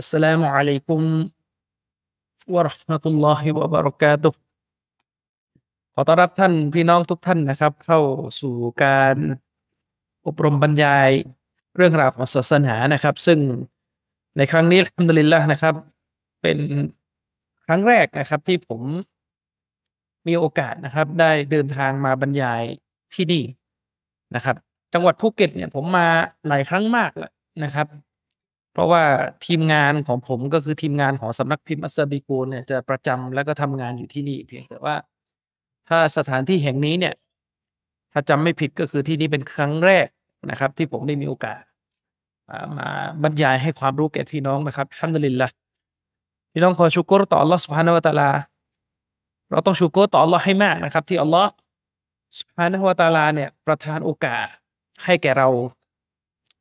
อัสสลามุอะลัยกุมวะราะห์มะตุลลอฮิวะบะเระกาตุฮ์ขอต้อนรับท่านพี่น้องทุกท่านนะครับ เข้าสู่การอบรมบรรยายเรื่องราวของศาสนานะครับ ซึ่งในครั้งนี้อัลฮัมดุลิลละนะครับ เป็นครั้งแรกนะครับที่ผมมีโอกาสนะครับ ได้เดินทางมาบรรยายที่นี่นะครับ จังหวัดภูเก็ตเนี่ยผมมาหลายครั้งมากแล้วนะครับ เพราะว่าทีมงานของผมก็คือทีมงานของสำนักพิมพ์อัสซาบิกูลเนี่ยจะประจำแล้วก็ทำงานอยู่ที่นี่เพียงแต่ว่า ถ้าสถานที่แห่งนี้เนี่ย ถ้าจำไม่ผิดก็คือที่นี่เป็นครั้งแรกนะครับ ที่ผมได้มีโอกาสมาบรรยายให้ความรู้แก่พี่น้องนะครับฮัมดุลิลละพี่น้องขอชูกรต่ออัลลอฮ์สุบฮานาวะตะลาเราต้องชูกรต่ออัลลอฮ์ให้มากนะครับ ที่อัลลอฮ์สุบฮานาวะตะลาเนี่ยประทานโอกาสให้แก่เรา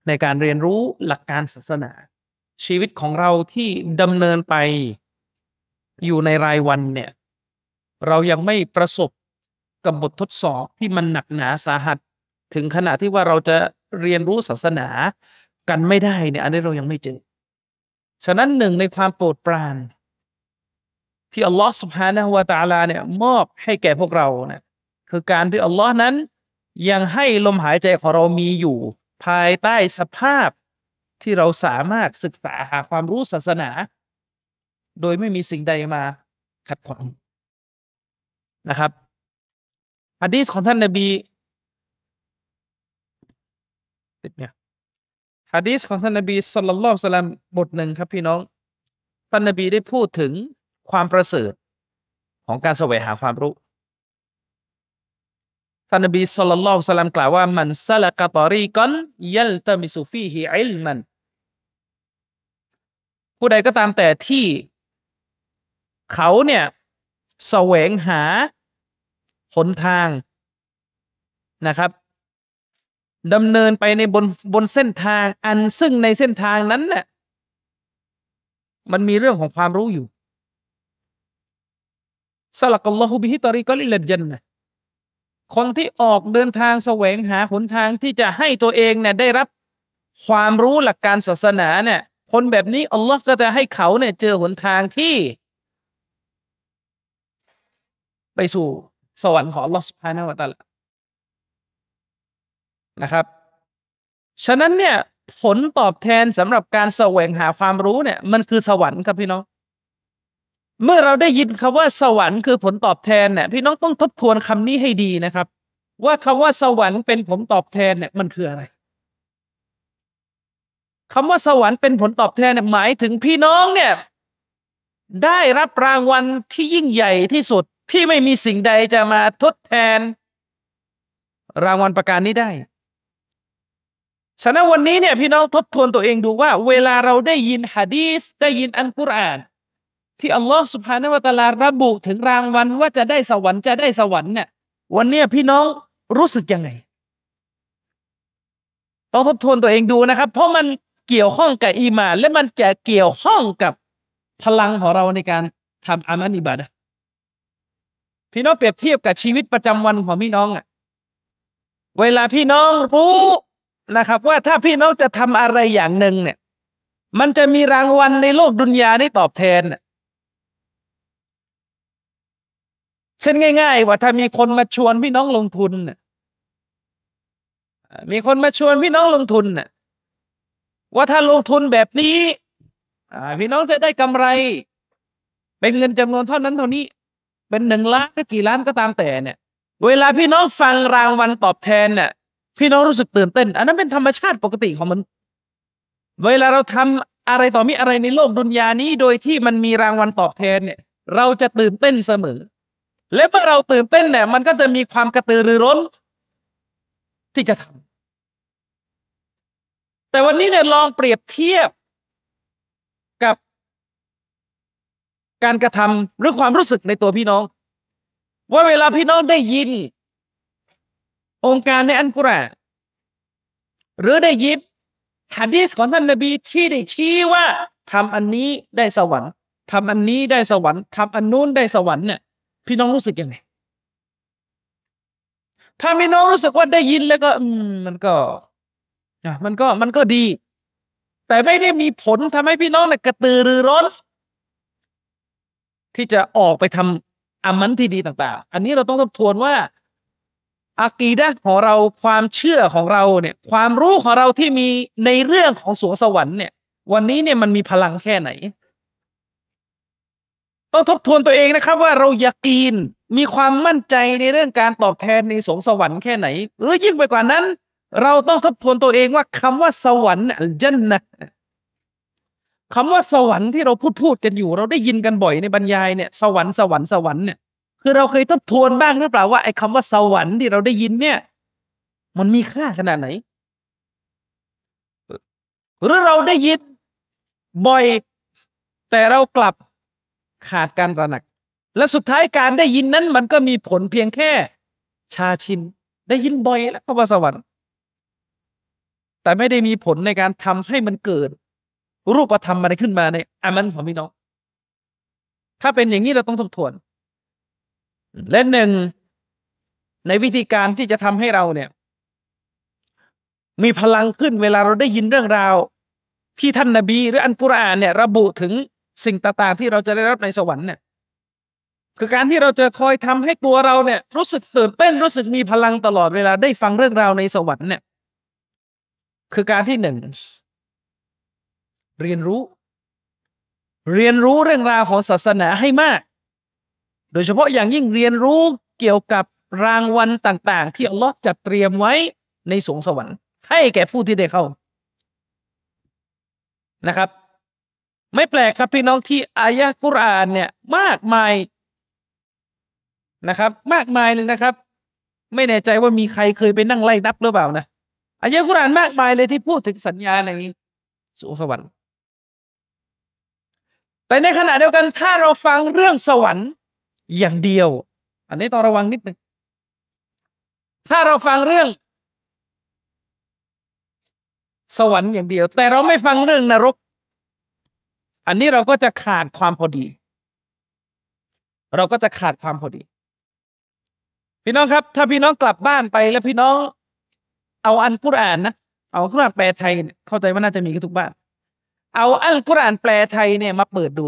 ในการเรียนรู้หลักการศาสนา ชีวิตของเราที่ดำเนินไปอยู่ในรายวันเนี่ย เรายังไม่ประสบกับบททดสอบที่มันหนักหนาสาหัส ถึงขนาดที่ว่าเราจะเรียนรู้ศาสนากันไม่ได้เนี่ย อันนี้เรายังไม่เจอฉะนั้นหนึ่งในความโปรดปราน ที่อัลลอฮฺสุบฮานะฮุวาตาลาเนี่ย มอบให้แก่พวกเราเนี่ยคือการที่อัลลอฮ์นั้นยังให้ลมหายใจของเรามีอยู่ ภายใต้สภาพที่เราสามารถศึกษาหาความรู้ศาสนา โดยไม่มีสิ่งใดมาขัดขวางนะครับฮะดีษของท่านนบีติดเนี่ยฮะดีษของท่านนบีสุลต่านละสลลัมบทหนึ่งครับพี่น้องท่านนบีได้พูดถึงความประเสริฐของการแสวงหาความรู้ ท่านนบีสุลต่านละสลลัมกล่าวว่ามันซาลกะตอรีกันยัลตมิสุฟีฮิอิลมัน ผู้ใดก็ตามแต่ที่ เขาเนี่ยแสวงหาหนทางนะครับดำเนินไปในบนบนเส้นทาง อันซึ่งในเส้นทางนั้นเนี่ยมันมีเรื่องของความรู้อยู่สลักอัลลอฮฺบิฮิตอริกอลิลจันนะ คนที่ออกเดินทางแสวงหาหนทางที่จะให้ตัวเองเนี่ยได้รับความรู้หลักการศาสนาเนี่ย คนแบบนี้อัลลอฮ์ก็จะให้เขาเนี่ยเจอหนทางที่ ไปสู่สวรรค์ของอัลลอฮ์สุภาณวตาลนะครับ ฉะนั้นเนี่ยผลตอบแทนสำหรับการแสวงหาความรู้เนี่ย มันคือสวรรค์ครับพี่น้อง เมื่อเราได้ยินคำว่าสวรรค์คือผลตอบแทนเนี่ยพี่น้องต้องทบทวนคำนี้ให้ดีนะครับ ว่าคำว่าสวรรค์เป็นผลตอบแทนเนี่ยมันคืออะไรคำว่าสวรรค์เป็นผลตอบแทนเนี่ยหมายถึงพี่น้องเนี่ย ได้รับรางวัลที่ยิ่งใหญ่ที่สุดที่ไม่มีสิ่งใดจะมาทดแทน รางวัลประการนี้ได้ฉะนั้นวันนี้เนี่ยพี่น้องทบทวนตัวเองดูว่า เวลาเราได้ยินฮะดีสได้ยินอันกุรอาน ที่อัลลอฮฺสุบฮานวตาลาระบุถึงรางวัลว่าจะได้สวรรค์จะได้สวรรค์เนี่ยวันนี้พี่น้องรู้สึกยังไงต้องทบทวนตัวเองดูนะครับ เพราะมันเกี่ยวข้องกับอีมานและมันจะเกี่ยวข้องกับพลังของเราในการทำอามันิบาดะพี่น้องเปรียบเทียบกับชีวิตประจำวันของพี่น้องอะ เวลาพี่น้องรู้นะครับ ว่าถ้าพี่น้องจะทำอะไรอย่างหนึ่งเนี่ย มันจะมีรางวัลในโลกดุนยาได้ตอบแทน เช่นง่าย ๆ ว่าถ้ามีคนมาชวนพี่น้องลงทุนน่ะมีคนมาชวนพี่น้องลงทุนน่ะว่าถ้าลงทุนแบบนี้พี่น้องจะได้กำไร เป็นเงินจำนวนเท่านั้นเท่านี้ เป็นหนึ่งล้านก็กี่ล้านก็ตามแต่เนี่ย เวลาพี่น้องฟังรางวัลตอบแทนเนี่ยพี่น้องรู้สึกตื่นเต้น อันนั้นเป็นธรรมชาติปกติของมัน เวลาเราทำอะไรต่อมีอะไรในโลกดุนยานี้ โดยที่มันมีรางวัลตอบแทนเนี่ย เราจะตื่นเต้นเสมอ และเมื่อเราตื่นเต้นเนี่ยมันก็จะมีความกระตือรือร้น ที่จะทำแต่วันนี้เนี่ยลองเปรียบเทียบกับ การกระทำหรือความรู้สึกในตัวพี่น้อง ว่าเวลาพี่น้องได้ยิน องค์การในอันกุรอานหรือได้ยิบฮะดีสของท่านนบีที่ได้ชี้ว่าทำอันนี้ได้สวรรค์ทำอันนี้ได้สวรรค์ทำอันนู้นได้สวรรค์เนี่ย พี่น้องรู้สึกยังไงถ้าพี่น้องรู้สึกว่าได้ยินแล้วก็อืมมันก็อะมันก็มันก็ดี แต่ไม่ได้มีผลทำให้พี่น้องเนี่ยกระตือรือร้น ที่จะออกไปทำอามันที่ดีต่าง ๆ อันนี้เราต้องทบทวนว่าอากีดะของเราความเชื่อของเราเนี่ย ความรู้ของเราที่มีในเรื่องของสวงสวรรค์เนี่ย วันนี้เนี่ยมันมีพลังแค่ไหน ต้องทบทวนตัวเองนะครับ ว่าเราอยากีนมีความมั่นใจในเรื่องการตอบแทนในสงสวรรค์แค่ไหน หรือยิ่งไปกว่านั้น เราต้องทบทวนตัวเองว่าคำว่าสวรรค์จันนะคำว่าสวรรค์ที่เราพูดพูดกันอยู่ เราได้ยินกันบ่อยในบรรยายเนี่ยสวรรค์สวรรค์สวรรค์เนี่ยคือเราเคยทบทวนบ้างหรือเปล่าว่าไอ้คำว่าสวรรค์ที่เราได้ยินเนี่ย มันมีค่าขนาดไหน หรือเราได้ยินบ่อย แต่เรากลับ ขาดการตระหนัก และสุดท้ายการได้ยินนั้น มันก็มีผลเพียงแค่ ชาชิน ได้ยินบ่อยแล้วคำว่าสวรรค์แต่ไม่ได้มีผลในการทำให้มันเกิด รูปธรรมอะไรขึ้นมาในอามันของพี่น้อง ถ้าเป็นอย่างนี้เราต้องทบทวน และหนึ่งในวิธีการที่จะทำให้เราเนี่ย มีพลังขึ้นเวลาเราได้ยินเรื่องราว ที่ท่านนาบีหรืออันกุรอานเนี่ย ระบุถึง สิ่งต่างๆที่เราจะได้รับในสวรรค์เนี่ยคือการที่เราจะคอยทำให้ตัวเราเนี่ยรู้สึกตื่นเต้นรู้สึกมีพลังตลอดเวลาได้ฟังเรื่องราวในสวรรค์เนี่ยคือการที่หนึ่งเรียนรู้ เรียนรู้เรื่องราวของศาสนาให้มาก โดยเฉพาะอย่างยิ่งเรียนรู้เกี่ยวกับรางวัลต่าง ๆ ที่อัลลอฮ์จัดเตรียมไว้ในสวงสวรรค์ ให้แก่ผู้ที่ได้เข้านะครับ ไม่แปลกครับพี่น้องที่อายะกุรอานเนี่ยมากมายนะครับ มากมายเลยนะครับ ไม่แน่ใจว่ามีใครเคยไปนั่งไล่นับหรือเปล่านะอายะกุรอานมากมายเลยที่พูดถึงสัญญาในสวงสวรรค์ แต่ในขณะเดียวกันถ้าเราฟังเรื่องสวรรค์อย่างเดียว อันนี้ต้องระวังนิดนึงถ้าเราฟังเรื่อง สวรรค์อย่างเดียว แต่เราไม่ฟังเรื่องนรก อันนี้เราก็จะขาดความพอดี เราก็จะขาดความพอดี พี่น้องครับ ถ้าพี่น้องกลับบ้านไปแล้วพี่น้อง เอาอันกุรอานนะเอากุรอานแปลไทยเข้าใจว่าน่าจะมีกันทุกบ้าน เอาอันกุรอานแปลไทยเนี่ยมาเปิดดู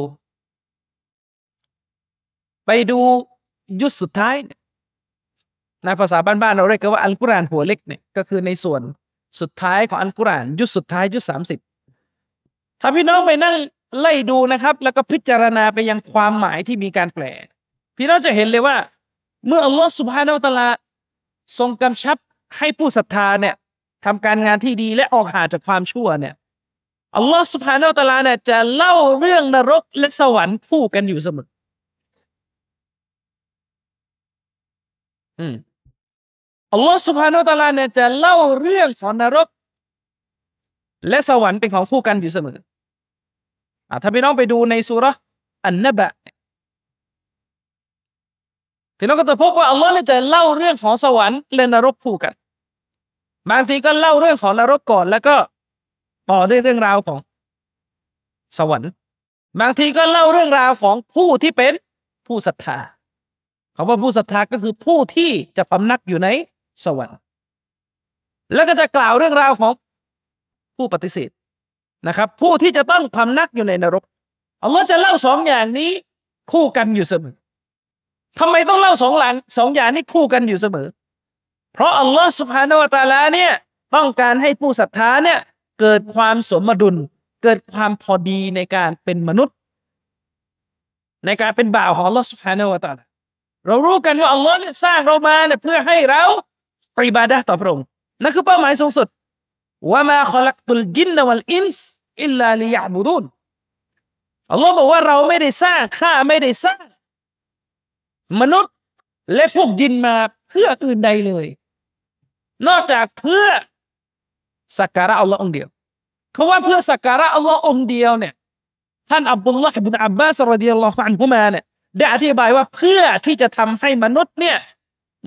ไปดูยุดสุดท้ายในภาษาบ้านๆเราเรียกว่าอัลกุรอานหัวเล็กเนี่ยก็คือในส่วนสุดท้ายของอัลกุรอานยุดสุดท้ายยุดสามสิบถ้าพี่น้องไปนั่ง ไล่ดูนะครับ แล้วก็พิจารณาไปยังความหมายที่มีการแปล พี่น้องจะเห็นเลยว่า เมื่ออัลลอฮฺสุบฮานาอัลตลอฮทรงกำชับให้ผู้ศรัทธาเนี่ยทำการงานที่ดีและออกห่างจากความชั่วเนี่ยอัลลอฮฺสุบฮานาอัลลอฮเนี่ยจะเล่าเรื่องนรกและสวรรค์คู่กันอยู่เสมออืมอัลลอฮฺสุบฮานาตะลาเนี่ยจะเล่าเรื่องของนรก และสวรรค์เป็นของคู่กันอยู่เสมอ ถ้าพี่น้องไปดูในสุรอันนบะพี่น้องก็จะพบว่าอัลลอฮ์เนี่ยจะเล่าเรื่องของสวรรค์และนรกคู่กัน บางทีก็เล่าเรื่องของนรกก่อน แล้วก็ต่อด้วยเรื่องราวของสวรรค์ บางทีก็เล่าเรื่องราวของผู้ที่เป็นผู้ศรัทธาคำว่าผู้ศรัทธาก็คือผู้ที่จะพำนักอยู่ในสวรรค์ แล้วก็จะกล่าวเรื่องราวของผู้ปฏิเสธ นะครับ ผู้ที่จะต้องพำนักอยู่ในนรกอัลลอฮ์จะเล่าสองอย่างนี้ คู่กันอยู่เสมอทำไมต้องเล่าสองหลังสองอย่างนี้คู่กันอยู่เสมอ เพราะอัลลอฮ์สุภาโนตาลาเนี่ยต้องการให้ผู้ศรัทธาเนี่ยเกิดความสมดุล เกิดความพอดีในการเป็นมนุษย์ ในการเป็นบ่าวของอัลลอฮ์สุภาโนตาลาเรารู้กันว่าอัลลอฮ์เนี่ยสร้างเรามาเนี่ยเพื่อให้เราปฏิบัติต่อพระองค์นั่นคือเป้าหมายสูงสุด ว่ามาขลักตุลจินนวัลอินส์อิลลาลิยาบูดุนอัลลอฮ์บอกว่าเราไม่ได้สร้างข้าไม่ได้สร้าง มนุษย์และพวกจินมาเพื่ออื่นใดเลย นอกจากเพื่อสักการะอัลลอฮ์องเดียวเขาว่าเพื่อสักการะอัลลอฮ์องเดียวเนี่ยท่านอับดุลลาห์บินอับบาสรดิยัลลอฮุอันฮุมาเนี่ยได้อธิบายว่าเพื่อที่จะทำให้มนุษย์เนี่ย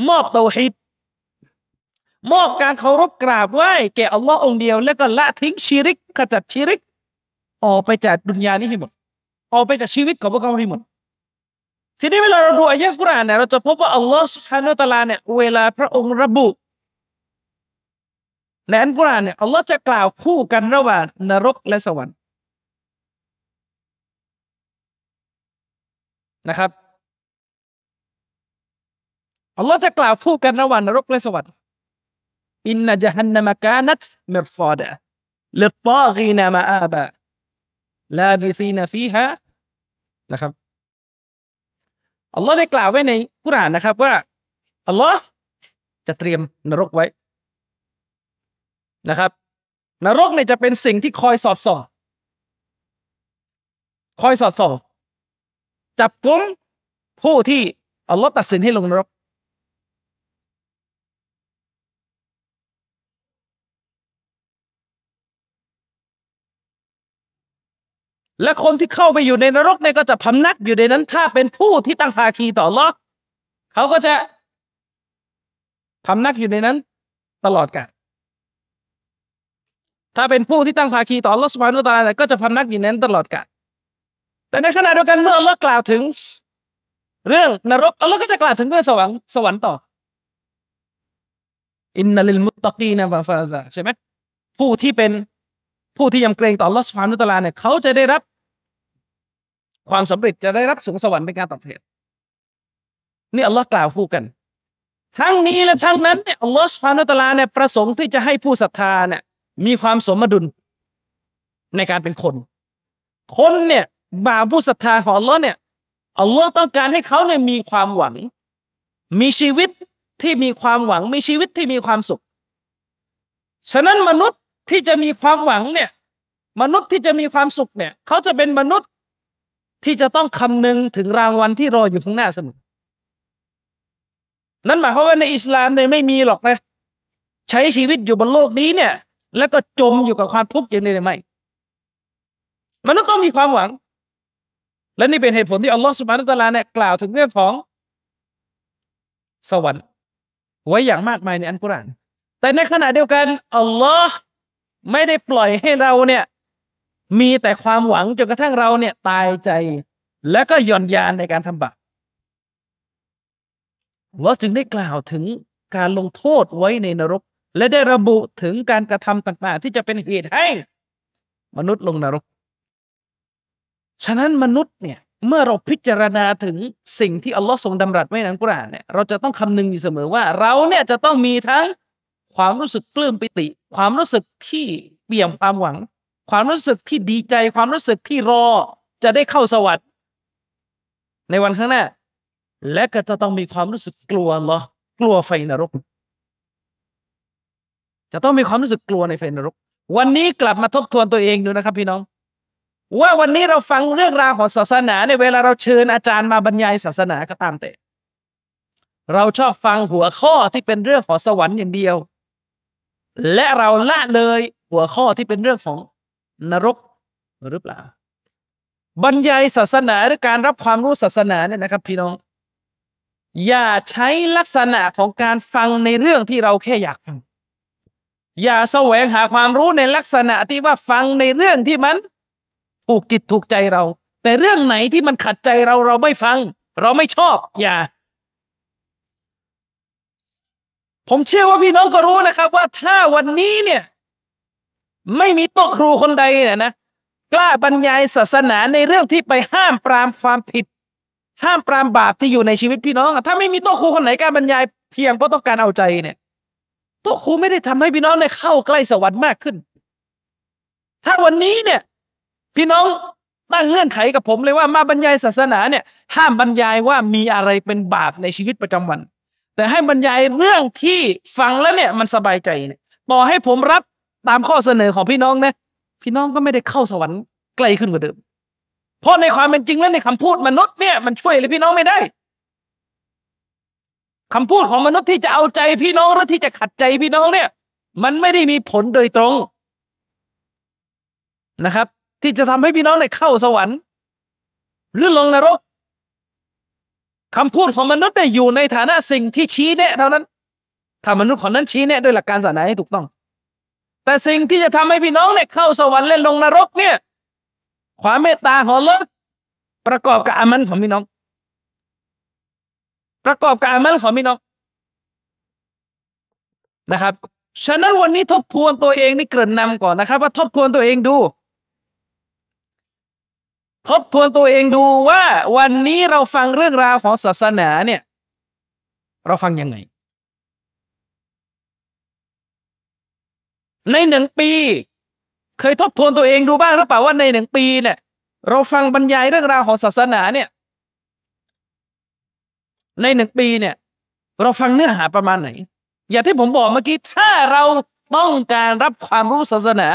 มอบเตาฮิด มอบการเคารพกราบไหว้แก่อัลลอฮ์องเดียว แล้วก็ละทิ้งชีริกขจัดชีริก ออกไปจากดุนยานี้ให้หมด ออกไปจากชีวิตของพวกเขาให้หมดทีนี้เวลาเราดูอายะกุรอานเนี่ยเราจะพบว่าอัลลอฮ์สุฮานาตะลาเนี่ยเวลาพระองค์ระบุในอันกุรอานเนี่ยอัลลอฮ์จะกล่าวคู่กันระหว่างนรกและสวรรค์นะครับอัลลอฮ์จะกล่าวคู่กันระหว่างนรกและสวรรค์ إن جهنم كانت مرصادا للطاغين مآبا لابثين فيها นะครับอัลลอฮ์ได้กล่าวไว้ในกุรอานนะครับว่าอัลลอฮ์จะเตรียมนรกไว้นะครับ นรกเนี่ยจะเป็นสิ่งที่คอยสอดส่องคอยสอดส่องจับกุมผู้ที่อัลลอฮ์ตัดสินให้ลงนรก และคนที่เข้าไปอยู่ในนรกเนี่ยก็จะพำนักอยู่ในนั้นถ้าเป็นผู้ที่ตั้งภาคีต่อลอเขาก็จะพำนักอยู่ในนั้น ตลอดกาลถ้าเป็นผู้ที่ตั้งภาคีต่อลอสุบฮานุตาลก็จะพำนักอยู่ในนั้นตลอดกาลแต่ในขณะเดียวกันเมื่อลอกล่าวถึง เรื่องนรกอัลลอฮ์ก็จะกล่าวถึงเรื่องสวรรค์สวรรค์ต่ออินนัลิลมุตตะกีนะฟาฟาซาใช่ไหมผู้ที่เป็น ผู้ที่ยำเกรงต่อลอสุบฮานุตลาเนี่ยเขาจะได้รับ ความสำเร็จจะได้รับสูงสวรรค์เป็นการตอบแทนนี่อัลลอฮ์กล่าวคู่กัน ทั้งนี้และทั้งนั้นเนี่ยอัลลอฮ์สุบฮานุตลาเนี่ยประสงค์ที่จะให้ผู้ศรัทธาเนี่ยมีความสมดุลในการเป็นคน คนเนี่ยบาผู้ศรัทธาของอัลลอฮ์เนี่ยอัลลอฮ์ต้องการให้เขาเนี่ยมีความหวัง มีชีวิตที่มีความหวัง มีชีวิตที่มีความสุข ฉะนั้นมนุษย์ ที่จะมีความหวังเนี่ย มนุษย์ที่จะมีความสุขเนี่ย เขาจะเป็นมนุษย์ที่จะต้องคำนึงถึงรางวัลที่รออยู่ข้างหน้าเสมอนั่นหมายความว่าในอิสลามเนี่ยไม่มีหรอกนะใช้ชีวิตอยู่บนโลกนี้เนี่ย แล้วก็จมอยู่กับความทุกข์อย่างนี้เลยไม่มนุษย์ต้องมีความหวัง และนี่เป็นเหตุผลที่อัลลอฮฺสุบานุตะลาเนี่ยกล่าวถึงเรื่องของสวรรค์ไว้อย่างมากมายในอันกุรอานแต่ในขณะเดียวกันอัลลอฮ์ ไม่ได้ปล่อยให้เราเนี่ย มีแต่ความหวังจนกระทั่งเราเนี่ยตายใจ และก็หย่อนยานในการทำบาปเราจึงได้กล่าวถึงการลงโทษไว้ในนรก และได้ระบุถึงการกระทำต่างๆ ที่จะเป็นเหตุให้ มนุษย์ลงนรก ฉะนั้นมนุษย์เนี่ยเมื่อเราพิจารณาถึงสิ่งที่อัลลอฮ์ทรงดำรัสไว้ในกุรอานเนี่ยเราจะต้องคำนึงอยู่เสมอว่า เราเนี่ยจะต้องมีทั้ง ความรู้สึกปลื้มปิติ ความรู้สึกที่เปี่ยมความหวัง ความรู้สึกที่ดีใจความรู้สึกที่รอจะได้เข้าสวรรค์ในวันข้างหน้า และก็จะต้องมีความรู้สึกกลัวเหรอกลัวไฟนรก จะต้องมีความรู้สึกกลัวในไฟนรก วันนี้กลับมาทบทวนตัวเองดูนะครับพี่น้อง ว่าวันนี้เราฟังเรื่องราวของศาสนาในเวลาเราเชิญอาจารย์มาบรรยายศาสนาก็ตามแต่ เราชอบฟังหัวข้อที่เป็นเรื่องของสวรรค์อย่างเดียว และเราละเลยหัวข้อที่เป็นเรื่องของนรกหรือเปล่า บรรยายศาสนาหรือการรับความรู้ศาสนาเนี่ยนะครับ พี่น้อง อย่าใช้ลักษณะของการฟังในเรื่องที่เราแค่อยากฟัง อย่าแสวงหาความรู้ในลักษณะที่ว่าฟังในเรื่องที่มันถูกจิตถูกใจเรา แต่เรื่องไหนที่มันขัดใจเราเราไม่ฟัง เราไม่ชอบ อย่า ผมเชื่อว่าพี่น้องก็รู้นะครับ ว่าถ้าวันนี้เนี่ย ไม่มีโต๊ะครูคนใดเนี่ยนะกล้าบรรยายศาสนาในเรื่องที่ไปห้ามปรามความผิด ห้ามปรามบาปที่อยู่ในชีวิตพี่น้องถ้าไม่มีโต๊ะครูคนไหนกล้าบรรยายเพียงเพราะต้องการเอาใจเนี่ยโต๊ะครูไม่ได้ทำให้พี่น้องเนี่ยเข้าใกล้สวรรค์มากขึ้น ถ้าวันนี้เนี่ย พี่น้องตั้งเงื่อนไขกับผมเลยว่ามาบรรยายศาสนาเนี่ย ห้ามบรรยายว่ามีอะไรเป็นบาปในชีวิตประจำวัน แต่ให้บรรยายเรื่องที่ฟังแล้วเนี่ยมันสบายใจเนี่ยต่อให้ผมรับตามข้อเสนอของพี่น้องนะ พี่น้องก็ไม่ได้เข้าสวรรค์ไกลขึ้นกว่าเดิม เพราะในความเป็นจริงแล้วในคำพูดมนุษย์เนี่ยมันช่วยเลยพี่น้องไม่ได้คำพูดของมนุษย์ที่จะเอาใจพี่น้องหรือที่จะขัดใจพี่น้องเนี่ย มันไม่ได้มีผลโดยตรงนะครับ ที่จะทำให้พี่น้องได้เข้าสวรรค์ หรือลงนรก คำพูดของมนุษย์เนี่ยอยู่ในฐานะสิ่งที่ชี้แนะเท่านั้น ถ้ามนุษย์คนนั้นชี้แนะด้วยหลักการศาสนาให้ถูกต้อง แต่สิ่งที่จะทำให้พี่น้องเนี่ยเข้าสวรรค์และลงนรกเนี่ย ความเมตตาของเราประกอบกับอามันของพี่น้อง ประกอบกับอามันของพี่น้องนะครับ ฉะนั้นวันนี้ทบทวนตัวเองนี่เกริ่นนำก่อนนะครับ ว่าทบทวนตัวเองดู ทบทวนตัวเองดูว่า วันนี้เราฟังเรื่องราวของศาสนาเนี่ย เราฟังยังไง ในหนึ่งปี เคยทบทวนตัวเองดูบ้างหรือเปล่าว่าในหนึ่งปีเนี่ย เราฟังบรรยายเรื่องราวของศาสนาเนี่ย ในหนึ่งปีเนี่ย เราฟังเนื้อหาประมาณไหน อย่างที่ผมบอกเมื่อกี้ถ้าเราต้องการรับความรู้ศาสนา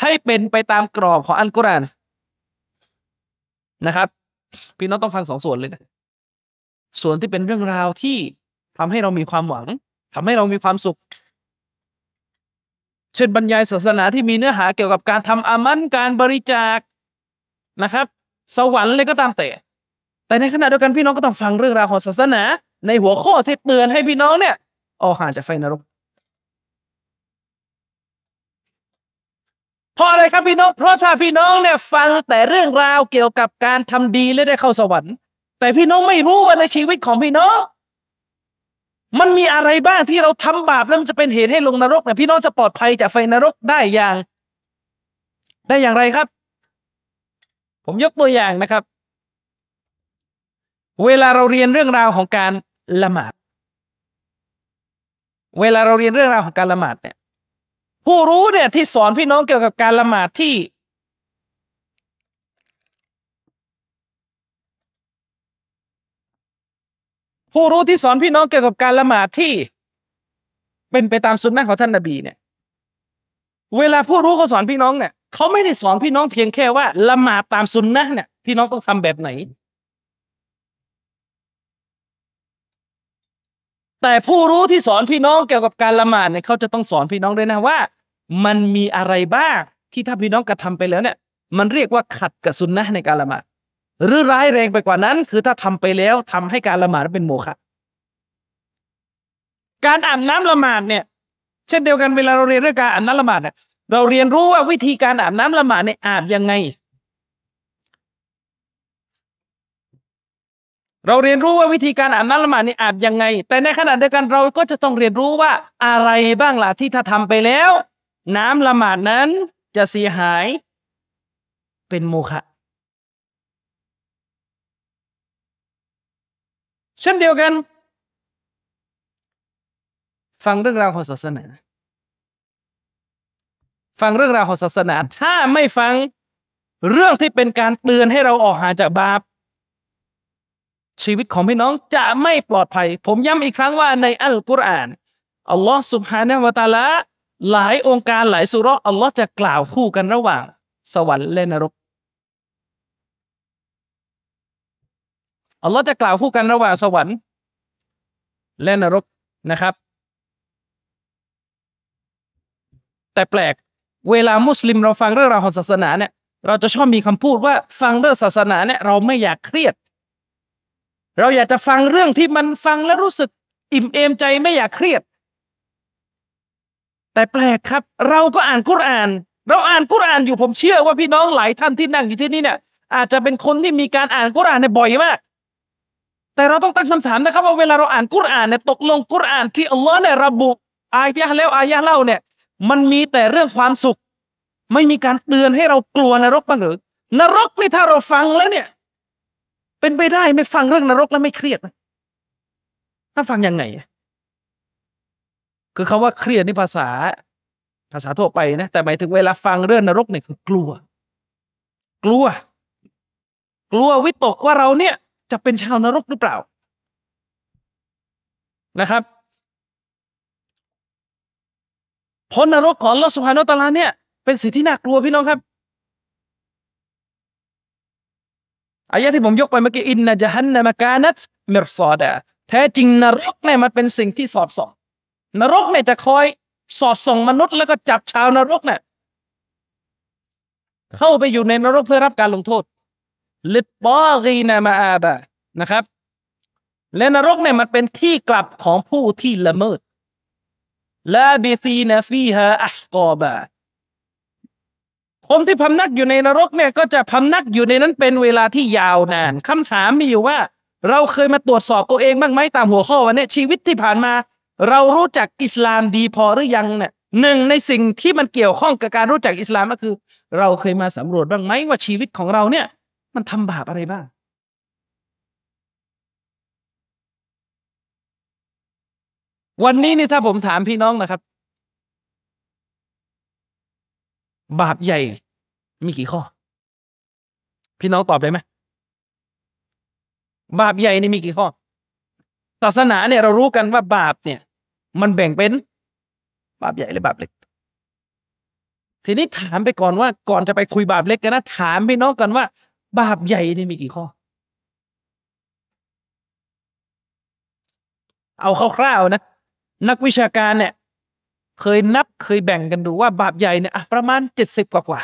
ให้เป็นไปตามกรอบของอัลกุรอาน นะครับ พี่น้องต้องฟังสองส่วนเลยนะส่วนที่เป็นเรื่องราวที่ทำให้เรามีความหวังทำให้เรามีความสุข เช่นบรรยายศาสนาที่มีเนื้อหาเกี่ยวกับการทำอามันการบริจาคนะครับ สวรรค์เลยก็ตามแต่ แต่ในขณะเดียวกันพี่น้องก็ต้องฟังเรื่องราวของศาสนา ในหัวข้อที่เตือนให้พี่น้องเนี่ยออกห่างจากไฟนรก เพราะอะไรครับพี่น้อง เพราะถ้าพี่น้องเนี่ยฟังแต่เรื่องราวเกี่ยวกับการทำดีและได้เข้าสวรรค์ แต่พี่น้องไม่รู้ว่าในชีวิตของพี่น้อง มันมีอะไรบ้างที่เราทำบาปแล้วมันจะเป็นเหตุให้ลงนรกเนี่ยพี่น้องจะปลอดภัยจากไฟนรกได้อย่าง ได้อย่างไรครับ ผมยกตัวอย่างนะครับ เวลาเราเรียนเรื่องราวของการละหมาด เวลาเราเรียนเรื่องราวของการละหมาดเนี่ย ผู้รู้เนี่ยที่สอนพี่น้องเกี่ยวกับการละหมาดที่ ผู้รู้ที่สอนพี่น้องเกี่ยวกับการละหมาดที่ เป็นไปตามสุนนะของท่านนบีเนี่ย เวลาผู้รู้เขาสอนพี่น้องเนี่ยเขาไม่ได้สอนพี่น้องเพียงแค่ว่าละหมาดตามสุนนะเนี่ย พี่น้องต้องทำแบบไหน แต่ผู้รู้ที่สอนพี่น้องเกี่ยวกับการละหมาดเนี่ยเขาจะต้องสอนพี่น้องด้วยนะว่า มันมีอะไรบ้างที่ถ้าพี่น้องกระทาไปแล้วเนี่ย มันเรียกว่าขัดกับสุนนะในการละหมาดหรือร้ายแรงไปกว่านั้น คือถ้าทำไปแล้วทำให้การละหมาดเป็นโมฆะการอาบน้ำละหมาดเนี่ย เช่นเดียวกันเวลาเราเรียนเรื่องการอาบน้ำละหมาดเนี่ยเราเรียนรู้ว่าวิธีการอาบน้ำละหมาดเนี่ยอาบยังไง เราเรียนรู้ว่าวิธีการอาบน้ำละหมาดนี่อาบยังไง แต่ในขณะเดียวกันเราก็จะต้องเรียนรู้ว่าอะไรบ้างล่ะที่ถ้าทำไปแล้ว น้ำละหมาดนั้นจะเสียหายเป็นโมฆะเช่นเดียวกัน ฟังเรื่องราวของศาสนา ฟังเรื่องราวของศาสนา ถ้าไม่ฟังเรื่องที่เป็นการเตือนให้เราออกห่างจากบาป ชีวิตของพี่น้องจะไม่ปลอดภัย ผมย้ำอีกครั้งว่าในอัลกุรอานอัลลอฮ์สุบฮานาวะตาละ หลายองค์การหลายสุรอัลลอฮ์จะกล่าวคู่กันระหว่าง สวรรค์และนรกอัลลอฮ์จะกล่าวคู่กันระหว่างสวรรค์ และนรกนะครับ แต่แปลกเวลามุสลิมเราฟังเรื่องราวของศาสนาเนี่ย เราจะชอบมีคำพูดว่าฟังเรื่องศาสนาเนี่ยเราไม่อยากเครียด เราอยากจะฟังเรื่องที่มันฟังแล้วรู้สึก อิ่มเอมใจไม่อยากเครียด แต่แปลกครับ เราก็อ่านกุรอาน เราอ่านกุรอานอยู่ผมเชื่อว่าพี่น้องหลายท่านที่นั่งอยู่ที่นี่เนี่ย อาจจะเป็นคนที่มีการอ่านกุรอานในบ่อยมาก แต่เราต้องตั้งคำถามนะครับ ว่าเวลาเราอ่านกุรอานเนี่ยตกลงกุรอานที่อัลลอฮ์เนี่ยระบุอายะห์แล้วอายะห์เล่าเนี่ย มันมีแต่เรื่องความสุข ไม่มีการเตือนให้เรากลัวนรกบ้างหรือนรกนี่ถ้าเราฟังแล้วเนี่ย เป็นไปได้ไม่ฟังเรื่องนรกแล้วไม่เครียดถ้าฟังยังไง คือคาว่าเครียดนี่ภาษา ภาษาทั่วไปนะ แต่หมายถึงเวลาฟังเรื่องนรกเนี่ยคือกลัว กลัว กลัววิตกว่าเราเนี่ย จะเป็นชาวนรกหรือเปล่านะครับพนรกของลอสุภานตาลาเนี่ย เป็นสิ่งที่น่ากลัวพี่น้องครับอายะที่ผมยกไปเมื่อกี้อินนะจะฮันนะมากานัตมิรซอดะแท้จริงนรกเนี่ยมันเป็นสิ่งที่สอดส่อง นรกเนี่ยจะคอยสอดส่องมนุษย์แล้วก็จับชาวนรกเนี่ยเข้าไปอยู่ในนรกเพื่อรับการลงโทษลิปอกีนามาอาบะนะครับ และนรกเนี่ยมันเป็นที่กลับของผู้ที่ละเมิดลาบิซีนฟีฮาอัชกอบะคนที่พำนักอยู่ในนรกเนี่ยก็จะพำนักอยู่ในนั้นเป็นเวลาที่ยาวนานคำถามมีอยู่ว่า เราเคยมาตรวจสอบตัวเองบ้างไหมตามหัวข้อวันนี้ชีวิตที่ผ่านมา เรารู้จักอิสลามดีพอหรือยังเนี่ยหนึ่งในสิ่งที่มันเกี่ยวข้องกับการรู้จักอิสลามก็คือ เราเคยมาสำรวจบ้างไหมว่าชีวิตของเราเนี่ย มันทำบาปอะไรบ้าง วันนี้นี่ถ้าผมถามพี่น้องนะครับ บาปใหญ่มีกี่ข้อ พี่น้องตอบได้ไหมบาปใหญ่นี่มีกี่ข้อศาสนาเนี่ยเรารู้กันว่าบาปเนี่ย มันแบ่งเป็นบาปใหญ่หรือบาปเล็ก ทีนี้ถามไปก่อนว่า ก่อนจะไปคุยบาปเล็กกันนะถามพี่น้องกันว่า บาปใหญ่นี่มีกี่ข้อ เอาคร่าวๆนะ นักวิชาการเนี่ย เคยนับเคยแบ่งกันดูว่าบาปใหญ่เนี่ยประมาณเจ็ดสิบกว่ากว่า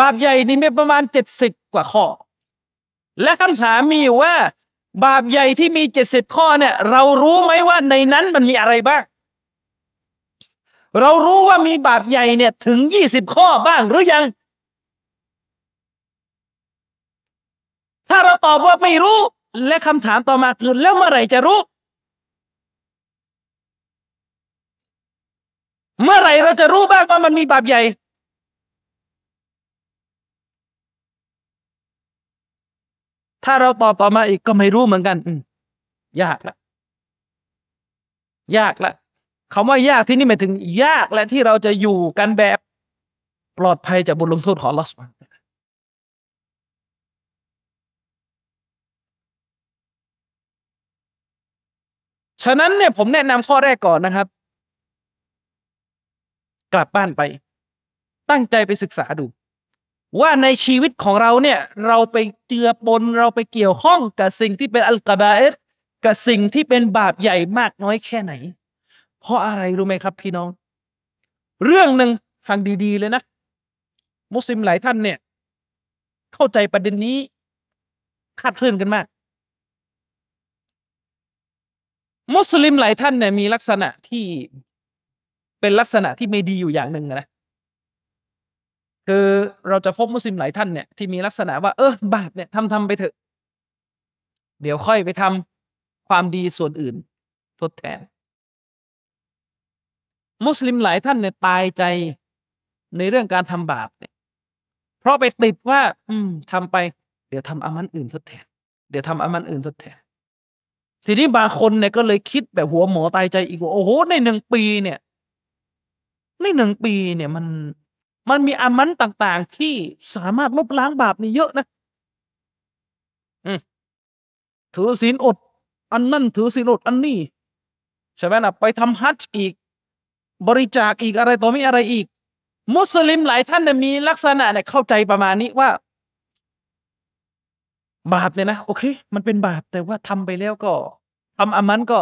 บาปใหญ่นี่มีประมาณเจ็ดสิบกว่าข้อ และคำถามมีอยู่ว่า บาปใหญ่ที่มีเจ็ดสิบข้อเนี่ย เรารู้ไหมว่าในนั้นมันมีอะไรบ้าง เรารู้ว่ามีบาปใหญ่เนี่ย ถึงยี่สิบข้อบ้างหรือยัง ถ้าเราตอบว่าไม่รู้ และคำถามต่อมาคือแล้วเมื่อไหร่จะรู้ เมื่อไหร่เราจะรู้บ้างว่ามันมีบาปใหญ่ ถ้าเราตอบต่อมาอีกก็ไม่รู้เหมือนกันยากละยากละคำว่ายากที่นี่หมายถึง ยากและที่เราจะอยู่กันแบบปลอดภัยจากบทลงโทษของลอสมาฉะนั้นเนี่ยผมแนะนำข้อแรกก่อนนะครับ กลับบ้านไป ตั้งใจไปศึกษาดู ว่าในชีวิตของเราเนี่ย เราไปเจือปนเราไปเกี่ยวข้องกับสิ่งที่เป็นอัลกบาเอสกับสิ่งที่เป็นบาปใหญ่มากน้อยแค่ไหน เพราะอะไรรู้ไหมครับพี่น้อง เรื่องหนึ่งฟังดี ๆ เลยนะ มุสลิมหลายท่านเนี่ย เข้าใจประเด็นนี้คาดเคลื่อนกันมาก มุสลิมหลายท่านเนี่ยมีลักษณะที่เป็นลักษณะที่ไม่ดีอยู่อย่างหนึ่งนะ คือเราจะพบมุสลิมหลายท่านเนี่ยที่มีลักษณะว่าเออบาปเนี่ยทำทำไปเถอะ เดี๋ยวค่อยไปทำความดีส่วนอื่น ทดแทน มุสลิมหลายท่านเนี่ยตายใจในเรื่องการทำบาปเนี่ย เพราะไปติดว่า อืมทำไป เดี๋ยวทำอามันอื่นทดแทน เดี๋ยวทำอามันอื่นทดแทน ทีนี้บางคนเนี่ยก็เลยคิดแบบหัวหมอตายใจอีกว่าโอ้โหในหนึ่งปีเนี่ย ในหนึ่งปีเนี่ยมัน มันมีอามันต่างๆ ที่สามารถลบล้างบาปนี่เยอะนะถือศีลอด อันนั่นถือศีลอดอันนี้ใช่ไหมนะไปทำฮัจจ์อีก บริจาคอีกอะไรต่อมีอะไรอีก มุสลิมหลายท่านเนี่ยมีลักษณะเนี่ยเข้าใจประมาณนี้ว่า บาปเนี่ยนะโอเค มันเป็นบาปแต่ว่าทำไปแล้วก็ทำอามันก็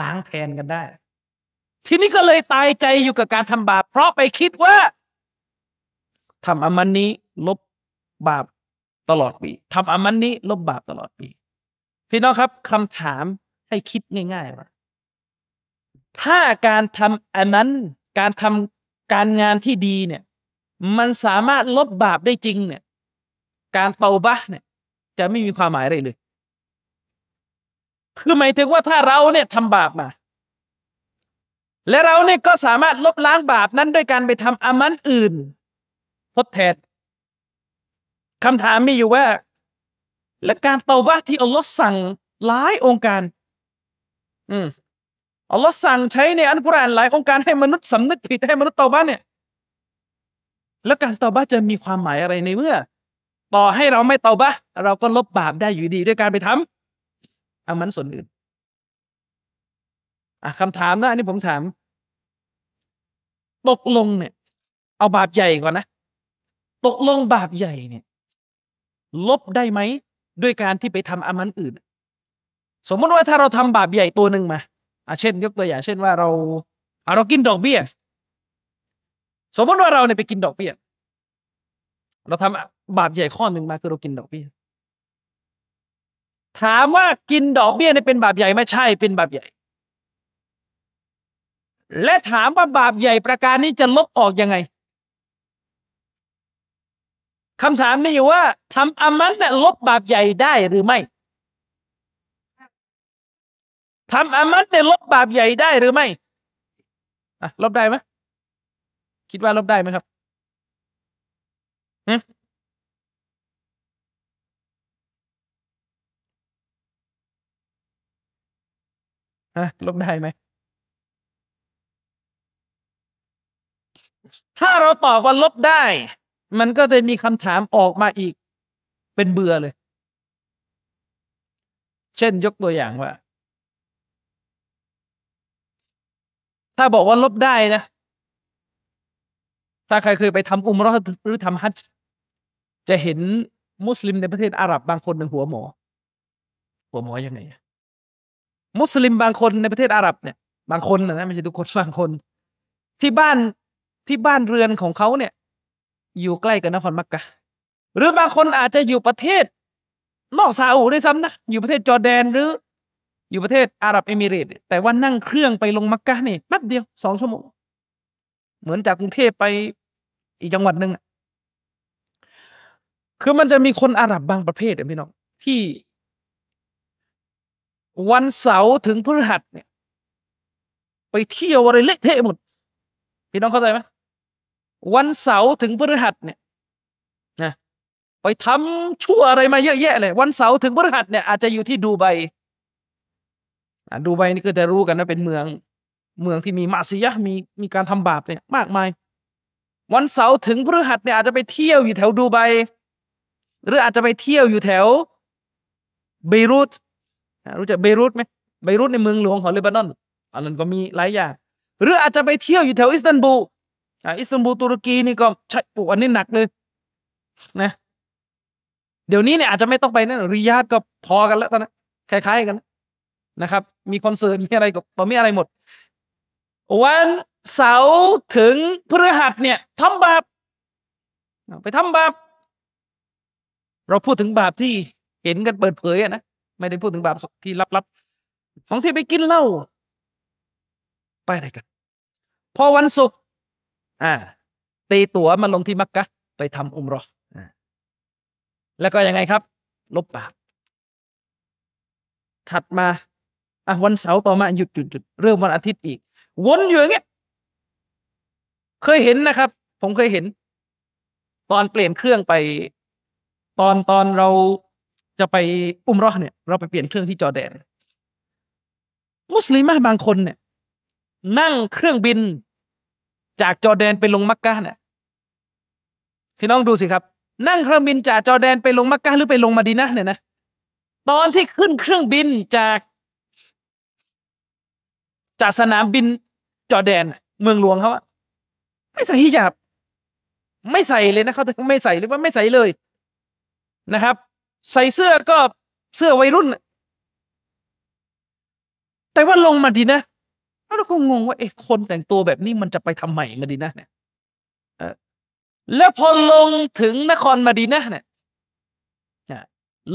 ล้างแทนกันได้ ทีนี้ก็เลยตายใจอยู่กับการทำบาป เพราะไปคิดว่า ทำอามันนี้ลบบาปตลอดปีทำอามันนี้ลบบาปตลอดปี พี่น้องครับคำถามให้คิดง่ายๆว่าถ้าการทำอันนั้นการทำการงานที่ดีเนี่ย มันสามารถลบบาปได้จริงเนี่ย การเตาบะเนี่ย จะไม่มีความหมายอะไรเลย คือหมายถึงว่าถ้าเราเนี่ยทำบาปมา และเราเนี่ยก็สามารถลบล้างบาปนั้นด้วยการไปทำอามันอื่น ทดแทนคำถามมีอยู่ว่า และการเตาบะที่อัลลอฮ์สั่งหลายองค์การ อืมอัลลอฮ์สั่งใช้ในอันกุรอานหลายองค์การให้มนุษย์สำนึกผิดให้มนุษย์เตาบะเนี่ย แล้วการเตาบะจะมีความหมายอะไรในเมื่อ ต่อให้เราไม่เตาบะเราก็ลบบาปได้อยู่ดีด้วยการไปทำอามันส่วนอื่นอะคำถามนะอันนี้ผมถามตกลงเนี่ย เอาบาปใหญ่ก่อนนะ ตกลงบาปใหญ่เนี่ย ลบได้ไหมด้วยการที่ไปทำอามันอื่น สมมติว่าถ้าเราทำบาปใหญ่ตัวหนึ่งมาอาเช่น ยกตัวอย่าง เช่นว่าเราเรากินดอกเบี้ย สมมติว่าเราเนี่ยไปกินดอกเบี้ย เราทำบาปใหญ่ข้อหนึ่งมาคือเรากินดอกเบี้ย ถามว่ากินดอกเบี้ยเนี่ยเป็นบาปใหญ่ไม่ใช่เป็นบาปใหญ่ และถามว่าบาปใหญ่ประการนี้จะลบออกยังไง คำถามมีอยู่ว่าทำอามันเนี่ยลบบาปใหญ่ได้หรือไม่ทำอามันเนี่ยลบบาปใหญ่ได้หรือไม่อะลบได้ไหมคิดว่าลบได้ไหมครับฮะลบได้ไหม ถ้าเราตอบว่าลบได้ มันก็จะมีคำถามออกมาอีก เป็นเบื่อเลย เช่นยกตัวอย่างว่า ถ้าบอกว่าลบได้นะ ถ้าใครเคยไปทำอุมรอหรือทำฮัจจะเห็นมุสลิมในประเทศอาหรับบางคนเป็นหัวหมอ หัวหมอยังไงมุสลิมบางคนในประเทศอาหรับเนี่ย บางคนนะไม่ใช่ทุกคนบางคน ที่บ้านที่บ้านเรือนของเขาเนี่ย อยู่ใกล้กับนครมักกะ หรือบางคนอาจจะอยู่ประเทศ นอกซาอุด้วยซ้ำนะ อยู่ประเทศจอร์แดนหรือ อยู่ประเทศอาหรับเอมิเรตแต่ว่านั่งเครื่องไปลงมักกะนี่แป๊บเดียวสองชั่วโมง เหมือนจากกรุงเทพไปอีกจังหวัดหนึ่งคือมันจะมีคนอาหรับบางประเภทพี่น้องที่ วันเสาร์ถึงพฤหัสเนี่ย ไปเที่ยวอะไรเละเทะหมดพี่น้องเข้าใจไหม วันเสาร์ถึงพฤหัสเนี่ยนะไปทำชั่วอะไรมาเยอะแยะเลย วันเสาร์ถึงพฤหัสเนี่ยอาจจะอยู่ที่ดูไบดูไบนี่ก็จะรู้กันนะเป็นเมือง เมืองที่มีมาซียะมีมีการทำบาปเนี่ยมากมาย วันเสาร์ถึงพฤหัสเนี่ยอาจจะไปเที่ยวอยู่แถวดูไบหรืออาจจะไปเที่ยวอยู่แถวเบรุตรู้จักเบรุตไหมเบรุตในเมืองหลวงของเลบานอนอันนั้นก็มีหลายอย่างหรืออาจจะไปเที่ยวอยู่แถวอิสตันบูล อิสตันบูลตุรกีนี่ก็ใช่ปุอันนี้หนักเลยนะเดี๋ยวนี้เนี่ยอาจจะไม่ต้องไปนะริยาดก็พอกันแล้วตอนนั้นคล้ายๆกันนะครับ มีคอนเสิร์ตมีอะไรก็ตอนมีอะไรหมด วันเสาร์ถึงพฤหัสเนี่ยทำบาปไปทำบาปเราพูดถึงบาปที่เห็นกันเปิดเผยอะนะไม่ได้พูดถึงบาปที่ลับๆของที่ไปกินเหล้าไปอะไรกัน พอวันศุกร์ อ่าตีตั๋วมาลงที่มักกะไปทำอุมรอแล้วก็ยังไงครับ ลบบาปถัดมาอะวันเสาร์ต่อมาหยุดหยุดหยุดเริ่มวันอาทิตย์อีก วนอยู่อย่างเงี้ยเคยเห็นนะครับ ผมเคยเห็น ตอนเปลี่ยนเครื่องไป ตอนตอนเราจะไปอุมรอเนี่ย เราไปเปลี่ยนเครื่องที่จอแดน มุสลิมบางคนเนี่ย นั่งเครื่องบิน จากจอแดนไปลงมักกะเนี่ยพี่น้องดูสิครับ นั่งเครื่องบินจากจอแดนไปลงมักกะหรือไปลงมาดีนะเนี่ยนะตอนที่ขึ้นเครื่องบินจาก จากสนามบินจอแดน เมืองหลวงเขาอะไม่ใส่ฮิญาบ ไม่ใส่เลยนะเขาไม่ใส่หรือว่าไม่ใส่เลยนะครับ ใส่เสื้อก็เสื้อวัยรุ่น แต่ว่าลงมาดีนะ เราก็งงว่าเอ๊ะคนแต่งตัวแบบนี้มันจะไปทำใหมมาดีนะเนี่ยแล้วพอลงถึงนครมาดีนะเนี่ย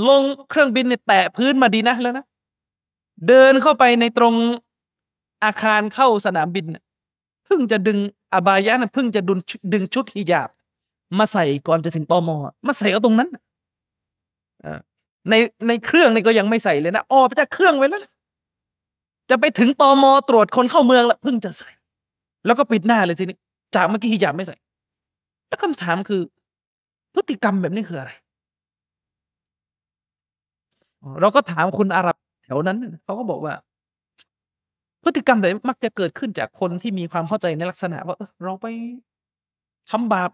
ลงเครื่องบินเนี่ยแตะพื้นมาดีนะแล้วนะเดินเข้าไปในตรงอาคารเข้าสนามบินเพิ่งจะดึงอบายะนะเพิ่งจะดึงดึงชุดฮิญาบ มาใส่ก่อนจะถึงตอมอมาใส่เอาตรงนั้นในในเครื่องนี่ก็ยังไม่ใส่เลยนะออกไปจากเครื่องไว้แล้ว จะไปถึงตอมอตรวจคนเข้าเมืองแล้วเพิ่งจะใส่ แล้วก็ปิดหน้าเลยทีนี้ จากเมื่อกี้ฮิญาบไม่ใส่ แล้วคำถามคือ พฤติกรรมแบบนี้คืออะไร เราก็ถามคุณอาหรับแถวนั้นเขาก็บอกว่า พฤติกรรมแบบมักจะเกิดขึ้นจากคนที่มีความเข้าใจในลักษณะว่าเราไปทำบาป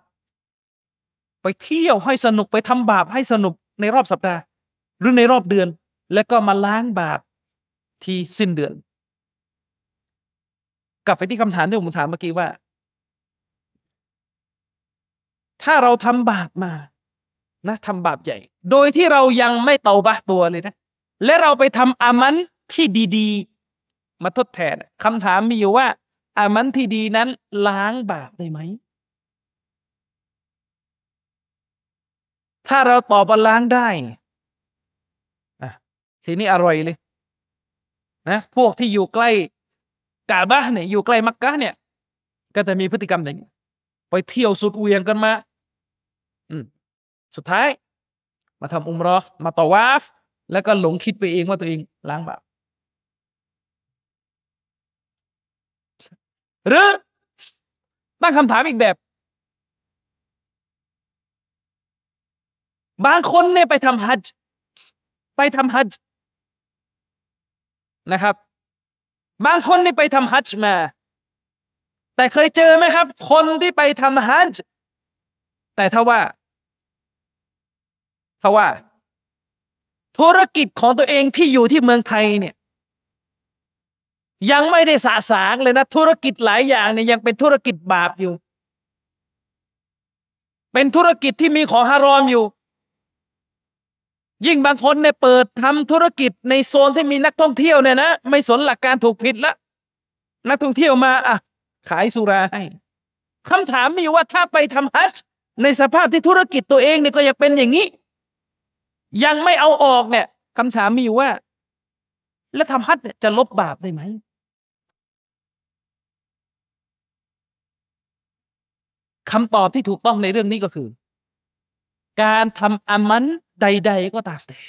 ไปเที่ยวให้สนุกไปทำบาปให้สนุกในรอบสัปดาห์ หรือในรอบเดือน แล้วก็มาล้างบาปที่สิ้นเดือน กลับไปที่คำถามที่ผมถามเมื่อกี้ว่า ถ้าเราทำบาปมา นะ ทำบาปใหญ่ โดยที่เรายังไม่เตาบะตัวเลยนะ และเราไปทำอามันที่ดีๆ มาทดแทนคำถามมีอยู่ว่า อามันที่ดีนั้นล้างบาปได้ไหมถ้าเราตอบว่าล้างได้ทีนี้อร่อยเลย นะ พวกที่อยู่ใกล้ กาบะเนี่ยอยู่ใกล้มักกะเนี่ย ก็จะมีพฤติกรรมอย่างนี้ไปเที่ยวสุดเวียงกันมา อืม สุดท้าย มาทำอุมรอมาต่อวาฟ แล้วก็หลงคิดไปเองว่าตัวเองล้างบาปหรือตั้งคำถามอีกแบบ บางคนเนี่ยไปทำฮัจไปทำฮัจนะครับ บางคนนี่ไปทำฮัจจ์มา แต่เคยเจอไหมครับ คนที่ไปทำฮัจจ์แต่ถ้าว่าถ้าว่า ธุรกิจของตัวเองที่อยู่ที่เมืองไทยเนี่ย ยังไม่ได้สาสางเลยนะ ธุรกิจหลายอย่างเนี่ยยังเป็นธุรกิจบาปอยู่ เป็นธุรกิจที่มีของฮารอมอยู่ ยิ่งบางคนเนี่ยเปิดทำธุรกิจในโซนที่มีนักท่องเที่ยวเนี่ยนะไม่สนหลักการถูกผิดละ นักท่องเที่ยวมาอะขายสุราให้คำถามมีว่าถ้าไปทำฮัจในสภาพที่ธุรกิจตัวเองเนี่ยก็ยังเป็นอย่างนี้ ยังไม่เอาออกเนี่ยคำถามมีอยู่ว่า แล้วทำฮัจจะลบบาปได้ไหมคำตอบที่ถูกต้องในเรื่องนี้ก็คือ การทำอามัน ใด ๆ ก็ตามแต่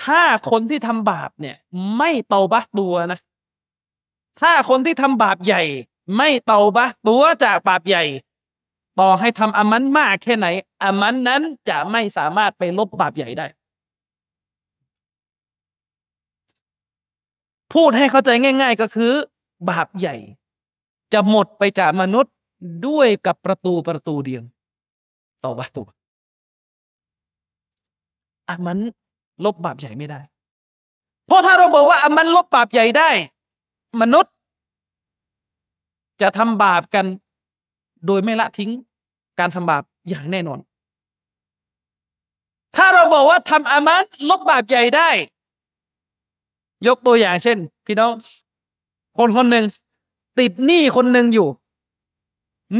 ถ้าคนที่ทำบาปเนี่ย ไม่เตาบะตัวนะ ถ้าคนที่ทำบาปใหญ่ ไม่เตาบะตัวจากบาปใหญ่ ต่อให้ทำอามันมากแค่ไหนอามันนั้นจะไม่สามารถไปลบบาปใหญ่ได้ พูดให้เข้าใจง่าย ๆ ก็คือ บาปใหญ่ จะหมดไปจากมนุษย์ด้วยกับประตูประตูเดียวต่อบาตัว อะมันลบบาปใหญ่ไม่ได้ เพราะถ้าเราบอกว่าอะมันลบบาปใหญ่ได้ มนุษย์ จะทำบาปกัน โดยไม่ละทิ้ง การทำบาปอย่างแน่นอน ถ้าเราบอกว่าทำอามันลบบาปใหญ่ได้ ยกตัวอย่างเช่น พี่น้อง คนคนหนึ่งติดหนี้คนหนึ่งอยู่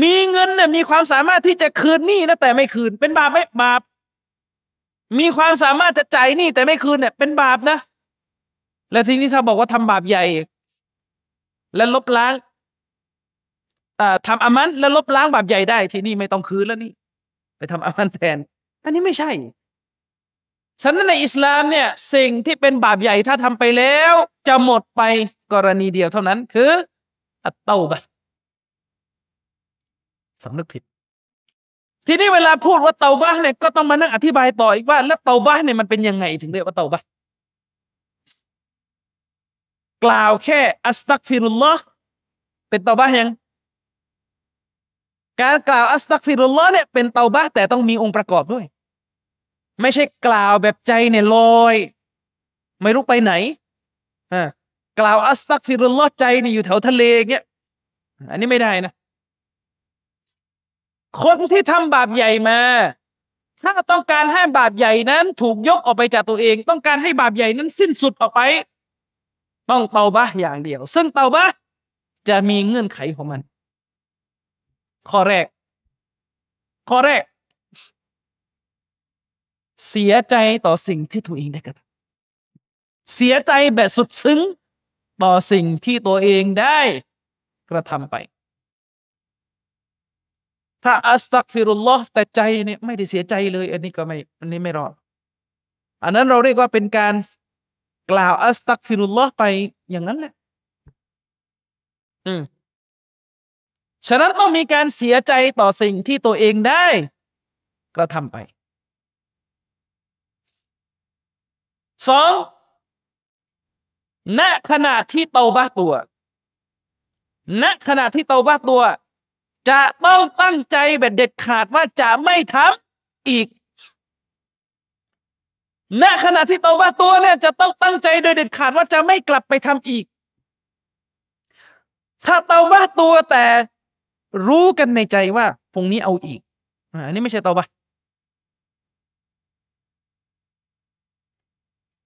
มีเงินเนี่ยมีความสามารถที่จะคืนหนี้นะแต่ไม่คืน เป็นบาปไหมบาป มีความสามารถจะจ่ายหนี้แต่ไม่คืนเนี่ยเป็นบาปนะ และทีนี้ถ้าบอกว่าทำบาปใหญ่ และลบล้างอ่าทำอามันแล้วลบล้างบาปใหญ่ได้ทีนี้ไม่ต้องคืนแล้วนี่ ไปทำอามันแทน อันนี้ไม่ใช่ ฉะนั้นในอิสลามเนี่ย สิ่งที่เป็นบาปใหญ่ถ้าทำไปแล้ว จะหมดไปกรณีเดียวเท่านั้นคือ อัตเตาบะสำนึกผิด ทีนี้เวลาพูดว่าเตาบ้าเนี่ยก็ต้องมานั่งอธิบายต่ออีกว่า แล้วเตาบ้าเนี่ยมันเป็นยังไงถึงเรียกว่าเตาบ้ากล่าวแค่อัสตักฟิรุลลอฮ์เป็นเตาบ้ายังการกล่าวอัสตักฟิรุลลอฮ์เนี่ยเป็นเตาบ้าแต่ต้องมีองค์ประกอบด้วย ไม่ใช่กล่าวแบบใจเนี่ยลอยไม่รู้ไปไหนอ่ากล่าวอัสตักฟิรุลลอฮ์ใจเนี่ยอยู่แถวทะเลเงี้ยอันนี้ไม่ได้นะ คนที่ทำบาปใหญ่มา ถ้าต้องการให้บาปใหญ่นั้น ถูกยกออกไปจากตัวเอง ต้องการให้บาปใหญ่นั้นสิ้นสุดออกไป ต้องเตาบะอย่างเดียว ซึ่งเตาบะจะมีเงื่อนไขของมัน ข้อแรก ข้อแรก เสียใจต่อสิ่งที่ตัวเองได้กระทำเสียใจแบบสุดซึ้งต่อสิ่งที่ตัวเองได้กระทำไป ถ้าอัสตักฟิรุลลอฮ์แต่ใจเนี่ยไม่ได้เสียใจเลย อันนี้ก็ไม่อันนี้ไม่รอด อันนั้นเราเรียกว่าเป็นการกล่าวอัสตักฟิรุลลอฮ์ไปอย่างนั้นแหละ อืมฉะนั้นต้องมีการเสียใจต่อสิ่งที่ตัวเองได้ กระทำไปสองณขณะที่เตาบ้าตัว ณขณะที่เตาบ้าตัว จะต้องตั้งใจแบบเด็ดขาดว่าจะไม่ทำอีกณขณะที่โตบ้าตัวเนี่ยจะต้องตั้งใจโดยเด็ดขาดว่าจะไม่กลับไปทำอีก ถ้าเตาบ้าตัวแต่รู้กันในใจว่าพรุ่งนี้เอาอีกอันนี้ไม่ใช่เตาบ้า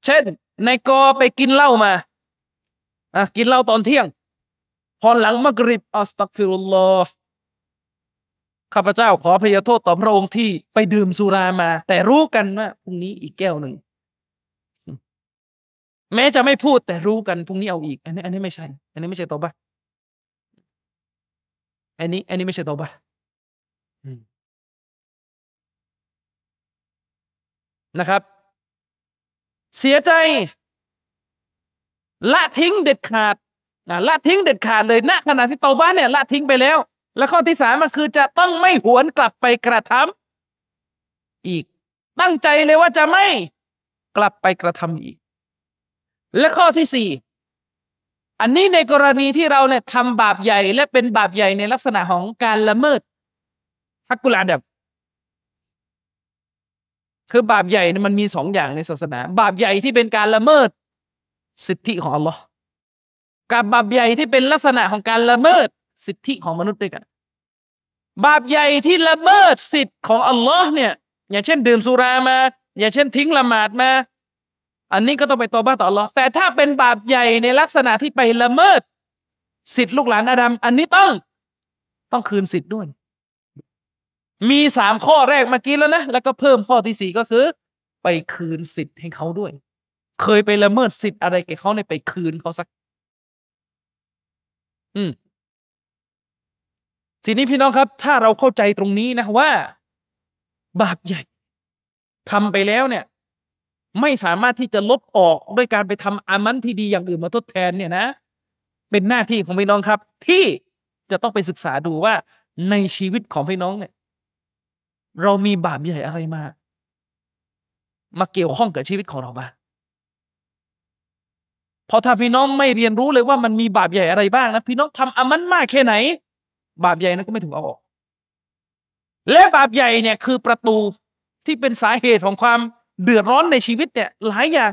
เช่นในกอไปกินเหล้ามาอะกินเหล้าตอนเที่ยง พอหลังมักริบอัสตักฟิรุลลอฮ์ ข้าพเจ้าขอพยโทษต่อพระองค์ที่ไปดื่มสุรามา แต่รู้กันว่าพรุ่งนี้อีกแก้วหนึ่ง แม้จะไม่พูดแต่รู้กันพรุ่งนี้เอาอีก อันนี้ อันนี้ไม่ใช่ อันนี้ไม่ใช่ตอบะอันนี้ อันนี้ไม่ใช่ตอบะนะครับ เสียใจละทิ้งเด็ดขาดละทิ้งเด็ดขาดเลยณขณะที่เตาบ้านเนี่ยละทิ้งไปแล้ว แล้วข้อที่สามมันคือจะต้องไม่หวนกลับไปกระทำอีก ตั้งใจเลยว่าจะไม่กลับไปกระทำอีก และข้อที่สี่อันนี้ในกรณีที่เราเนี่ยทำบาปใหญ่ และเป็นบาปใหญ่ในลักษณะของการละเมิดฮักกุลาดับ คือบาปใหญ่มันมีสองอย่างในศาสนา บาปใหญ่ที่เป็นการละเมิด สิทธิของอัลลอฮ์กับบาปใหญ่ที่เป็นลักษณะของการละเมิดสิทธิของมนุษย์ด้วยกัน บาปใหญ่ที่ละเมิดสิทธิ์ของอัลลอฮ์เนี่ยอย่างเช่น ดื่มสุรามา อย่างเช่นทิ้งละหมาดมา อันนี้ก็ต้องไปตอบ้าต่ออัลลอฮ์แต่ถ้าเป็นบาปใหญ่ในลักษณะที่ไปละเมิด สิทธิ์ลูกหลานอาดัมอันนี้ต้องต้องคืนสิทธิ์ด้วย มีสามข้อแรกเมื่อกี้แล้วนะ แล้วก็เพิ่มข้อที่สี่ก็คือ ไปคืนสิทธิ์ให้เขาด้วย เคยไปละเมิดสิทธิ์อะไรแกเขาในไปคืนเขาสัก อืม ทีนี้พี่น้องครับ ถ้าเราเข้าใจตรงนี้นะว่า บาปใหญ่ทำไปแล้วเนี่ย ไม่สามารถที่จะลบออกด้วยการไปทำอามันที่ดีอย่างอื่นมาทดแทนเนี่ยนะ เป็นหน้าที่ของพี่น้องครับ ที่จะต้องไปศึกษาดูว่าในชีวิตของพี่น้องเนี่ย เรามีบาปใหญ่อะไรมา มาเกี่ยวข้องกับชีวิตของเราบ้างพอถ้าพี่น้องไม่เรียนรู้เลยว่ามันมีบาปใหญ่อะไรบ้างนะพี่น้องทำอามันมากแค่ไหน บาปใหญ่นั้นก็ไม่ถูกเอาออก และบาปใหญ่เนี่ยคือประตูที่เป็นสาเหตุของความเดือดร้อนในชีวิตเนี่ย หลายอย่าง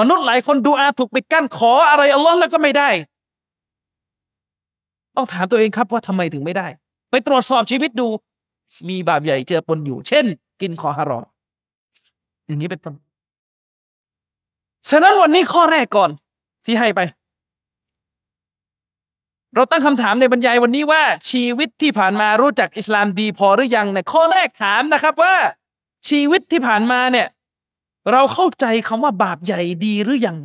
มนุษย์หลายคนดูอาถูกไปกั้นขออะไรอัลลอฮ์แล้วก็ไม่ได้ต้องถามตัวเองครับว่าทำไมถึงไม่ได้ ไปตรวจสอบชีวิตดู มีบาปใหญ่เจอปนอยู่ เช่น กินขอฮารอมอย่างนี้เป็นต้นฉะนั้นวันนี้ข้อแรกก่อนที่ให้ไป เราตั้งคำถามในบรรยายวันนี้ว่า ชีวิตที่ผ่านมารู้จักอิสลามดีพอหรือยังเนี่ยข้อแรกถามนะครับว่า ชีวิตที่ผ่านมาเนี่ย เราเข้าใจคำว่าบาปใหญ่ดีหรือยัง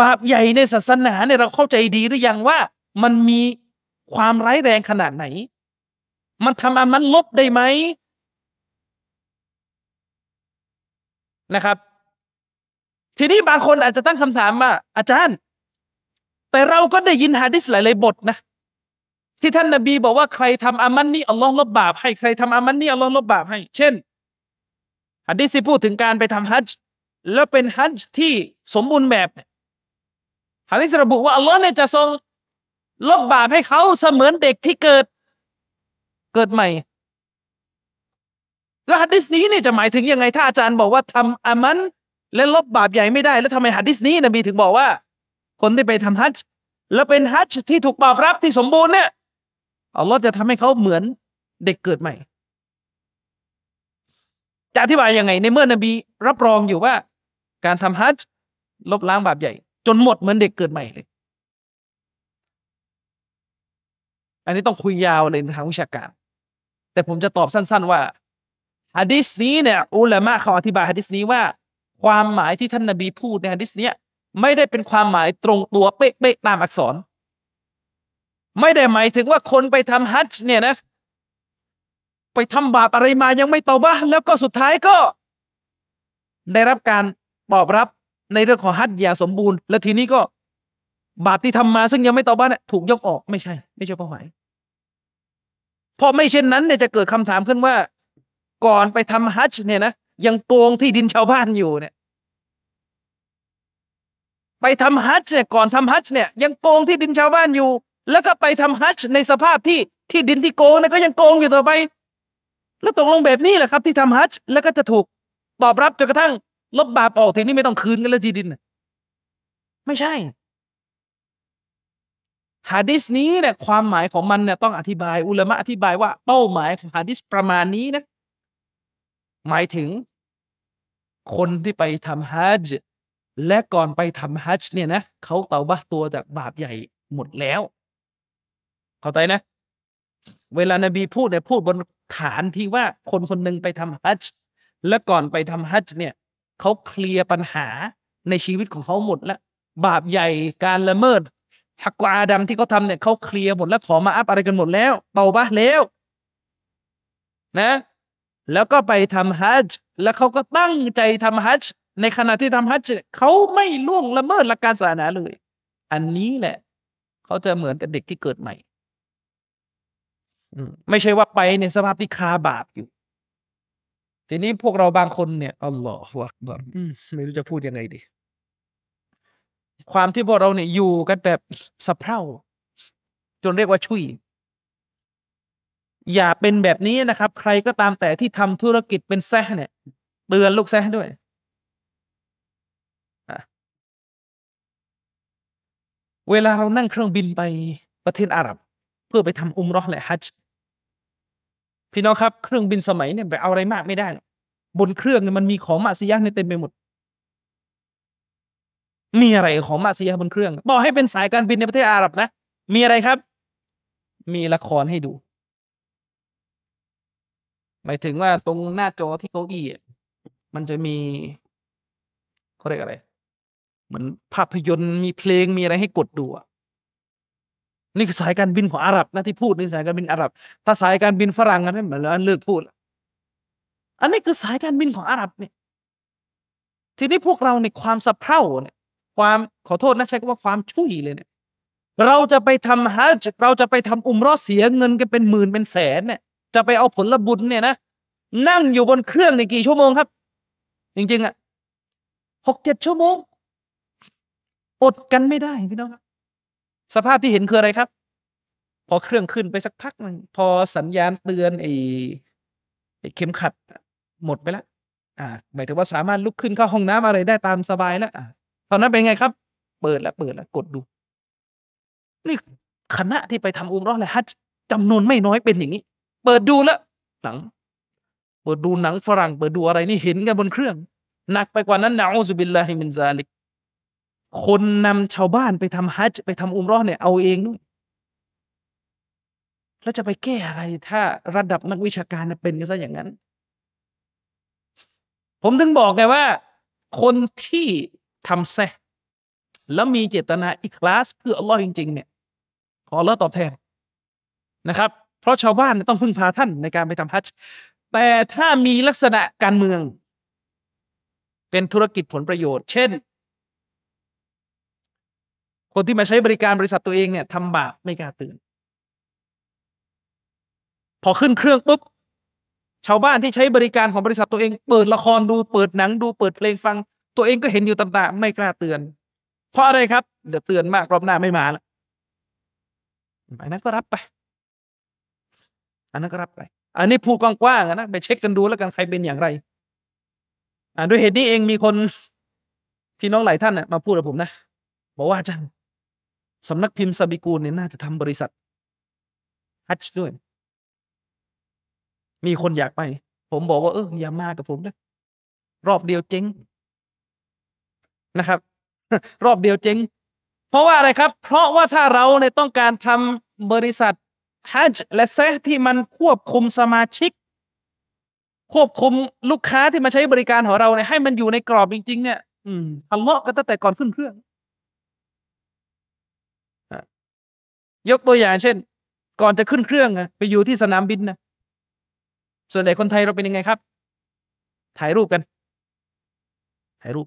บาปใหญ่ในศาสนาเนี่ยเราเข้าใจดีหรือยังว่า มันมีความร้ายแรงขนาดไหน มันทำอามันลบได้ไหมนะครับ ทีนี้บางคนอาจจะตั้งคำถามว่าอาจารย์ แต่เราก็ได้ยินฮะดิษหลายๆบทนะ ที่ท่านนบีบอกว่าใครทำอามันนี่อัลลอฮ์ลบบาปให้ใครทำอามันนี่อัลลอฮ์ลบบาปให้ เช่นฮะดิษที่พูดถึงการไปทำฮัจจ์แล้วเป็นฮัจจ์ที่สมบูรณ์แบบฮะดิษระบุว่าอัลลอฮ์เนี่ยจะทรงลบบาปให้เขาเสมือนเด็กที่เกิดเกิดใหม่แล้วฮัดดิสนี้เนี่ยจะหมายถึงยังไงถ้าอาจารย์บอกว่าทำอามันและลบบาปใหญ่ไม่ได้ แล้วทำไมฮัดดิสนี้นบีถึงบอกว่า คนที่ไปทำฮัจจ์แล้วเป็นฮัจจ์ที่ถูกตอบรับที่สมบูรณ์เนี่ยอัลลอฮ์จะทำให้เขาเหมือนเด็กเกิดใหม่ จะอธิบายยังไง ในเมื่อนบี รับรองอยู่ว่า การทำฮัจจ์ลบล้างบาปใหญ่ จนหมดเหมือนเด็กเกิดใหม่เลย อันนี้ต้องคุยยาวเลยทางวิชาการ แต่ผมจะตอบสั้น ๆ ว่าฮะดิษนี้เนี่ยอุลามะเขาอธิบายฮะดิษนี้ว่า ความหมายที่ท่านนบีพูดในฮะดิษเนี้ย ไม่ได้เป็นความหมายตรงตัวเป๊ะๆตามอักษร ไม่ได้หมายถึงว่าคนไปทำฮัจจ์เนี่ยนะไปทำบาปอะไรมายังไม่ตอบ้าแล้วก็สุดท้ายก็ ได้รับการตอบรับในเรื่องของฮัจจ์อย่างสมบูรณ์ แล้วทีนี้ก็ บาปที่ทำมาซึ่งยังไม่ตอบ้านเนี่ยถูกยกออกไม่ใช่ ไม่ใช่เป้าหมายเพราะไม่เช่นนั้นเนี่ยจะเกิดคำถามขึ้นว่า ก่อนไปทำฮัจจ์เนี่ยนะยังโกงที่ดินชาวบ้านอยู่เนี่ย ไปทำฮัจจ์เนี่ยก่อนทำฮัจจ์เนี่ยยังโกงที่ดินชาวบ้านอยู่ แล้วก็ไปทำฮัจจ์ในสภาพที่ที่ดินที่โกงเนี่ยก็ยังโกงอยู่ต่อไป แล้วตกลงแบบนี้แหละครับ ที่ทำฮัจจ์แล้วก็จะถูกตอบรับจนกระทั่ง ลบบาปออกทีนี้ไม่ต้องคืนกันแล้วที่ดินไม่ใช่ฮะดิษนี้เนี่ยความหมายของมันเนี่ยต้องอธิบายอุลามะอธิบายว่าเป้าหมายของฮะดิษประมาณนี้นะหมายถึง คนที่ไปทำฮัจจ์ และก่อนไปทำฮัจจ์เนี่ยนะเขาเตาบะตัวจากบาปใหญ่หมดแล้ว เข้าใจนะ เวลานบีพูดเนี่ยพูดบนฐานที่ว่าคนคนหนึ่งไปทำฮัจจ์และก่อนไปทำฮัจจ์เนี่ยเขาเคลียร์ปัญหาในชีวิตของเขาหมดแล้ว บาปใหญ่การละเมิดฮักกวาดำที่เขาทำเนี่ยเขาเคลียร์หมดแล้วขอมาอัพอะไรกันหมดแล้วเบาบะแล้ว นะ แล้วก็ไปทำฮัจจ์แล้วเขาก็ตั้งใจทำฮัจจ์ ในขณะที่ทำฮัจจ์เขาไม่ล่วงละเมิดหลักการศาสนาเลย อันนี้แหละ เขาจะเหมือนกับเด็กที่เกิดใหม่ไม่ใช่ว่าไปในสภาพที่คาบาปอยู่ ทีนี้พวกเราบางคนเนี่ยอัลลอฮฺวักบารไม่รู้จะพูดยังไงดี ความที่พวกเราเนี่ยอยู่กันแบบสะเพร่า จนเรียกว่าชุยอย่าเป็นแบบนี้นะครับ ใครก็ตามแต่ที่ทำธุรกิจเป็นแซ่เนี่ย เตือนลูกแซ่ด้วย เวลาเรานั่งเครื่องบินไปประเทศอาหรับ เพื่อไปทำอุมรอและฮัจจ์พี่น้องครับเครื่องบินสมัยเนี่ยไปเอาอะไรมากไม่ได้ บนเครื่องเนี่ยมันมีของมาซียะเนี่ยเต็มไปหมด มีอะไรของมาซียะบนเครื่อง บอกให้เป็นสายการบินในประเทศอาหรับนะ มีอะไรครับ มีละครให้ดู หมายถึงว่าตรงหน้าจอที่เก้าอี้มันจะมีเขาเรียกอะไร เหมือนภาพยนตร์มีเพลงมีอะไรให้กดดูอะนี่คือสายการบินของอาหรับนะที่พูดนี่สายการบินอาหรับ ถ้าสายการบินฝรั่งกันไม่เหมือนแล้วเลิกพูด อันนี้คือสายการบินของอาหรับเนี่ยทีนี้พวกเราในความสะเพร่าเนี่ย ความขอโทษนะใช้คำว่าความชุยเลยเนี่ย เราจะไปทำฮัจเราจะไปทำอุมรอเสียเงินกันเป็นหมื่นเป็นแสนเนี่ย จะไปเอาผลบุญเนี่ยนะนั่งอยู่บนเครื่องในกี่ชั่วโมงครับ จริงๆอะหกเจ็ดชั่วโมง อดกันไม่ได้พี่น้องครับ สภาพที่เห็นคืออะไรครับ พอเครื่องขึ้นไปสักพักหนึ่งพอสัญญาณเตือนไอ้เข็มขัด หมดไปแล้วอ่าหมายถึงว่าสามารถลุกขึ้นเข้าห้องน้ำอะไรได้ตามสบายแล้วอ่าตอนนั้นเป็นไงครับ เปิดแล้วเปิดแล้วกดดู นี่คณะที่ไปทำอุมรอและฮัจจำนวนไม่น้อยเป็นอย่างนี้ เปิดดูแล้วหนัง เปิดดูหนังฝรั่ง เปิดดูอะไรนี่เห็นกันบนเครื่อง หนักไปกว่านั้นนะอูซุบิลลาฮิมินซาลิก คนนำชาวบ้านไปทำฮัจไปทำอุมรอเนี่ยเอาเองด้วยแล้วจะไปแก้อะไรถ้าระดับนักวิชาการเป็นกันซะอย่างนั้น ผมถึงบอกไงว่า คนที่ทำแซแล้วมีเจตนาอีคลาสเพื่ออัลลอฮ์จริง ๆ เนี่ย ขออัลลอฮ์ตอบแทนนะครับ เพราะชาวบ้านต้องพึ่งพาท่านในการไปทำฮัจจ์แต่ถ้ามีลักษณะการเมือง เป็นธุรกิจผลประโยชน์ เช่น คนที่มาใช้บริการบริษัทตัวเองเนี่ยทำบาปไม่กล้าตื่น พอขึ้นเครื่องปุ๊บชาวบ้านที่ใช้บริการของบริษัทตัวเอง เปิดละครดูเปิดหนังดูเปิดเพลงฟัง ตัวเองก็เห็นอยู่ต่างๆไม่กล้าเตือน เพราะอะไรครับ เดี๋ยวเตือนมากรอบหน้าไม่มาแล้วอันนั้นก็รับไป อันนั้นก็รับไป อันนี้พูดกว้างๆนะไปเช็คกันดูแล้วกันใครเป็นอย่างไรอ่าด้วยเหตุนี้เองมีคนพี่น้องหลายท่านนี่ยมาพูดกับผมนะบอกว่าอาจารย์ สำนักพิมพ์ซาบิกูลเนี่ยน่าจะทำบริษัทฮัจด้วย มีคนอยากไป ผมบอกว่าเอออย่ามากับผมนะรอบเดียวเจ๊งนะครับ รอบเดียวเจ๊งเพราะว่าอะไรครับ เพราะว่าถ้าเราเนี่ยต้องการทำบริษัทฮัจและเซที่มันควบคุมสมาชิก ควบคุมลูกค้าที่มาใช้บริการของเราเนี่ยให้มันอยู่ในกรอบจริง ๆ เนี่ย อืมทะเลาะกันตั้งแต่ก่อนขึ้นเครื่อง ยกตัวอย่างเช่น ก่อนจะขึ้นเครื่องอะไปอยู่ที่สนามบินนะส่วนใหญ่คนไทยเราเป็นยังไงครับ ถ่ายรูปกัน ถ่ายรูป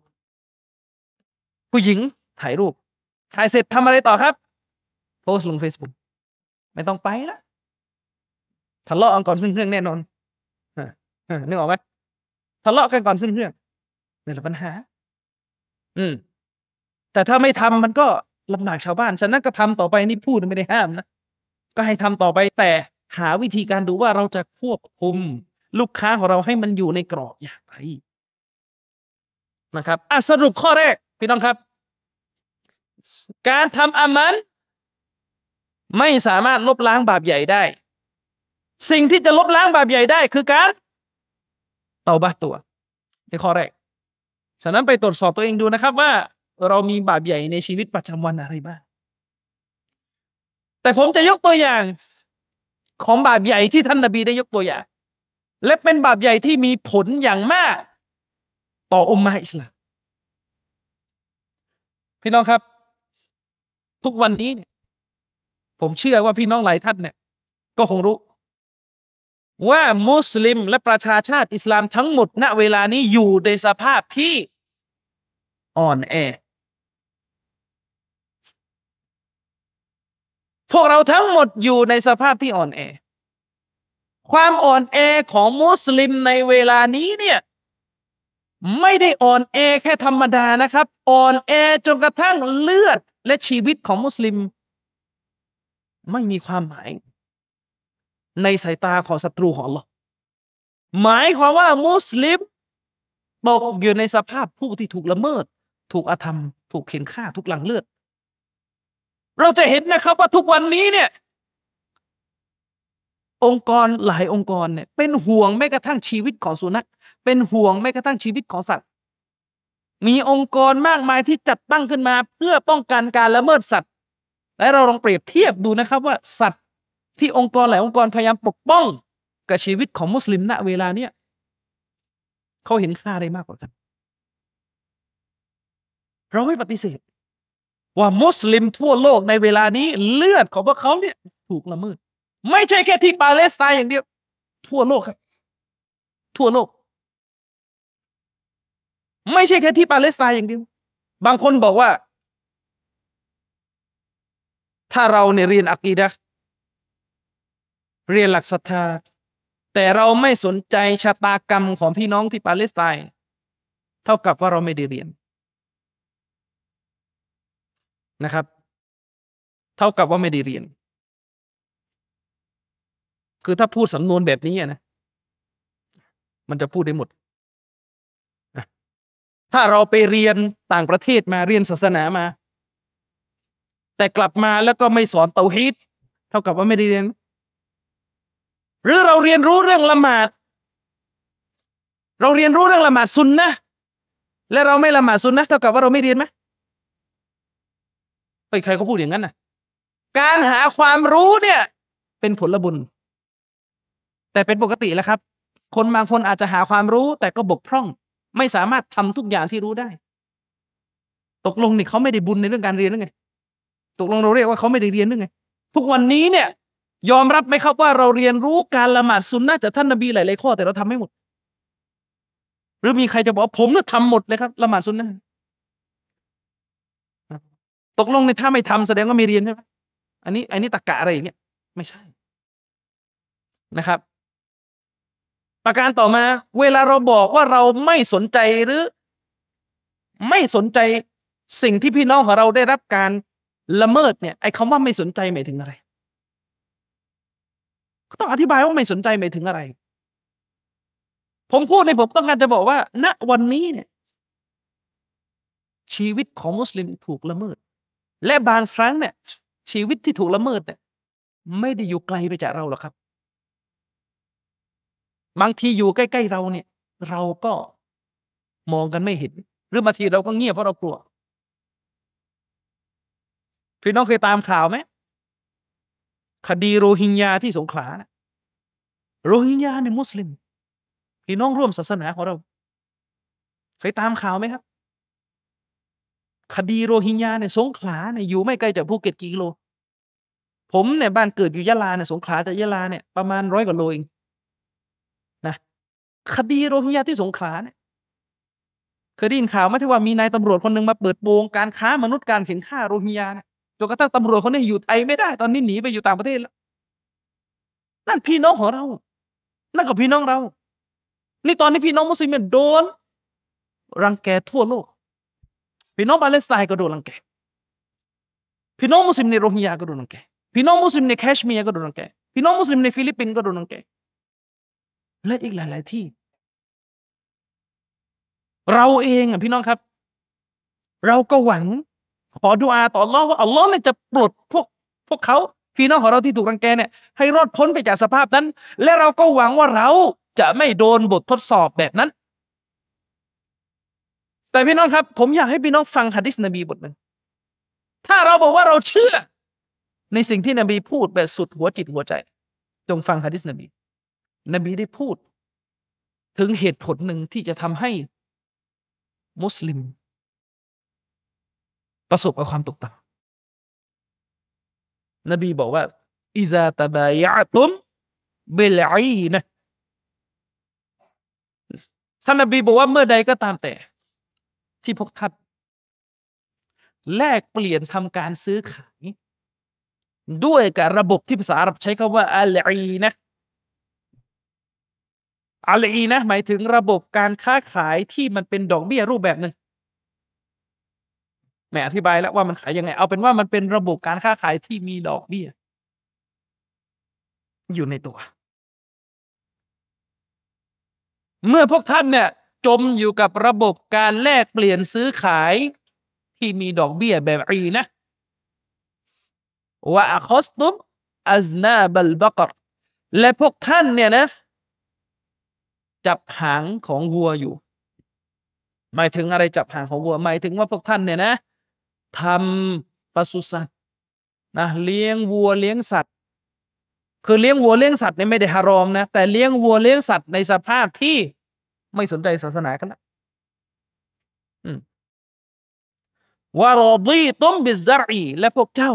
ผู้หญิงถ่ายรูป ถ่ายเสร็จทำอะไรต่อครับ โพสต์ลง Facebook ไม่ต้องไปละทะเลาะกันก่อนขึ้นเครื่องแน่นอนนึกออกไหมทะเลาะกันก่อนขึ้นเครื่องนี่แหละปัญหา อืมแต่ถ้าไม่ทำมันก็ ลำบากชาวบ้าน ฉะนั้นก็ทำต่อไปนี่พูดไม่ได้ห้ามนะ ก็ให้ทำต่อไปแต่หาวิธีการดูว่าเราจะควบคุมลูกค้าของเราให้มันอยู่ในกรอบอย่างไรนะครับอะสรุปข้อแรก พี่น้องครับ การทำอามัน ไม่สามารถลบล้างบาปใหญ่ได้ สิ่งที่จะลบล้างบาปใหญ่ได้ คือการเตาบาตัวในข้อแรก ฉะนั้นไปตรวจสอบตัวเองดูนะครับว่า เรามีบาปใหญ่ในชีวิตประจำวันอะไรบ้าง แต่ผมจะยกตัวอย่างของบาปใหญ่ที่ท่านนบีได้ยกตัวอย่าง และเป็นบาปใหญ่ที่มีผลอย่างมาก ต่ออุมมาอิสลามพี่น้องครับ ทุกวันนี้เนี่ย ผมเชื่อว่าพี่น้องหลายท่านเนี่ย ก็คงรู้ ว่ามุสลิมและประชาชาติอิสลามทั้งหมดณเวลานี้อยู่ในสภาพที่อ่อนแอ พวกเราทั้งหมดอยู่ในสภาพที่อ่อนแอ ความอ่อนแอของมุสลิมในเวลานี้เนี่ยไม่ได้อ่อนแอแค่ธรรมดานะครับ อ่อนแอจนกระทั่งเลือดและชีวิตของมุสลิม ไม่มีความหมาย ในสายตาของศัตรูของเราหมายความว่ามุสลิมตกอยู่ในสภาพผู้ที่ถูกละเมิด ถูกอาธรรม ถูกเข็นฆ่าถูกหลังเลือด เราจะเห็นนะครับว่าทุกวันนี้เนี่ย องค์กรหลายองค์กรเนี่ยเป็นห่วงแม้กระทั่งชีวิตของสุนัขเป็นห่วงแม้กระทั่งชีวิตของสัตว์ มีองค์กรมากมายที่จัดตั้งขึ้นมา เพื่อป้องกันการละเมิดสัตว์ และเราลองเปรียบเทียบดูนะครับว่าสัตว์ที่องค์กรหลายองค์กรพยายามปกป้องกับชีวิตของมุสลิมณเวลาเนี้ยเขาเห็นค่าได้มากกว่ากัน เราไม่ปฏิเสธ ว่ามุสลิมทั่วโลกในเวลานี้เลือดของพวกเขาเนี่ยถูกละเมิด ไม่ใช่แค่ที่ปาเลสไตน์อย่างเดียว ทั่วโลกครับ ทั่วโลก ไม่ใช่แค่ที่ปาเลสไตน์อย่างเดียว บางคนบอกว่า ถ้าเราเนี่ยเรียนอักีดะเรียนหลักศรัทธา แต่เราไม่สนใจชะตากรรมของพี่น้องที่ปาเลสไตน์เท่ากับว่าเราไม่ได้เรียน นะครับ เท่ากับว่าไม่ได้เรียน คือถ้าพูดสำนวนแบบนี้นะมันจะพูดได้หมด ถ้าเราไปเรียนต่างประเทศมาเรียนศาสนามา แต่กลับมาแล้วก็ไม่สอนเตาฮีดเท่ากับว่าไม่ได้เรียน หรือเราเรียนรู้เรื่องละหมาด เราเรียนรู้เรื่องละหมาดซุนนะและเราไม่ละหมาดซุนนะเท่ากับว่าเราไม่เรียนไหม ใครเขาพูดอย่างนั้นนะการหาความรู้เนี่ย เป็นผลบุญ แต่เป็นปกติแล้วครับ คนบางคนอาจจะหาความรู้ แต่ก็บกพร่อง ไม่สามารถทำทุกอย่างที่รู้ได้ ตกลงนี่เขาไม่ได้บุญในเรื่องการเรียนหรือไงตกลงเราเรียกว่าเขาไม่ได้เรียนหรือไง ทุกวันนี้เนี่ย ยอมรับไหมครับว่าเราเรียนรู้การละหมาดซุนนะจากท่านนบีหลายๆข้อ แต่เราทำไม่หมด หรือมีใครจะบอกผมเนี่ยทำหมดเลยครับละหมาดซุนนะ ตกลงในถ้าไม่ทำแสดงว่าไม่เรียนใช่ไหมอันนี้อันนี้ตะกะอะไรอย่างเงี้ยไม่ใช่นะครับ ประการต่อมา เวลาเราบอกว่าเราไม่สนใจหรือ ไม่สนใจสิ่งที่พี่น้องของเราได้รับการละเมิดเนี่ยไอ้คาว่าไม่สนใจหมายถึงอะไรก็ต้องอธิบายว่าไม่สนใจหมายถึงอะไร ผมพูดในผมต้องการจะบอกว่า ณวันนี้เนี่ย ชีวิตของมุสลิมถูกละเมิด และบางครั้งเนี่ย ชีวิตที่ถูกละเมิดเนี่ย ไม่ได้อยู่ไกลไปจากเราหรอกครับ บางทีอยู่ใกล้ๆเราเนี่ย เราก็มองกันไม่เห็น หรือบางทีเราก็เงียบเพราะเรากลัวพี่น้องเคยตามข่าวไหมคดีโรฮิงญาที่สงขลาโรฮิงญาเนี่ยมุสลิม พี่น้องร่วมศาสนาของเราเคยตามข่าวไหมครับ คดีโรฮิงญาเนี่ยสงขลาเนี่ยอยู่ไม่ไกลจากภูเก็ตกี่กิโล ผมเนี่ยบ้านเกิดอยู่ยะลาเนี่ยสงขลาจากยะลาเนี่ยประมาณร้อยกว่าโลเองนะคดีโรฮิงญาที่สงขลาเนี่ยเคยได้ยินข่าวไหมที่ว่ามีนายตำรวจคนหนึ่งมาเปิดโปงการค้ามนุษย์การเข่นฆ่าโรฮิงญาเนี่ยจนกระทั่งตำรวจคนนี้อยู่ไทยไม่ได้ตอนนี้หนีไปอยู่ต่างประเทศแล้วนั่นพี่น้องของเรา นั่นก็พี่น้องเรา นี่ตอนนี้พี่น้องมุสลิมโดน รังแกทั่วโลก พี่น้องปาเลสไตน์ก็โดนรังแกพี่น้องมุสลิมในโรฮิงญาก็โดนรังแกพี่น้องมุสลิมในแคชเมียร์ก็โดนรังแกพี่น้องมุสลิมในฟิลิปปินส์ก็โดนรังแกและอีกหลาย ๆ ที่ เราเองอะพี่น้องครับ เราก็หวัง ขอดุอาต่ออัลลอฮ์ว่าอัลลอฮ์เนี่ยจะปลดพวก พวกเขาพี่น้องของเราที่ถูกรังแกเนี่ยให้รอดพ้นไปจากสภาพนั้น และเราก็หวังว่าเราจะไม่โดนบททดสอบแบบนั้น แต่พี่น้องครับ ผมอยากให้พี่น้องฟังฮะดิษนบีบทหนึ่งถ้าเราบอกว่าเราเชื่อ ในสิ่งที่นบีพูดแบบสุดหัวจิตหัวใจ จงฟังฮะดิษนบี นบีได้พูด ถึงเหตุผลหนึ่งที่จะทำให้ มุสลิม ประสบกับความตกต่ำนบีบอกว่าอิซาตบายะตุมเบลอีนะท่านนบีบอกว่าเมื่อใดก็ตามแต่ ที่พวกท่านแลกเปลี่ยนทำการซื้อขาย ด้วยกับระบบที่ภาษาอาหรับใช้คำว่าอัลอีนะอัลอีนะหมายถึงระบบการค้าขายที่มันเป็นดอกเบี้ยรูปแบบหนึ่งแม่อธิบายแล้วว่ามันขายยังไง เอาเป็นว่ามันเป็นระบบการค้าขายที่มีดอกเบี้ย อยู่ในตัว เมื่อพวกท่านเนี่ย จมอยู่กับระบบการแลกเปลี่ยนซื้อขายที่มีดอกเบี้ยแบบอีนะว่าอัคอสตุมอัซนาบัลบักรและพวกท่านเนี่ยนะจับหางของวัวอยู่ หมายถึงอะไรจับหางของวัว หมายถึงว่าพวกท่านเนี่ยนะทำปศุสัตว์นะเลี้ยงวัวเลี้ยงสัตว์ คือเลี้ยงวัวเลี้ยงสัตว์เนี่ยไม่ได้ฮารอมนะแต่เลี้ยงวัวเลี้ยงสัตว์ในสภาพที่ ไม่สนใจศาสนากันละวารอดีต้มบิซารีและพวกเจ้า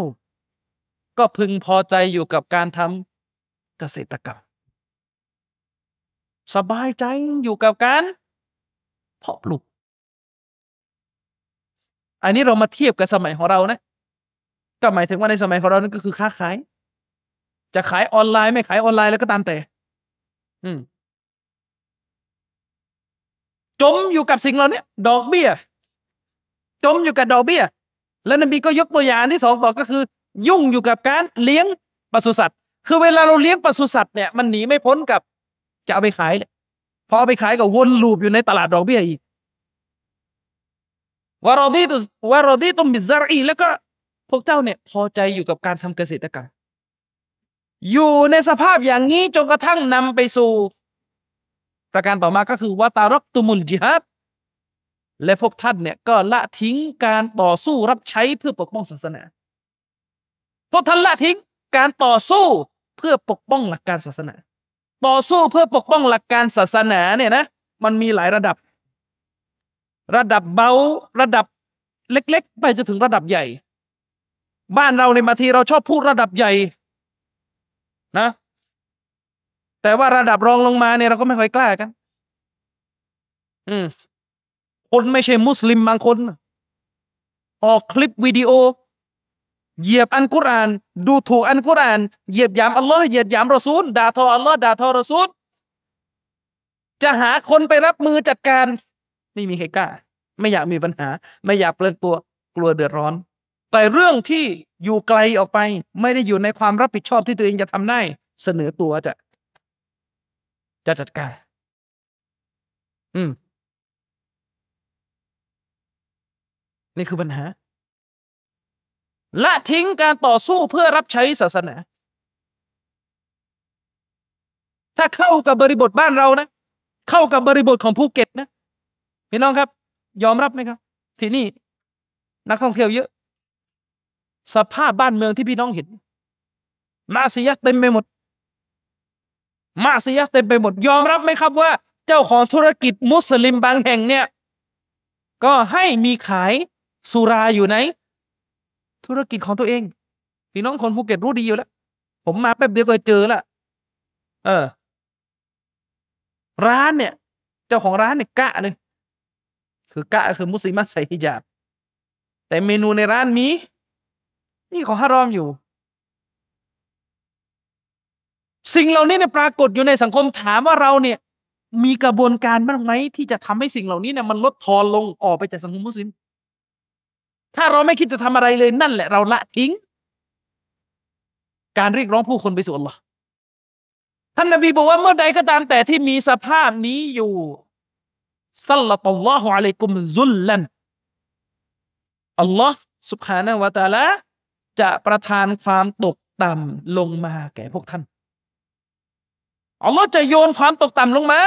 ก็พึงพอใจอยู่กับการทำเกษตรกรรม สบายใจอยู่กับการเพาะปลูก อันนี้เรามาเทียบกับสมัยของเรานะ ก็หมายถึงว่าในสมัยของเรานั่นก็คือค้าขาย จะขายออนไลน์ไม่ขายออนไลน์แล้วก็ตามแต่ อืม จมอยู่กับสิ่งเหล่านี้ดอกเบี้ย จมอยู่กับดอกเบี้ย แล้วนบีก็ยกตัวอย่างที่สองต่อก็คือ ยุ่งอยู่กับการเลี้ยงปศุสัตว์ คือเวลาเราเลี้ยงปศุสัตว์เนี่ยมันหนีไม่พ้นกับจะเอาไปขายเลยพอเอาไปขายก็วนลูปอยู่ในตลาดดอกเบี้ยอีกวารอดีตุวารอดีตุมบิซารีแล้วก็พวกเจ้าเนี่ยพอใจอยู่กับการทำเกษตรกรรมอยู่ในสภาพอย่างนี้จนกระทั่งนำไปสู่ ประการต่อมาก็คือว่าตารักตุมุลจิฮัดและพวกท่านเนี่ยก็ละทิ้งการต่อสู้รับใช้เพื่อปกป้องศาสนา พวกท่านละทิ้งการต่อสู้เพื่อปกป้องหลักการศาสนา ต่อสู้เพื่อปกป้องหลักการศาสนาเนี่ยนะมันมีหลายระดับ ระดับเบาระดับเล็ก ๆ ไปจนถึงระดับใหญ่ บ้านเราในบางทีเราชอบพูดระดับใหญ่นะ แต่ว่าระดับรองลงมาเนี่ยเราก็ไม่ค่อยกล้ากัน อืมคนไม่ใช่มุสลิมบางคน ออกคลิปวิดีโอ เหยียบอันกุราน ดูถูกอันกุราน เหยียบยามอัลลอฮ์เหยียบยามรอซูลด่าทออัลลอฮ์ด่าทอรอซูลจะหาคนไปรับมือจัดการ ไม่มีใครกล้า ไม่อยากมีปัญหา ไม่อยากเปลืองตัวกลัวเดือดร้อน แต่เรื่องที่อยู่ไกลออกไป ไม่ได้อยู่ในความรับผิดชอบที่ตัวเองจะทำได้ เสนอตัวจะ จะจัดการ อืม นี่คือปัญหา ละทิ้งการต่อสู้เพื่อรับใช้ศาสนา ถ้าเข้ากับบริบทบ้านเรานะ เข้ากับบริบทของภูเก็ตนะพี่น้องครับ ยอมรับไหมครับ ที่นี่ นักท่องเที่ยวเยอะ สภาพบ้านเมืองที่พี่น้องเห็น มาซียะเต็มไปหมด มาซียะเต็มไปหมดยอมรับไหมครับว่า เจ้าของธุรกิจมุสลิมบางแห่งเนี่ย ก็ให้มีขายสุราอยู่ในธุรกิจของตัวเอง พี่น้องคนภูเก็ตรู้ดีอยู่แล้ว ผมมาแป๊บเดียวก็เจอละเออ ร้านเนี่ย เจ้าของร้านเนี่ยกะเลยคือกะคือมุสลิมใส่ฮิญาบ แต่เมนูในร้านมีนี่ของฮารอมอยู่ สิ่งเหล่านี้เนี่ยปรากฏอยู่ในสังคมถามว่าเราเนี่ย มีกระบวนการบ้างไหมที่จะทำให้สิ่งเหล่านี้เนี่ยมันลดทอนลงออกไปจากสังคมมุสลิม ถ้าเราไม่คิดจะทำอะไรเลยนั่นแหละเราละทิ้ง การเรียกร้องผู้คนไปสู่อัลลอฮ์ท่านนบีบอกว่าเมื่อใดก็ตามแต่ที่มีสภาพนี้อยู่สัลลัตัลลอฮุอะลัยกุมซุลลันอัลลอฮ์สุบฮานะวะตาละจะประทานความตกต่ำลงมาแก่พวกท่าน อัลลอฮ์จะโยนความตกต่ำลงมา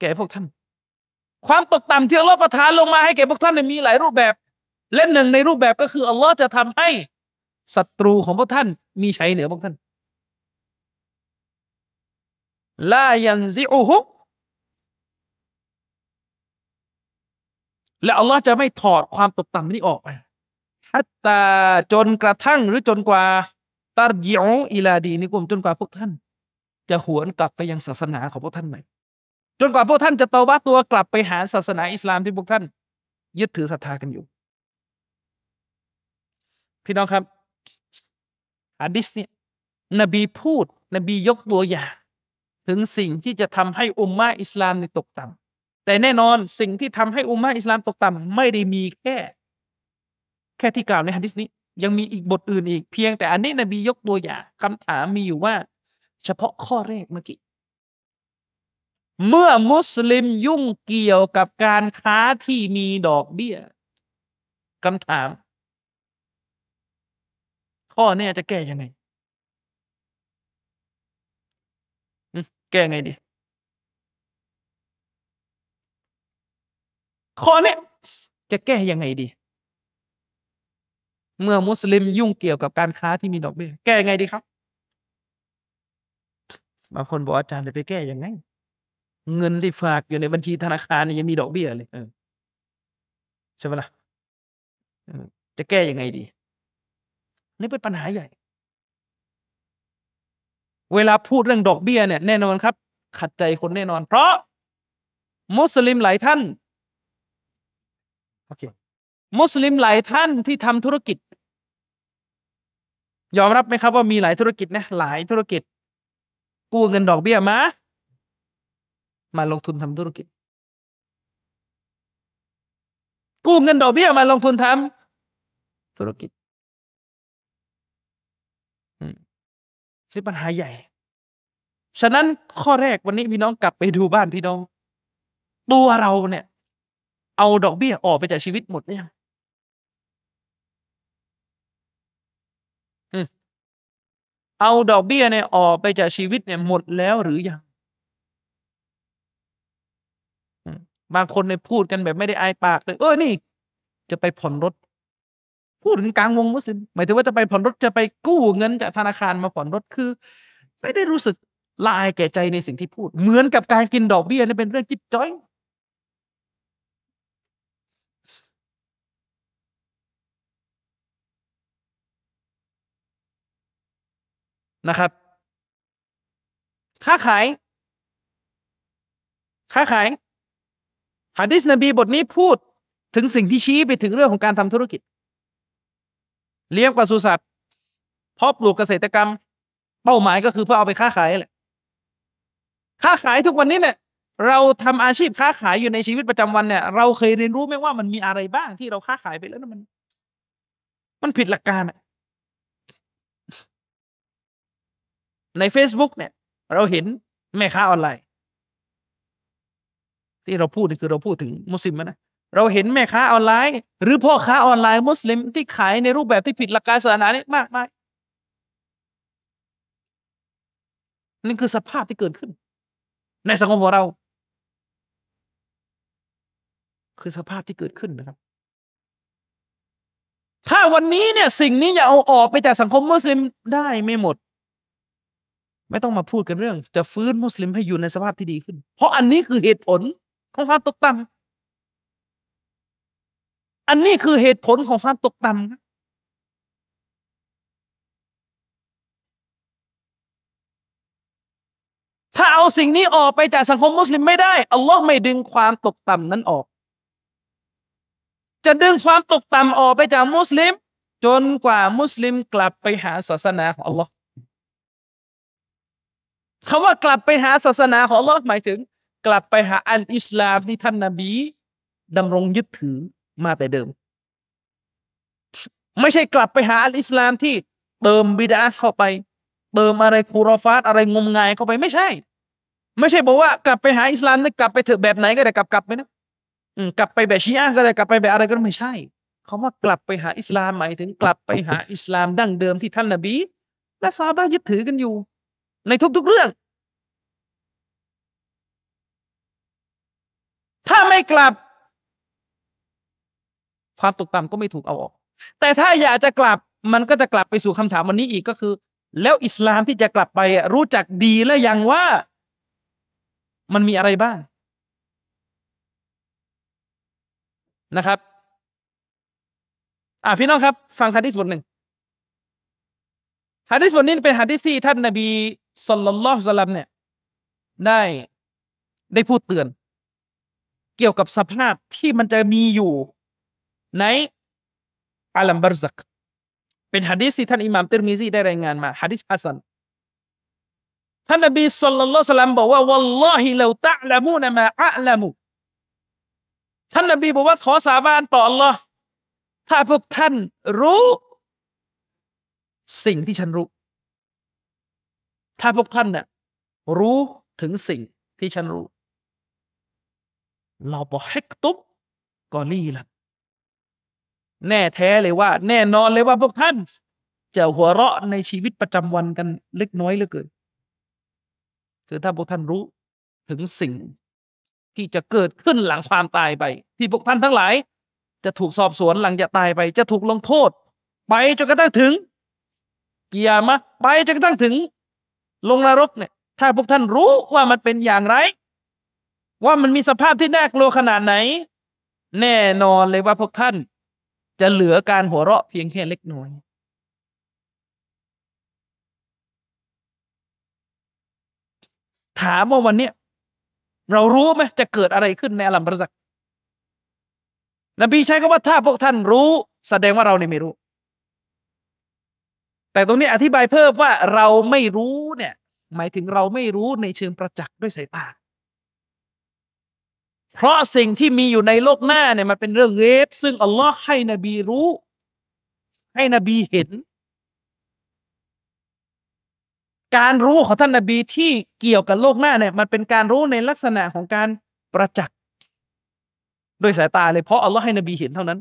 แก่พวกท่าน ความตกต่ำที่อัลลอฮ์ประทานลงมาให้แก่พวกท่านมีหลายรูปแบบเล่นหนึ่งในรูปแบบก็คืออัลลอฮ์จะทำให้ศัตรูของพวกท่านมีชัยเหนือพวกท่านลายันซิอุฮุและอัลลอฮ์จะไม่ถอดความตกต่ำนี้ออกไปฮัตตาจนกระทั่งหรือจนกว่าตารยิออิลาดีนิกุมจนกว่าพวกท่าน จะหวนกลับไปยังศาสนาของพวกท่านใหม่ จนกว่าพวกท่านจะเตาบ้าตัวกลับไปหาศาสนาอิสลามที่พวกท่าน ยึดถือศรัทธากันอยู่ พี่น้องครับอะดิษเนี่ยนบีพูด นบียกตัวอย่างถึงสิ่งที่จะทำให้อุมมาอิสลามในตกต่ำแต่แน่นอนสิ่งที่ทำให้อุมมาอิสลามตกต่ำไม่ได้มีแค่ แค่ที่กล่าวในฮะดิษนี้ ยังมีอีกบทอื่นอีกเพียงแต่อันนี้นบียกตัวอย่างคำถามมีอยู่ว่า เฉพาะข้อแรกเมื่อกี้ เมื่อมุสลิมยุ่งเกี่ยวกับการค้าที่มีดอกเบี้ยคำถาม ข้อนี้จะแก้ยังไง แก้ไงดี ข้อนี้จะแก้ยังไงดี เมื่อมุสลิมยุ่งเกี่ยวกับการค้าที่มีดอกเบี้ย แก้ยังไงดีครับ บางคนบอกอาจารย์จะไปแก้ยังไง เงินที่ฝากอยู่ในบัญชีธนาคารยังมีดอกเบี้ยเลยเออใช่ไหมล่ะจะแก้ยังไงดี นี่เป็นปัญหาใหญ่ เวลาพูดเรื่องดอกเบี้ยเนี่ยแน่นอนครับ ขัดใจคนแน่นอน เพราะ มุสลิมหลายท่านโอเคมุสลิมหลายท่านที่ทำธุรกิจ ยอมรับไหมครับว่ามีหลายธุรกิจนะหลายธุรกิจ กู้เงินดอกเบี้ยมา มาลงทุนทำธุรกิจ กู้เงินดอกเบี้ยมาลงทุนทำธุรกิจคือปัญหาใหญ่ ฉะนั้นข้อแรกวันนี้พี่น้องกลับไปดูบ้านพี่น้อง ตัวเราเนี่ย เอาดอกเบี้ยออกไปจากชีวิตหมดหรือยัง เอาดอกเบี้ยเนี่ยออกไปจากชีวิตเนี่ยหมดแล้วหรือยังบางคนเนี่ยพูดกันแบบไม่ได้อายปากเลยเออนี่ จะไปผ่อนรถ พูดถึงกลางวงมุสลิมหมายถึงว่าจะไปผ่อนรถจะไปกู้เงินจากธนาคารมาผ่อนรถคือ ไม่ได้รู้สึกละอายแก่ใจในสิ่งที่พูด เหมือนกับการกินดอกเบี้ยนี่เป็นเรื่องจิบจ้อย นะครับ ค้าขาย ค้าขายฮะดิษนบีบทนี้พูดถึงสิ่งที่ชี้ไปถึงเรื่องของการทำธุรกิจ เลี้ยงปศุสัตว์เพาะปลูกเกษตรกรรม เป้าหมายก็คือเพื่อเอาไปค้าขายแหละค้าขายทุกวันนี้เนี่ยเราทำอาชีพค้าขายอยู่ในชีวิตประจำวันเนี่ย เราเคยเรียนรู้ไหมว่ามันมีอะไรบ้างที่เราค้าขายไปแล้วมัน มันผิดหลักการอะ ใน Facebook เนี่ย เราเห็นแม่ค้าออนไลน์ ที่เราพูดนี่คือเราพูดถึงมุสลิมนะเราเห็นแม่ค้าออนไลน์ หรือพ่อค้าออนไลน์มุสลิมที่ขายในรูปแบบที่ผิดหลักการศาสนาเนี่ยมากมายนี่คือสภาพที่เกิดขึ้น ในสังคมของเรา คือสภาพที่เกิดขึ้นนะครับ ถ้าวันนี้เนี่ย สิ่งนี้จะเอาออกไปจากสังคมมุสลิมได้ไม่หมด ไม่ต้องมาพูดกันเรื่อง จะฟื้นมุสลิมให้อยู่ในสภาพที่ดีขึ้น เพราะอันนี้คือเหตุผลของความตกต่ำอันนี้คือเหตุผลของความตกต่ำถ้าเอาสิ่งนี้ออกไปจากสังคมมุสลิมไม่ได้อัลลอฮ์ไม่ดึงความตกต่ำนั้นออก จะดึงความตกต่ำออกไปจากมุสลิม จนกว่ามุสลิมกลับไปหาศาสนาของอัลลอฮ์ คำว่ากลับไปหาศาสนาของอัลลอฮ์หมายถึง กลับไปหาอันอิสลามที่ท่านนาบีดำรงยึดถือมาแต่เดิม ไม่ใช่กลับไปหาอัลอิสลามที่เติมบิดาเข้าไป เติมอะไรคูรอฟาตอะไรงมงายเข้าไปไม่ใช่ ไม่ใช่บอกว่ากลับไปหาอิสลามนี่กลับไปเถอะแบบไหนก็ได้กลับกลับไปนะกลับไปแบบชีอะก็ได้กลับไปแบบอะไรก็ไม่ใช่คาว่ากลับไปหาอิสลามหมายถึงกลับไปหาอิสลามดั้งเดิมที่ท่านนบี และซาบะยึดถือกันอยู่ ในทุกๆเรื่อง ถ้าไม่กลับ ความตกต่ำก็ไม่ถูกเอาออก แต่ถ้าอยากจะกลับมันก็จะกลับไปสู่คำถามวันนี้อีกก็คือ แล้วอิสลามที่จะกลับไปรู้จักดีแล้วยังว่า มันมีอะไรบ้างนะครับ อ่าพี่น้องครับ ฟังฮะดิษบทหนึ่งฮะดิษบทนี้เป็นฮะดิษที่ท่านนบี สุลต่านละสัลลัมเนี่ยได้ได้พูดเตือน เกี่ยวกับสภาพที่มันจะมีอยู่ในอาลัมบารซัก เป็นฮะดิษที่ท่านอิหม่ามติรมิซีได้รายงานมาฮะดิษฮัสันท่านนบีสุลต่านละสัลลัมบอกว่าวัลลอฮิลาตะละมูนมาอะละมูท่านนบีบอกว่าขอสาบานต่อ Allah ถ้าพวกท่านรู้ สิ่งที่ฉันรู้ ถ้าพวกท่านเนี่ยรู้ถึงสิ่งที่ฉันรู้เราบอกให้ตุบก็นี่ละแน่แท้เลยว่า แน่นอนเลยว่าพวกท่าน จะหัวเราะในชีวิตประจำวันกันเล็กน้อยเหลือเกินคือถ้าพวกท่านรู้ถึงสิ่งที่จะเกิดขึ้นหลังความตายไป ที่พวกท่านทั้งหลาย จะถูกสอบสวนหลังจากตายไป จะถูกลงโทษ ไปจนกระทั่งถึงเกียร์มาไปจนกระทั่งถึง ลงนรกเนี่ย ถ้าพวกท่านรู้ว่ามันเป็นอย่างไร ว่ามันมีสภาพที่น่ากลัวขนาดไหน แน่นอนเลยว่าพวกท่าน จะเหลือการหัวเราะเพียงแค่เล็กน้อยถามว่าวันเนี้ยเรารู้ไหมจะเกิดอะไรขึ้นในอัลัมบรซักนบีใช้คำว่าถ้าพวกท่านรู้ แสดงว่าเราเนี่ยไม่รู้ แต่ตรงนี้อธิบายเพิ่มว่าเราไม่รู้เนี่ย หมายถึงเราไม่รู้ในเชิงประจักษ์ด้วยสายตา เพราะสิ่งที่มีอยู่ในโลกหน้าเนี่ยมันเป็นเรื่องเล็บซึ่งอัลลอฮ์ให้นบีรู้ ให้นบีเห็น การรู้ของท่านนบีที่เกี่ยวกับโลกหน้าเนี่ยมันเป็นการรู้ในลักษณะของการประจักษ์โดยสายตาเลยเพราะอัลลอฮ์ให้นบีเห็นเท่านั้น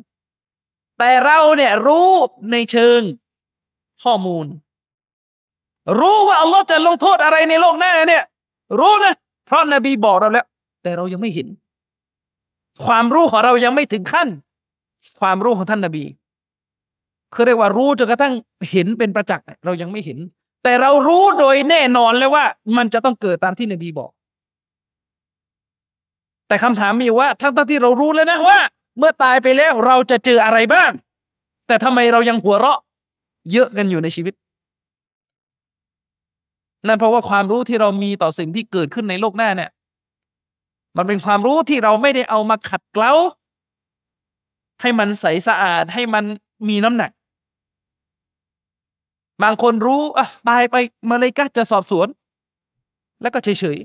แต่เราเนี่ยรู้ในเชิง ข้อมูล รู้ว่าอัลลอฮ์จะลงโทษอะไรในโลกหน้าเนี่ย รู้นะ เพราะนบีบอกเราแล้ว แต่เรายังไม่เห็น ความรู้ของเรายังไม่ถึงขั้น ความรู้ของท่านนบีคือเรียกว่ารู้จนกระทั่งเห็นเป็นประจักษ์เรายังไม่เห็น แต่เรารู้โดยแน่นอนเลยว่า มันจะต้องเกิดตามที่นบีบอก แต่คำถามมีว่า ทั้งที่เรารู้แล้วนะว่า เมื่อตายไปแล้วเราจะเจออะไรบ้าง แต่ทำไมเรายังหัวเราะ เยอะกันอยู่ในชีวิต นั่นเพราะว่าความรู้ที่เรามีต่อสิ่งที่เกิดขึ้นในโลกหน้าเนี่ย มันเป็นความรู้ที่เราไม่ได้เอามาขัดเกลาให้มันใสสะอาดให้มันมีน้ำหนัก บางคนรู้อะตายไปมาเลยก็จะสอบสวน แล้วก็เฉย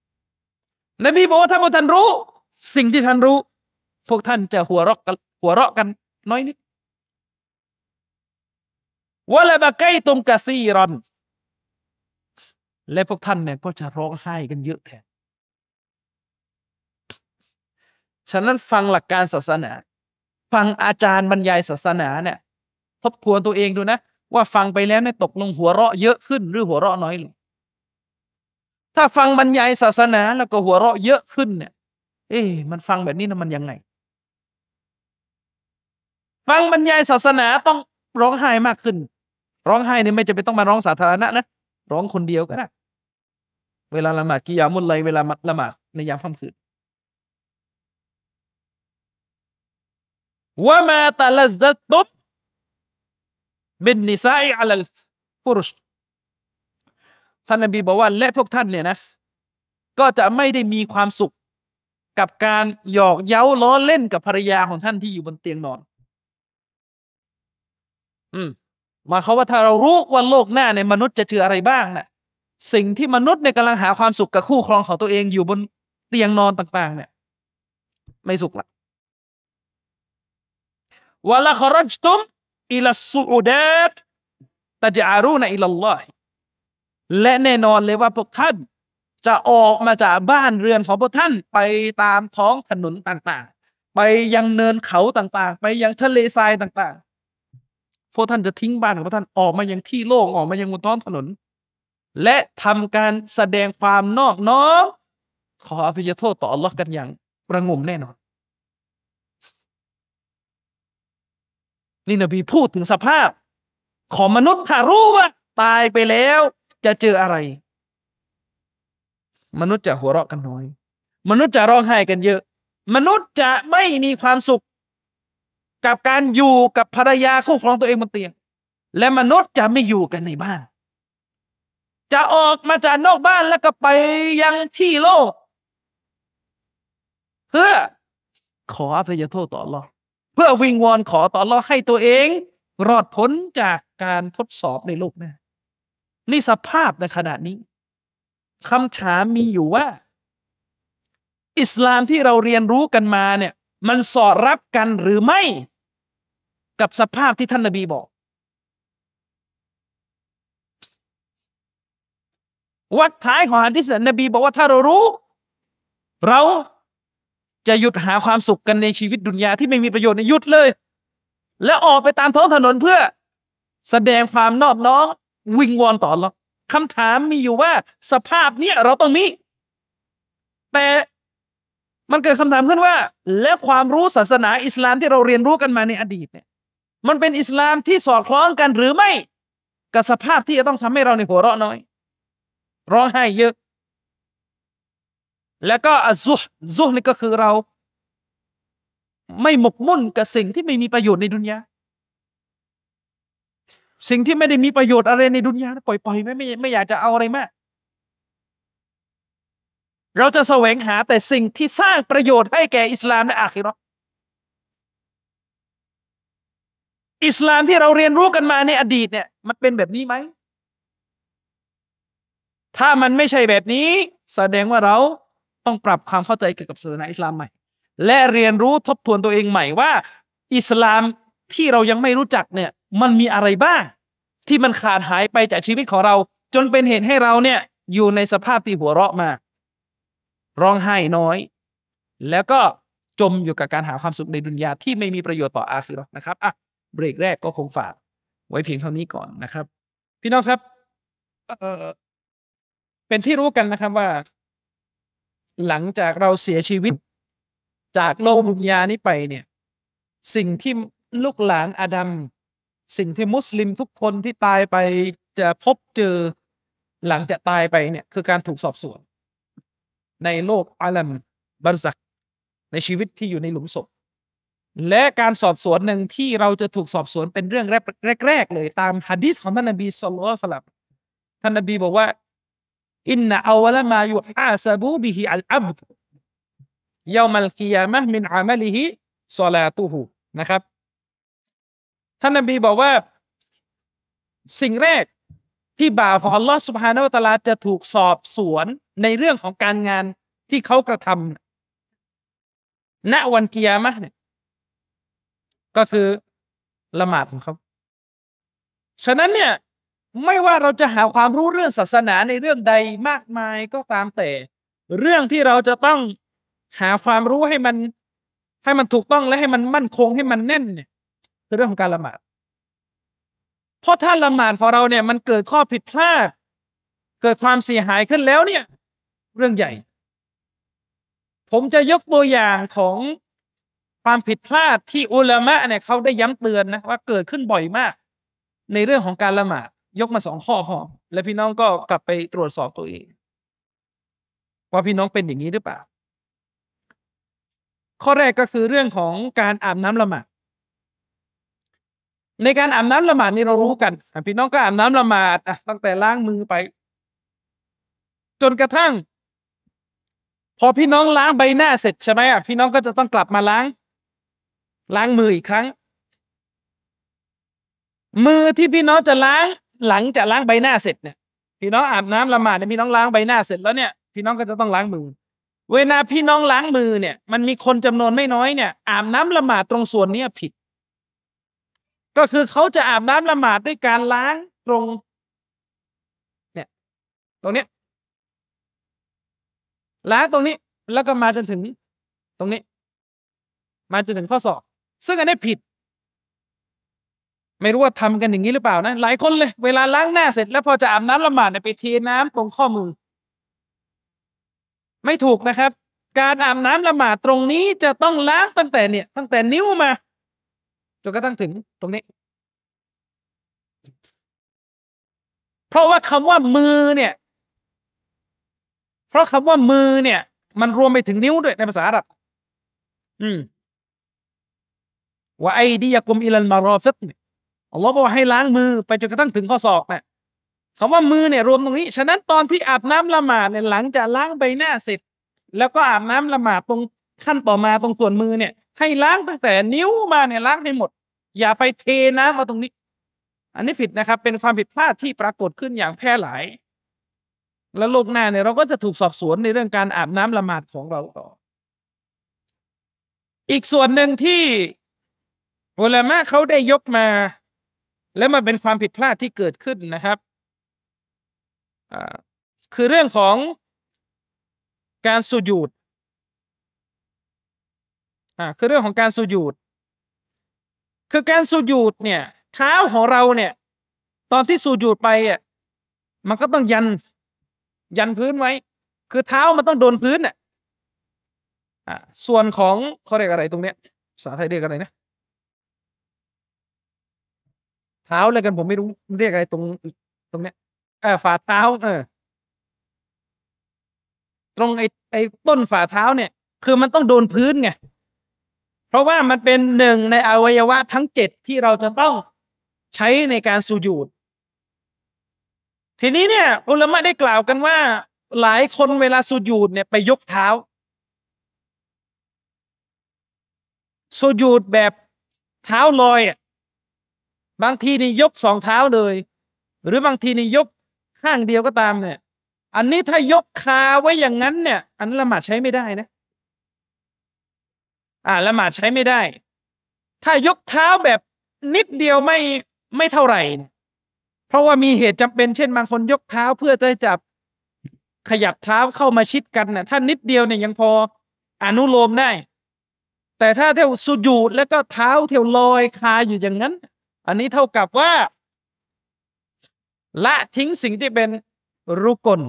ๆนบีบอกว่าถ้าพวกท่านรู้ สิ่งที่ท่านรู้ พวกท่านจะหัวเราะกันหัวเราะกันน้อยนิด วะละบะไกตุมกะซีรอน และพวกท่านเนี่ยก็จะร้องไห้กันเยอะแทน ฉะนั้นฟังหลักการศาสนา ฟังอาจารย์บรรยายศาสนาเนี่ย ทบทวนตัวเองดูนะ ว่าฟังไปแล้วเนี่ยตกลงหัวเราะเยอะขึ้นหรือหัวเราะน้อยลง ถ้าฟังบรรยายศาสนาแล้วก็หัวเราะเยอะขึ้นเนี่ย เอ๊มันฟังแบบนี้นะมันยังไง ฟังบรรยายศาสนาต้องร้องไห้มากขึ้น ร้องไห้เนี่ยไม่จะเป็นต้องมาร้องสาธารณะนะร้องคนเดียวก็ได้เวลาละหมาดกิยามุลไลเวลาละหมาดในยามค่ำคืนว่ามาตะลซดตุบบินนิซาอิอัลลฟุรุชท่านนบีบอกว่าและพวกท่านเนี่ยนะ ก็จะไม่ได้มีความสุขกับการหยอกเย้าล้อเล่นกับภรรยาของท่านที่อยู่บนเตียงนอน อืม มาเขาว่าถ้าเรารู้ว่าโลกหน้าในมนุษย์จะเจออะไรบ้างนะ่ะสิ่งที่มนุษย์ในกำลังหาความสุขกับคู่ครองของตัวเองอยู่บนเตียงนอนต่าง ๆ เนี่ย ไม่สุขละวะละครจตุมอิลสูอุดตตะจารูนอิลลอฮและแน่นอนเลยว่าพวกท่านจะออกมาจากบ้านเรือนของพวกท่านไปตามท้องถนนต่างๆ ไปยังเนินเขาต่างๆ ไปยังทะเลทรายต่างๆ พวกท่านจะทิ้งบ้านของพวกท่านออกมายังที่โล่งออกมายังบนท้องถนน และทำการแสดงความนอบน้อมขออภัยโทษต่ออัลลอฮ์กันอย่างประงมแน่นอน นี่นบีพูดถึงสภาพ ของมนุษย์ถ้ารู้ว่า ตายไปแล้ว จะเจออะไร มนุษย์จะหัวเราะกันน้อย มนุษย์จะร้องไห้กันเยอะ มนุษย์จะไม่มีความสุข กับการอยู่กับภรรยาคู่ครองตัวเองบนเตียง และมนุษย์จะไม่อยู่กันในบ้าน จะออกมาจากนอกบ้านแล้วก็ไปยังที่โลก เพื่อขออภัยโทษต่อ Allah เพื่อวิงวอนขอต่อ Allah ให้ตัวเอง รอดพ้นจากการทดสอบในโลกหน้านี่สภาพในขณะนี้คำถามมีอยู่ว่า อิสลามที่เราเรียนรู้กันมาเนี่ย มันสอดรับกันหรือไม่ กับสภาพที่ท่านนบีบอกวัดท้ายของฮะดิษนบีบอกว่าถ้าเรารู้ เราจะหยุดหาความสุขกันในชีวิตดุนยาที่ไม่มีประโยชน์ในหยุดเลย แล้วออกไปตามท้องถนนเพื่อ แสดงความนอบน้อมวิงวอนต่อเราคำถามมีอยู่ว่าสภาพเนี้ยเราต้องมีแต่มันเกิดคำถามขึ้นว่า และความรู้ศาสนาอิสลามที่เราเรียนรู้กันมาในอดีตเนี่ย มันเป็นอิสลามที่สอดคล้องกันหรือไม่กับสภาพที่จะต้องทำให้เราในหัวเราะน้อย ร้องไห้เยอะ แล้วก็อซุซุนี่ก็คือเรา ไม่หมกมุ่นกับสิ่งที่ไม่มีประโยชน์ในดุนยาสิ่งที่ไม่ได้มีประโยชน์อะไรในดุนยาปล่อยปล่อยไม่ไม่ไม่อยากจะเอาอะไรมาก เราจะแสวงหาแต่สิ่งที่สร้างประโยชน์ให้แก่อิสลามและอาคิรอ อิสลามที่เราเรียนรู้กันมาในอดีตเนี่ย มันเป็นแบบนี้ไหม ถ้ามันไม่ใช่แบบนี้ แสดงว่าเราต้องปรับความเข้าใจเกี่ยวกับศาสนาอิสลามใหม่ และเรียนรู้ทบทวนตัวเองใหม่ว่า อิสลามที่เรายังไม่รู้จักเนี่ย มันมีอะไรบ้าง ที่มันขาดหายไปจากชีวิตของเรา จนเป็นเหตุให้เราเนี่ย อยู่ในสภาพที่หัวเราะมาร้องไห้น้อย แล้วก็จมอยู่กับการหาความสุขในดุนยาที่ไม่มีประโยชน์ต่ออาคิรอนะครับอะ เบรกแรกก็คงฝาก ไว้เพียงเท่านี้ก่อนนะครับ พี่น้องครับ เออเป็นที่รู้กันนะครับว่า หลังจากเราเสียชีวิต จากโลกดุนยานี้ไปเนี่ย สิ่งที่ลูกหลานอาดัมสิ่งที่มุสลิมทุกคนที่ตายไปจะพบเจอหลังจากตายไปเนี่ย คือการถูกสอบสวน ในโลกอาลัมบัรซัก ในชีวิตที่อยู่ในหลุมศพ และการสอบสวนหนึ่งที่เราจะถูกสอบสวนเป็นเรื่องแรกแรกๆเลยตามฮะดีษของท่านนบีสุลต่านละท่านนบีบอกว่า อินนะอาวลมายุอาซาบูบิฮิอัลอับดยามัลกิยามะมินอามลิฮิซอลาตูฮูนะครับ ท่านนบีบอกว่า สิ่งแรกที่บ่าวของอัลลอฮ์สุบฮานาวตลาจะถูกสอบสวนในเรื่องของการงานที่เขากระทำณวันกิยามะเนี่ย ก็คือละหมาดของเขาฉะนั้นเนี่ยไม่ว่าเราจะหาความรู้เรื่องศาสนาในเรื่องใดมากมายก็ตามแต่ เรื่องที่เราจะต้องหาความรู้ให้มัน ให้มันถูกต้องและให้มันมั่นคงให้มันแน่นเนี่ยคือเรื่องของการละหมาดเพราะถ้าละหมาดของเราเนี่ยมันเกิดข้อผิดพลาด เกิดความเสียหายขึ้นแล้วเนี่ย เรื่องใหญ่ ผมจะยกตัวอย่างของ ความผิดพลาดที่อุลามะเนี่ยเขาได้ย้ำเตือนนะว่าเกิดขึ้นบ่อยมาก ในเรื่องของการละหมาดยกมาสองข้อพอและพี่น้องก็กลับไปตรวจสอบตัวเอง ว่าพี่น้องเป็นอย่างนี้หรือเปล่า ข้อแรกก็คือเรื่องของการอาบน้ำละหมาดในการอาบน้ำละหมาดนี่เรารู้กันพี่น้องก็อาบน้ำละหมาดตั้งแต่ล้างมือไป จนกระทั่ง พอพี่น้องล้างใบหน้าเสร็จใช่ไหมอะพี่น้องก็จะต้องกลับมาล้าง ล้างมืออีกครั้ง มือที่พี่น้องจะล้าง หลังจากล้างใบหน้าเสร็จเนี่ยพี่น้องอาบน้ำละหมาดเนี่ยพี่น้องล้างใบหน้าเสร็จแล้วเนี่ยพี่น้องก็จะต้องล้างมือ เวลาพี่น้องล้างมือเนี่ย มันมีคนจำนวนไม่น้อยเนี่ย อาบน้ำละหมาดตรงส่วนนี้ผิด ก็คือเขาจะอาบน้ำละหมาดด้วยการล้างตรง เนี่ย ตรงเนี้ยล้างตรงนี้แล้วก็มาจนถึง ตรงนี้ มาจนถึงข้อศอก ซึ่งอันนี้ผิด ไม่รู้ว่าทำกันอย่างนี้หรือเปล่านะ หลายคนเลย เวลาล้างหน้าเสร็จ แล้วพอจะอาบน้ำละหมาดเนี่ยไปเทน้ำตรงข้อมือ ไม่ถูกนะครับ การอาบน้ำละหมาดตรงนี้จะต้องล้างตั้งแต่เนี่ย ตั้งแต่นิ้วมาจนกระทั่งถึงตรงนี้ เพราะว่าคำว่ามือเนี่ย เพราะคำว่ามือเนี่ย มันรวมไปถึงนิ้วด้วยในภาษาอาหรับ อืม ว่าไอ้ดียกุมอิลันมารอฟิตเนี่ยอัลลอฮ์บอกให้ล้างมือไปจนกระทั่งถึงข้อศอกเนี่ยคำว่ามือเนี่ยรวมตรงนี้ ฉะนั้นตอนที่อาบน้ำละหมาดเนี่ยหลังจากล้างใบหน้าเสร็จ แล้วก็อาบน้ำละหมาดตรงขั้นต่อมาตรงส่วนมือเนี่ย ให้ล้างตั้งแต่นิ้วมาเนี่ยล้างให้หมด อย่าไปเทน้ำมาตรงนี้ อันนี้ผิดนะครับ เป็นความผิดพลาดที่ปรากฏขึ้นอย่างแพร่หลาย แล้วโลกหน้าเนี่ยเราก็จะถูกสอบสวนในเรื่องการอาบน้ำละหมาดของเราต่อ อีกส่วนหนึ่งที่ อุลามะเขาได้ยกมา และมันเป็นความผิดพลาดที่เกิดขึ้นนะครับคือเรื่องของการสุญูดอ่าคือเรื่องของการสุญูดคือการสุญูดเนี่ยเท้าของเราเนี่ย ตอนที่สุญูดไปอะมันก็ต้องยัน ยันพื้นไว้ คือเท้ามันต้องโดนพื้นอะอ่าส่วนของเขาเรียกอะไรตรงเนี้ยภาษาไทยเรียกอะไรนะ เท้าอะไรกันผมไม่รู้เรียกอะไรตรงตรงเนี้ยเออฝ่าเท้า เออ ตรงไอ้ไอ้ต้นฝ่าเท้าเนี่ย คือมันต้องโดนพื้นไงเพราะว่ามันเป็นหนึ่งในอวัยวะทั้งเจ็ดที่เราจะต้องใช้ในการสูญูดทีนี้เนี่ย อุลามะได้กล่าวกันว่า หลายคนเวลาสูญูดเนี่ยไปยกเท้าสูญูดแบบเท้าลอยอะ บางทีนี่ยกสองเท้าเลย หรือบางทีนี่ยกข้างเดียวก็ตามเนี่ย อันนี้ถ้ายกคาไว้อย่างนั้นเนี่ย อันละหมาดใช้ไม่ได้นะ อ่าละหมาดใช้ไม่ได้ ถ้ายกเท้าแบบนิดเดียวไม่ไม่เท่าไหร่ เพราะว่ามีเหตุจำเป็นเช่นบางคนยกเท้าเพื่อจะจับขยับเท้าเข้ามาชิดกันนะ่ะถ้านิดเดียวเนี่ยยังพออนุโลมได้ แต่ถ้าเที่ยวสุญูดแล้วก็เท้าเที่ยวลอยคาอยู่อย่างนั้น อันนี้เท่ากับว่า ละทิ้งสิ่งที่เป็นรุกล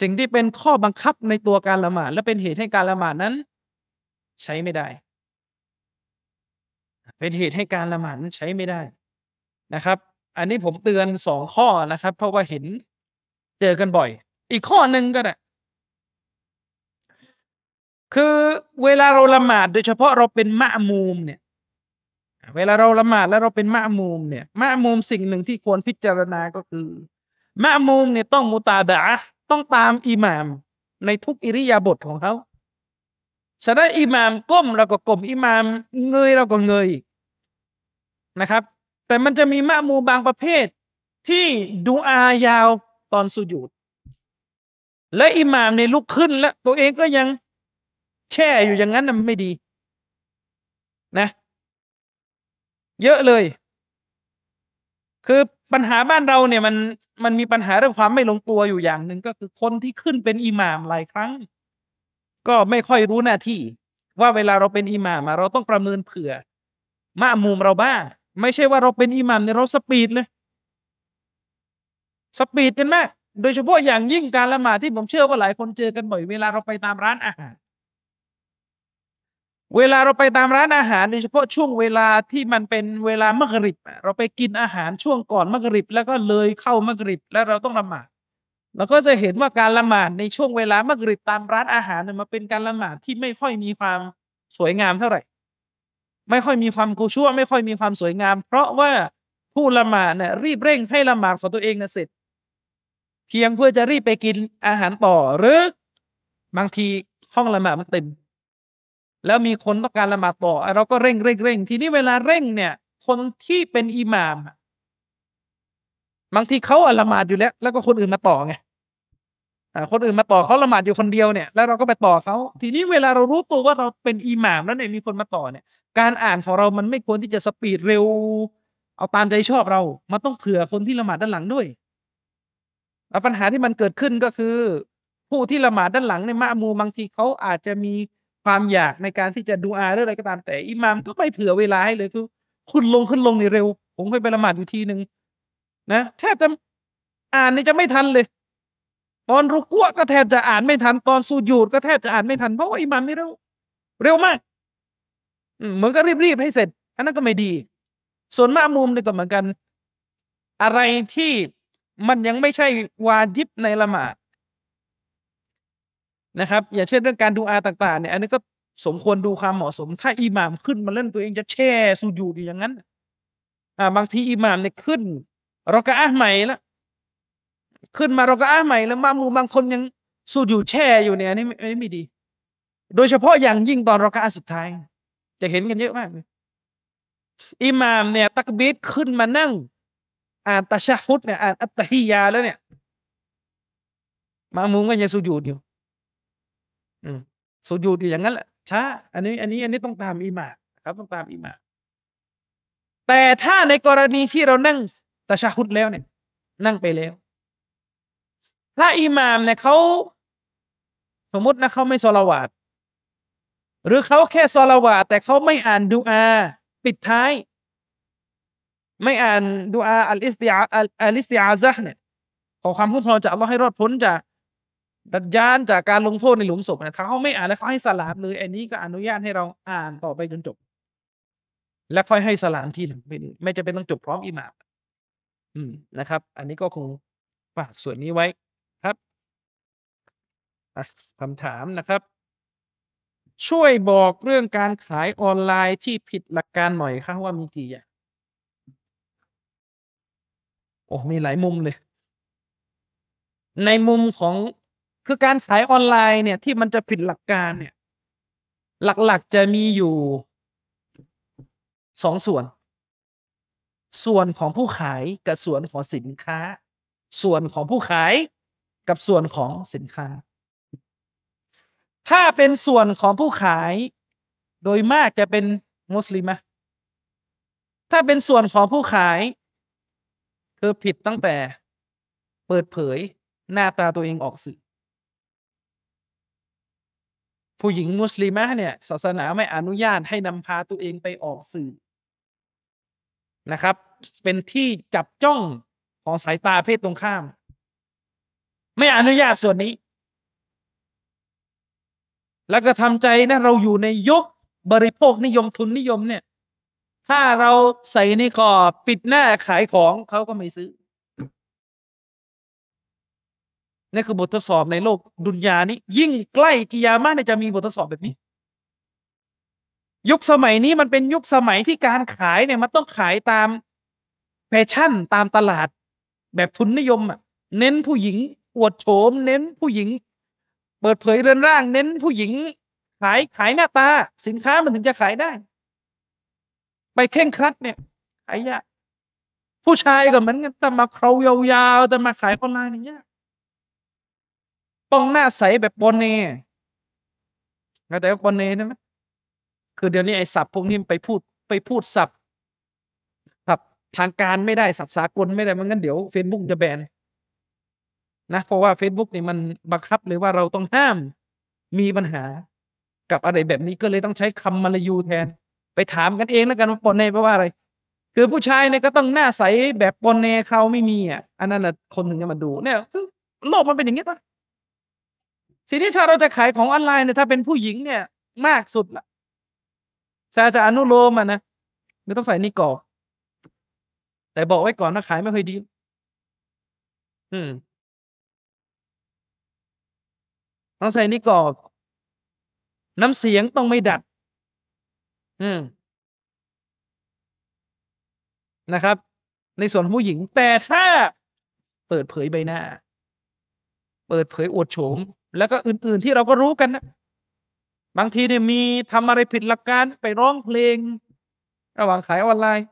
สิ่งที่เป็นข้อบังคับในตัวการละหมาดและเป็นเหตุให้การละหมาดนั้น ใช้ไม่ได้ เป็นเหตุให้การละหมาดนั้นใช้ไม่ได้นะครับ อันนี้ผมเตือนสองข้อนะครับ เพราะว่าเห็นเจอกันบ่อย อีกข้อหนึ่งก็ได้คือเวลาเราละหมาดโดยเฉพาะเราเป็นมะมูมเนี่ย เวลาเราละหมาดแล้วเราเป็นมะมุมเนี่ยมะมุมสิ่งหนึ่งที่ควรพิจารณาก็คือมะมุมเนี่ยต้องมุตาบะต้องตามอิหมาม ในทุกอิริยาบถของเขาฉะนั้นอิหมามก้มเราก็ก้มอิหมามเงยเราก็เงยนะครับ แต่มันจะมีมะมูบางประเภท ที่ดูอายาวตอนสุญูดและอิหมามในลุกขึ้นแล้วตัวเองก็ยังแช่อยู่อย่างนั้นมันไม่ดี นะ เยอะเลย คือปัญหาบ้านเราเนี่ยมันมันมีปัญหาเรื่องความไม่ลงตัวอยู่อย่างหนึ่งก็คือคนที่ขึ้นเป็นอิหม่ามหลายครั้ง ก็ไม่ค่อยรู้หน้าที่ ว่าเวลาเราเป็นอิหม่ามเราต้องประเมินเผื่อมะมูมเราบ้าง ไม่ใช่ว่าเราเป็นอิหม่ามเนี่ยเรา speed เลย speed กันมาก โดยเฉพาะอย่างยิ่งการละหมาดที่ผมเชื่อว่าหลายคนเจอกันบ่อยเวลาเราไปตามร้านอาหาร เวลาเราไปตามร้านอาหารโดยเฉพาะช่วงเวลาที่มันเป็นเวลามักริบเราไปกินอาหารช่วงก่อนมักริบแล้วก็เลยเข้ามักริบแล้วเราต้องละหมาดเราก็จะเห็นว่าการละหมาดในช่วงเวลามักริบตามร้านอาหารเนี่ยมันเป็นการละหมาดที่ไม่ค่อยมีความสวยงามเท่าไหร่ ไม่ค่อยมีความกูชั่ว ไม่ค่อยมีความสวยงาม เพราะว่าผู้ละหมาดเนี่ยรีบเร่งให้ละหมาดของตัวเองนะเสร็จ เพียงเพื่อจะรีบไปกินอาหารต่อหรือบางทีห้องละหมาดมันเต็ม แล้วมีคนต้องการละหมาดต่อเราก็เร่งเร่งเร่งทีนี้เวลาเร่งเนี่ย คนที่เป็นอิหมามบางทีเขาละหมาดอยู่แล้ว แล้วก็คนอื่นมาต่อไงคนอื่นมาต่อเขาละหมาดอยู่คนเดียวเนี่ย แล้วเราก็ไปต่อเขาทีนี้เวลาเรารู้ตัวว่าเราเป็นอิหมามแล้วเนี่ยมีคนมาต่อเนี่ย การอ่านของเรามันไม่ควรที่จะสปีดเร็ว เอาตามใจชอบเรา มันต้องเผื่อคนที่ละหมาดด้านหลังด้วยแล้วปัญหาที่มันเกิดขึ้นก็คือ ผู้ที่ละหมาดด้านหลังในมะมูบางทีเขาอาจจะมี ความอยากในการที่จะดูอาเรื่องอะไรก็ตามแต่ อิหมามก็ไม่เผื่อเวลาให้เลยคือขึ้นลงขึ้นลงในเร็ว ผมเคยไปละหมาดอยู่ทีหนึ่งนะแทบจะอ่านนี่จะไม่ทันเลย ตอนรุกัวก็แทบจะอ่านไม่ทัน ตอนสูญูดก็แทบจะอ่านไม่ทันเพราะว่าอิหมามนี่เร็วเร็วมากเหมือนก็รีบๆให้เสร็จ อันนั้นก็ไม่ดี ส่วนมามุมนี่ก็เหมือนกัน อะไรที่มันยังไม่ใช่วาจิบในละหมาด นะครับอย่างเช่นเรื่องการดูอาต่าง ๆเนี่ยอันนี้ก็สมควรดูความเหมาะสม ถ้าอิหม่ามขึ้นมาเล่นตัวเองจะแช่สุญูดอยู่อย่างนั้นอ่าบางทีอิหม่ามเนี่ยขึ้นรอกะอะห์ใหม่ละขึ้นมารอกะอะห์ใหม่แล้วมามูบางคนยังสุญูดแช่อยู่เนี่ยอันนี้ไม่ไม่ดี โดยเฉพาะอย่างยิ่งตอนรอกะอะห์สุดท้าย จะเห็นกันเยอะมากเลยอิหม่ามเนี่ย ตักบีดขึ้นมานั่ง อ่านตะชะฮุดเนี่ยอ่านอัตตฮิยาแล้วเนี่ย มามุงก็ยังสุญูดอยู่ อืมสุญูดอยู่อย่างนั้นแหละช้าอันนี้ อันนี้อันนี้ต้องตามอิหม่าครับ ต้องตามอิหม่าแต่ถ้าในกรณีที่เรานั่งตะชะฮุดแล้วเนี่ย นั่งไปแล้ว ถ้าอิหม่ามเนี่ยเขาสมมตินะเขาไม่สละวาดหรือเขาแค่สละวาดแต่เขาไม่อ่านดูอาปิดท้าย ไม่อ่านดูอาอัลอิสติอาอัลอิสติอาซะเนี่ยขอความคุ้มครองจากอัลลอฮ์ให้รอดพ้นจาก ดัจจานจากการลงโทษในหลุมศพนะเขาไม่อ่านแล้วเขาให้สลามเลยอันนี้ก็อนุญาตให้เราอ่านต่อไปจนจบ และค่อยให้สลามที่หลังไม่ไม่จะเป็นต้องจบพร้อมอิหม่ามอืมนะครับ อันนี้ก็คงฝากส่วนนี้ไว้ครับคำถามนะครับ ช่วยบอกเรื่องการขายออนไลน์ที่ผิดหลักการหน่อยครับว่ามีกี่อย่างโอ้มีหลายมุมเลย ในมุมของ คือการขายออนไลน์เนี่ยที่มันจะผิดหลักการเนี่ย หลักๆจะมีอยู่สองส่วน ส่วนของผู้ขายกับส่วนของสินค้า ส่วนของผู้ขายกับส่วนของสินค้า ถ้าเป็นส่วนของผู้ขาย โดยมากจะเป็นมุสลิมะถ้าเป็นส่วนของผู้ขายคือผิดตั้งแต่ เปิดเผยหน้าตาตัวเองออกสื่อ ผู้หญิงมุสลิมะเนี่ยศาสนาไม่อนุญาตให้นำพาตัวเองไปออกสื่อนะครับ เป็นที่จับจ้องของสายตาเพศตรงข้าม ไม่อนุญาตส่วนนี้ แล้วก็ทำใจนะเราอยู่ในยุคบริโภคนิยมทุนนิยมเนี่ย ถ้าเราใส่ในกรอบปิดหน้าขายของเขาก็ไม่ซื้อ นี่คือบททดสอบในโลกดุนยานี้ ยิ่งใกล้กิยามะเนี่ยจะมีบททดสอบแบบนี้ ยุคสมัยนี้มันเป็นยุคสมัยที่การขายเนี่ยมันต้องขายตามแฟชั่นตามตลาด แบบทุนนิยมอะเน้นผู้หญิงอวดโฉม เน้นผู้หญิง เปิดเผยเรือนร่าง เน้นผู้หญิง ขายขายหน้าตา สินค้ามันถึงจะขายได้ ไปเข่งครัดเนี่ยขายยากผู้ชายก็เหมือนกันแต่มาเครายาวๆแต่มาขายออนไลน์นี่ย ต้องหน้าใสแบบปนเน่แต่ว่าปนเน่นะไหมคือเดี๋ยวนี้ไอ้ศัพท์พวกนี้ไปพูดไปพูดศัพท์ศัพท์ทางการไม่ได้ศัพท์สากลไม่ได้มันงั้นเดี๋ยวเฟซบุ๊กจะแบนนะเพราะว่า Facebook นี่มันบังคับเลยว่าเราต้องห้ามมีปัญหากับอะไรแบบนี้ก็เลยต้องใช้คำมาลายูแทน ไปถามกันเองแล้วกันว่าปนเน่แปลว่าอะไร คือผู้ชายเนี่ยก็ต้องหน้าใสแบบปนเน่เขาไม่มีอะอันนั้นแหละคนถึงจะมาดูเนี่ยโลกมันเป็นอย่างนี้ปะ ทีนี้ถ้าเราจะขายของออนไลน์เนี่ยถ้าเป็นผู้หญิงเนี่ยมากสุดละชาจะอนุโลมอะนะไม่ต้องใส่นิกอบแต่บอกไว้ก่อนนะขายไม่ค่อยดี อืมต้องใส่นิกอบน้ำเสียงต้องไม่ดัด อืมนะครับ ในส่วนผู้หญิงแต่ถ้า เปิดเผยใบหน้า เปิดเผยอวดโฉม แล้วก็อื่น ๆที่เราก็รู้กันนะบางทีเนี่ยมีทำอะไรผิดหลักการไปร้องเพลง ระหว่างขายออนไลน์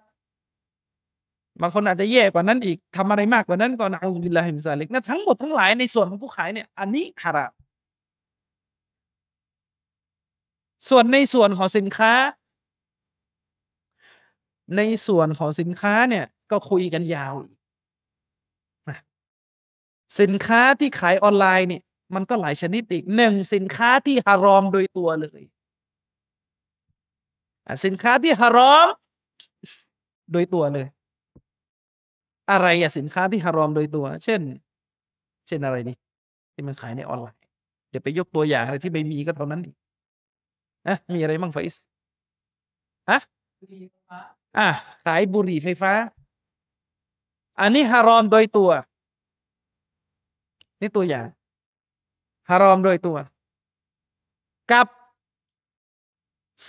บางคนอาจจะแย่กว่านั้นอีกทำอะไรมากกว่านั้นก็นะอัลลอฮฺบิลลาฮิมิซาลิกนะทั้งหมดทั้งหลายในส่วนของผู้ขายเนี่ย อันนี้ฮาราส่วนในส่วนของสินค้า ในส่วนของสินค้าเนี่ย ก็คุยกันยาวสินค้าที่ขายออนไลน์เนี่ย มันก็หลายชนิดอีกหนึ่งสินค้าที่ฮารอมโดยตัวเลย สินค้าที่ฮารอมโดยตัวเลย อะไรอะสินค้าที่ฮารอมโดยตัว เช่น เช่นอะไรนี่ที่มันขายในออนไลน์เดี๋ยวไปยกตัวอย่างอะไรที่ไม่มีก็เท่านั้นนะมีอะไรบ้างไฟส์ฮะอะขายบุหรี่ไฟฟ้า อันนี้ฮารอมโดยตัว นี่ตัวอย่าง ฮารอมโดยตัว กับ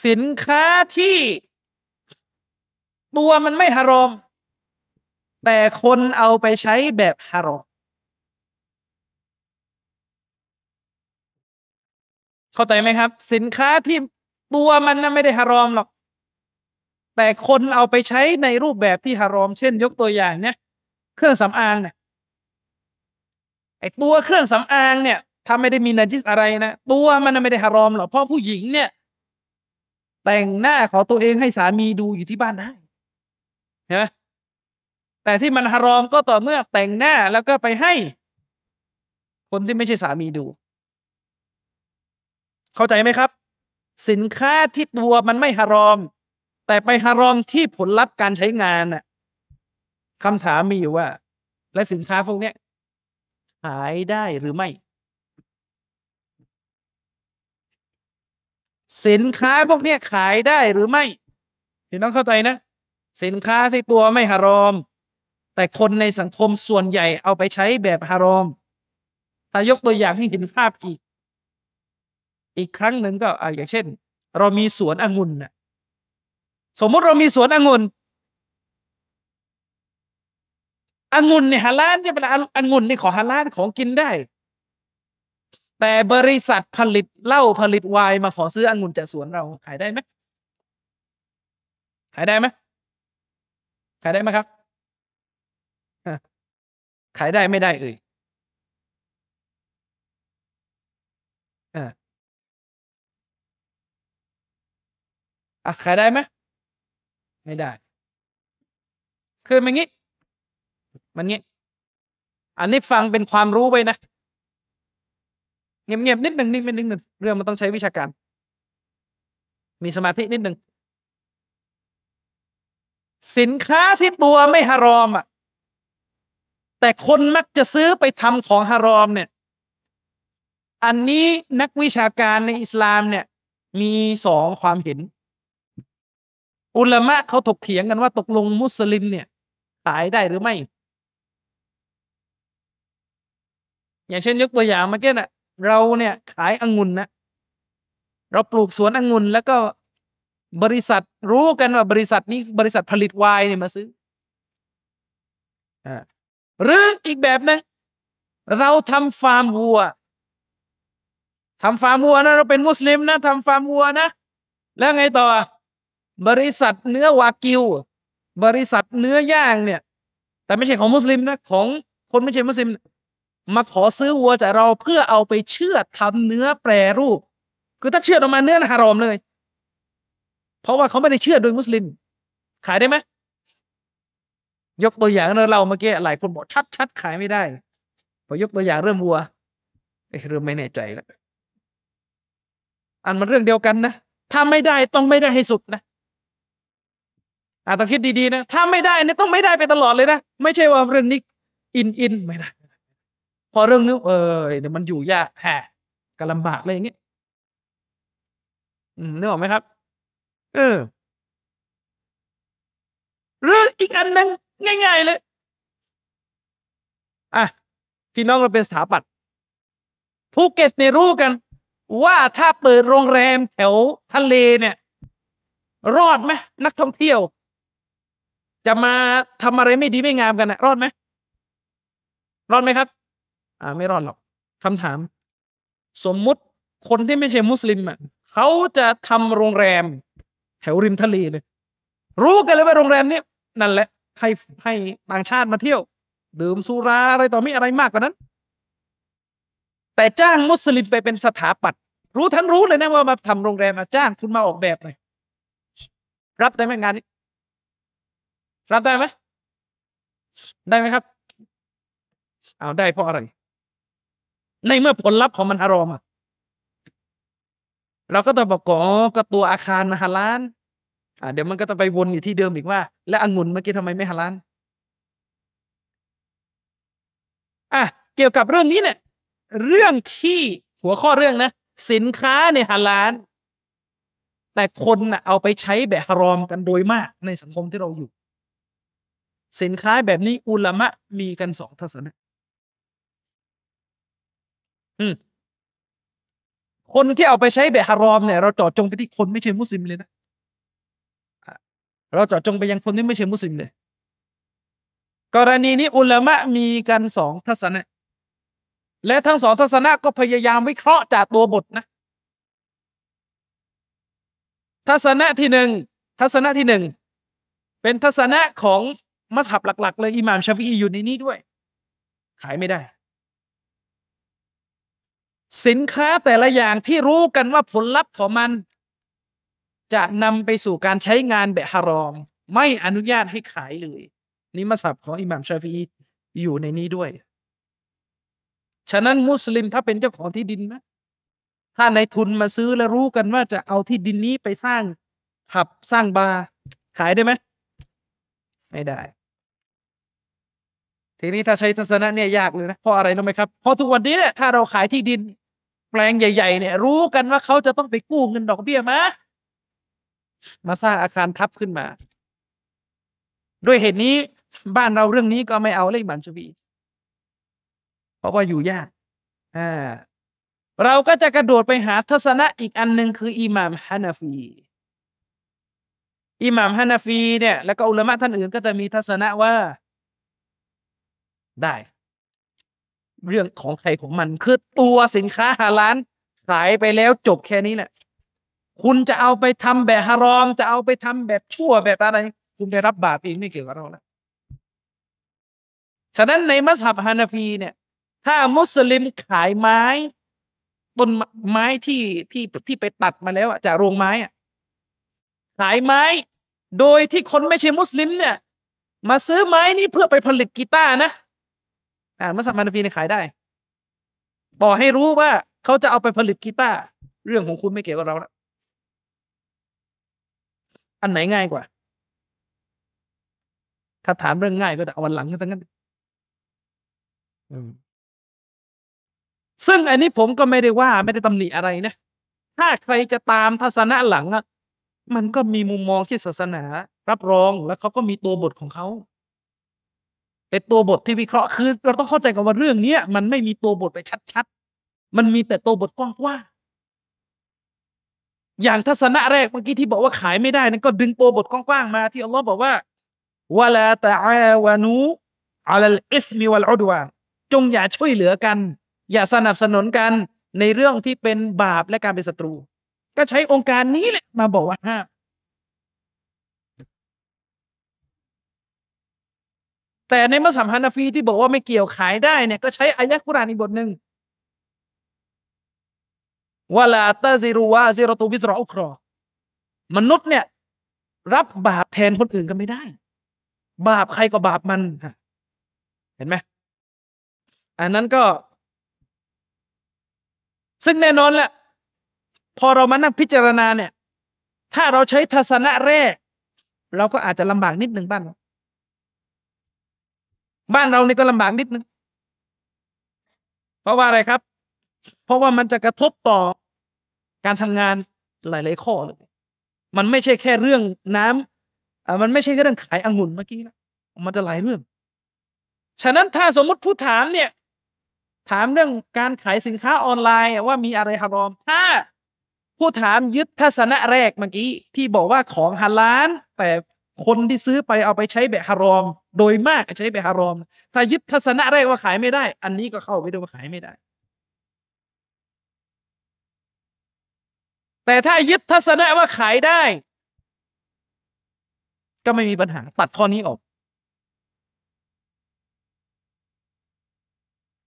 สินค้าที่ตัวมันไม่ฮารอม แต่คนเอาไปใช้แบบฮารอม เข้าใจไหมครับ สินค้าที่ตัวมันนะไม่ได้ฮารอมหรอก แต่คนเอาไปใช้ในรูปแบบที่ฮารอม เช่น ยกตัวอย่างเนี่ย เครื่องสำอางเนี่ยไอตัวเครื่องสำอางเนี่ย ถ้าไม่ได้มีนาจิสอะไรนะตัวมันไม่ได้ฮารอมหรอกเพราะผู้หญิงเนี่ย แต่งหน้าขอตัวเองให้สามีดูอยู่ที่บ้านได้เห็นไหมแต่ที่มันฮารอมก็ต่อเมื่อแต่งหน้าแล้วก็ไปให้ คนที่ไม่ใช่สามีดู เข้าใจไหมครับ สินค้าที่ตัวมันไม่ฮารอม แต่ไปฮารอมที่ผลลัพธ์การใช้งานน่ะคำถามมีอยู่ว่า และสินค้าพวกนี้ขายได้หรือไม่ สินค้าพวกนี้ขายได้หรือไม่พี่น้องเข้าใจนะ สินค้าที่ตัวไม่ฮารอม แต่คนในสังคมส่วนใหญ่เอาไปใช้แบบฮารอมถ้ายกตัวอย่างให้เห็นภาพอีก อีกครั้งหนึ่งก็อ่าอย่างเช่น เรามีสวนองุ่นน่ะสมมติเรามีสวนองุ่นองุ่นเนี่ยฮาลาลเนี่ยเป็นองุ่นนี่ขอฮาลาลของกินได้ แต่บริษัทผลิตเหล้าผลิตไวน์มาขอซื้อองุ่นจากสวนเราขายได้ไหมขายได้ไหมขายได้ไหมครับขายได้ไม่ได้เอ่ยอะขายได้ไหมไม่ได้ คือมันงี้ มันงี้ อันนี้ฟังเป็นความรู้ไปนะ เงียบๆนิดหนึ่งนิดนิดหนึ่งเรื่องมันต้องใช้วิชาการ มีสมาธินิดหนึ่งสินค้าที่ตัวไม่ฮารอมอะ แต่คนมักจะซื้อไปทำของฮารอมเนี่ย อันนี้นักวิชาการในอิสลามเนี่ย มีสองความเห็น อุลามะเขาถกเถียงกันว่าตกลงมุสลิมเนี่ยขายได้หรือไม่ อย่างเช่นยกตัวอย่างมื่อกี้น่ะ เราเนี่ยขายองุ่นนะเราปลูกสวนองุ่นแล้วก็บริษัทรู้กันว่าบริษัทนี้บริษัทผลิตไวน์เนี่ยมาซื้ออ่าหรืออีกแบบนึงเราทำฟาร์มวัวทำฟาร์มวัวนะเราเป็นมุสลิมนะทำฟาร์มวัวนะแล้วไงต่อ บริษัทเนื้อวากิว บริษัทเนื้อย่างเนี่ย แต่ไม่ใช่ของมุสลิมนะของคนไม่ใช่มุสลิม มาขอซื้อวัวจากเราเพื่อเอาไปเชื่อทำเนื้อแปรรูป คือถ้าเชื่อออกมาเนื้อฮารอมเลย เพราะว่าเขาไม่ได้เชื่อโดยมุสลิม ขายได้ไหมยกตัวอย่างเราเมื่อกี้หลายคนบอกชัดชัดขายไม่ได้พอยกตัวอย่างเรื่องวัวเเริ่มไม่แน่ใจแล้วอันมันเรื่องเดียวกันนะถ้าไม่ได้ต้องไม่ได้ให้สุดนะอาต้องคิดดีๆนะ ถ้าไม่ได้เนี่ยต้องไม่ได้ไปตลอดเลยนะ ไม่ใช่ว่าเรื่องนี้อินอินไม่ได้ พอเรื่องนี้เออเดี๋ยวมันอยู่ยากแหกก็ลำบากเลยอย่างเงี้ยนึกออกไหมครับ เออหรืออีกอันหนึ่งง่าย ๆ เลย อะพี่น้องเราเป็นสถาปัตย์ภูเก็ตเนี่ยรู้กัน ว่าถ้าเปิดโรงแรมแถวทะเลเนี่ย รอดไหมนักท่องเที่ยว จะมาทำอะไรไม่ดีไม่งามกันนะรอดไหมรอดไหมครับ อ่าไม่รอดหรอกคำถาม สมมุติคนที่ไม่ใช่มุสลิมอะเขาจะทำโรงแรม แถวริมทะเลเลย รู้กันเลยว่าโรงแรมนี้นั่นแหละ ให้ให้ต่างชาติมาเที่ยว ดื่มสุราอะไรต่อมีอะไรมากกว่านั้น แต่จ้างมุสลิมไปเป็นสถาปัตย์รู้ทั้งรู้เลยนะว่ามาทำโรงแรมมาจ้างคุณมาออกแบบเลยรับได้ไหมงานนี้ รับได้ไหมได้ไหมครับ เอาได้เพราะอะไร ในเมื่อผลลัพธ์ของมันฮารอมอะเราก็ต้องบอกอ๋อก็ตัวอาคารมาฮาลานอ่าเดี๋ยวมันก็ต้องไปวนอยู่ที่เดิมอีกว่า และองุ่นเมื่อกี้ทำไมไม่ฮาลานอะเกี่ยวกับเรื่องนี้เนี่ย เรื่องที่หัวข้อเรื่องนะ สินค้าเนี่ยฮาลานแต่คนน่ะเอาไปใช้แบบฮารอมกันโดยมากในสังคมที่เราอยู่ สินค้าแบบนี้อุลามะมีกันสองทัศนะ คนที่เอาไปใช้แบบฮารอมเนี่ยเราจาะจงไปที่คนไม่ใช่มุสลิมเลยนะเราจาะจงไปยังคนที่ไม่ใช่มุสลิมเลย กรณีนี้อุลามะมีกันสองทัศนะ และทั้งสองทัศนะก็พยายามวิเคราะห์จากตัวบทนะ ทัศนะที่หนึ่งทัศนะที่หนึ่งเป็นทัศนะของมัสฮับหลัก ๆ เลยอิหม่ามชาฟีอีอยู่ในนี้ด้วย ขายไม่ได้ สินค้าแต่ละอย่างที่รู้กันว่าผลลัพธ์ของมัน จะนำไปสู่การใช้งานแบบฮารอม ไม่อนุญาตให้ขายเลย นี่มัสฮับของอิหม่ามชาฟีอยู่ในนี้ด้วย ฉะนั้นมุสลิมถ้าเป็นเจ้าของที่ดินนะ ถ้าในทุนมาซื้อแล้วรู้กันว่าจะเอาที่ดินนี้ไปสร้างผับสร้างบาร์ขายได้ไหม ไม่ได้ ทีนี้ถ้าใช้ทัศนะเนี่ยยากเลยนะเพราะอะไรรู้ไหมครับเพราะทุกวันนี้เนี่ยถ้าเราขายที่ดิน แปลงใหญ่ ๆ เนี่ย รู้กันว่าเขาจะต้องไปกู้เงินดอกเบี้ยมา มาสร้างอาคารทับขึ้นมา ด้วยเหตุนี้บ้านเราเรื่องนี้ก็ไม่เอาเลขบัญชีเพราะว่าอยู่ยากอ่าเราก็จะกระโดดไปหาทัศนะอีกอันหนึ่งคืออิหม่ามฮานาฟีอิหม่ามฮานาฟีเนี่ย แล้วก็อุลามะท่านอื่นก็จะมีทัศนะว่าได้ เรื่องของใครของมันคือตัวสินค้าฮาลานขายไปแล้วจบแค่นี้แหละ คุณจะเอาไปทำแบบฮารอม จะเอาไปทำแบบชั่วแบบอะไร คุณได้รับบาปเองไม่เกี่ยวกับเราแล้วฉะนั้นในมัสฮับฮานาฟีเนี่ย ถ้ามุสลิมขายไม้ต้นไม้ที่ที่ที่ไปตัดมาแล้วจากโรงไม้อะขายไม้ โดยที่คนไม่ใช่มุสลิมเนี่ย มาซื้อไม้นี้เพื่อไปผลิตกีตาร์นะ อ่ามัสฮับฮานาฟีเนี่ยขายได้ บอกให้รู้ว่าเขาจะเอาไปผลิตกีตาร์เรื่องของคุณไม่เกี่ยวกับเราแล้วอันไหนง่ายกว่า ถ้าถามเรื่องง่ายก็เอาวันหลังกันทั้งนั้นซึ่งอันนี้ผมก็ไม่ได้ว่าไม่ได้ตำหนิอะไรนะ ถ้าใครจะตามทัศนะหลังอะมันก็มีมุมมองที่ศาสนา รับรองแล้วเขาก็มีตัวบทของเขา เป็นตัวบทที่วิเคราะห์คือเราต้องเข้าใจกันว่าเรื่องเนี้ยมันไม่มีตัวบทไปชัดๆ มันมีแต่ตัวบทกว้างๆอย่างทัศนะแรกเมื่อกี้ที่บอกว่าขายไม่ได้นั่นก็ดึงตัวบทกว้างๆมา ที่อัลลอฮ์บอกว่าวะลาตะอาวานูอัลอิสมิวัลอุดวาจงอย่าช่วยเหลือกัน อย่าสนับสนุนกันในเรื่องที่เป็นบาปและการเป็นศัตรู ก็ใช้องค์การนี้แหละมาบอกว่าห้าม แต่ในมัสยิดฮานาฟีที่บอกว่าไม่เกี่ยวขายได้เนี่ยก็ใช้อายะคุรานอีกบทหนึ่งว่าลาตาซิรูวาซิรตูบิสรออุครอมนุษย์เนี่ย รับบาปแทนคนอื่นก็ไม่ได้ บาปใครก็บาปมัน เห็นไหมอันนั้นก็ ซึ่งแน่นอนแหละพอเรามานั่งพิจารณาเนี่ย ถ้าเราใช้ทัศนะแรก เราก็อาจจะลำบากนิดหนึ่งบ้านเรา บ้านเรานี่ก็ลำบากนิดนึง เพราะว่าอะไรครับ เพราะว่ามันจะกระทบต่อการทำงานหลาย ๆ ข้อเลย มันไม่ใช่แค่เรื่องน้ำอ่ามันไม่ใช่แค่เรื่องขายองุ่นเมื่อกี้นะมันจะหลายเรื่อง ฉะนั้นถ้าสมมติผู้ถามเนี่ย ถามเรื่องการขายสินค้าออนไลน์ว่ามีอะไรฮารอม ถ้าผู้ถามยึดทัศนะแรกเมื่อกี้ที่บอกว่าของฮาลานแต่ คนที่ซื้อไปเอาไปใช้แบบฮารอม โดยมากใช้แบบฮารอม ถ้ายึดทัศนะแรกว่าขายไม่ได้ อันนี้ก็เข้าไปด้วยว่าขายไม่ได้ แต่ถ้ายึดทัศนะว่าขายได้ ก็ไม่มีปัญหาตัดข้อนี้ออก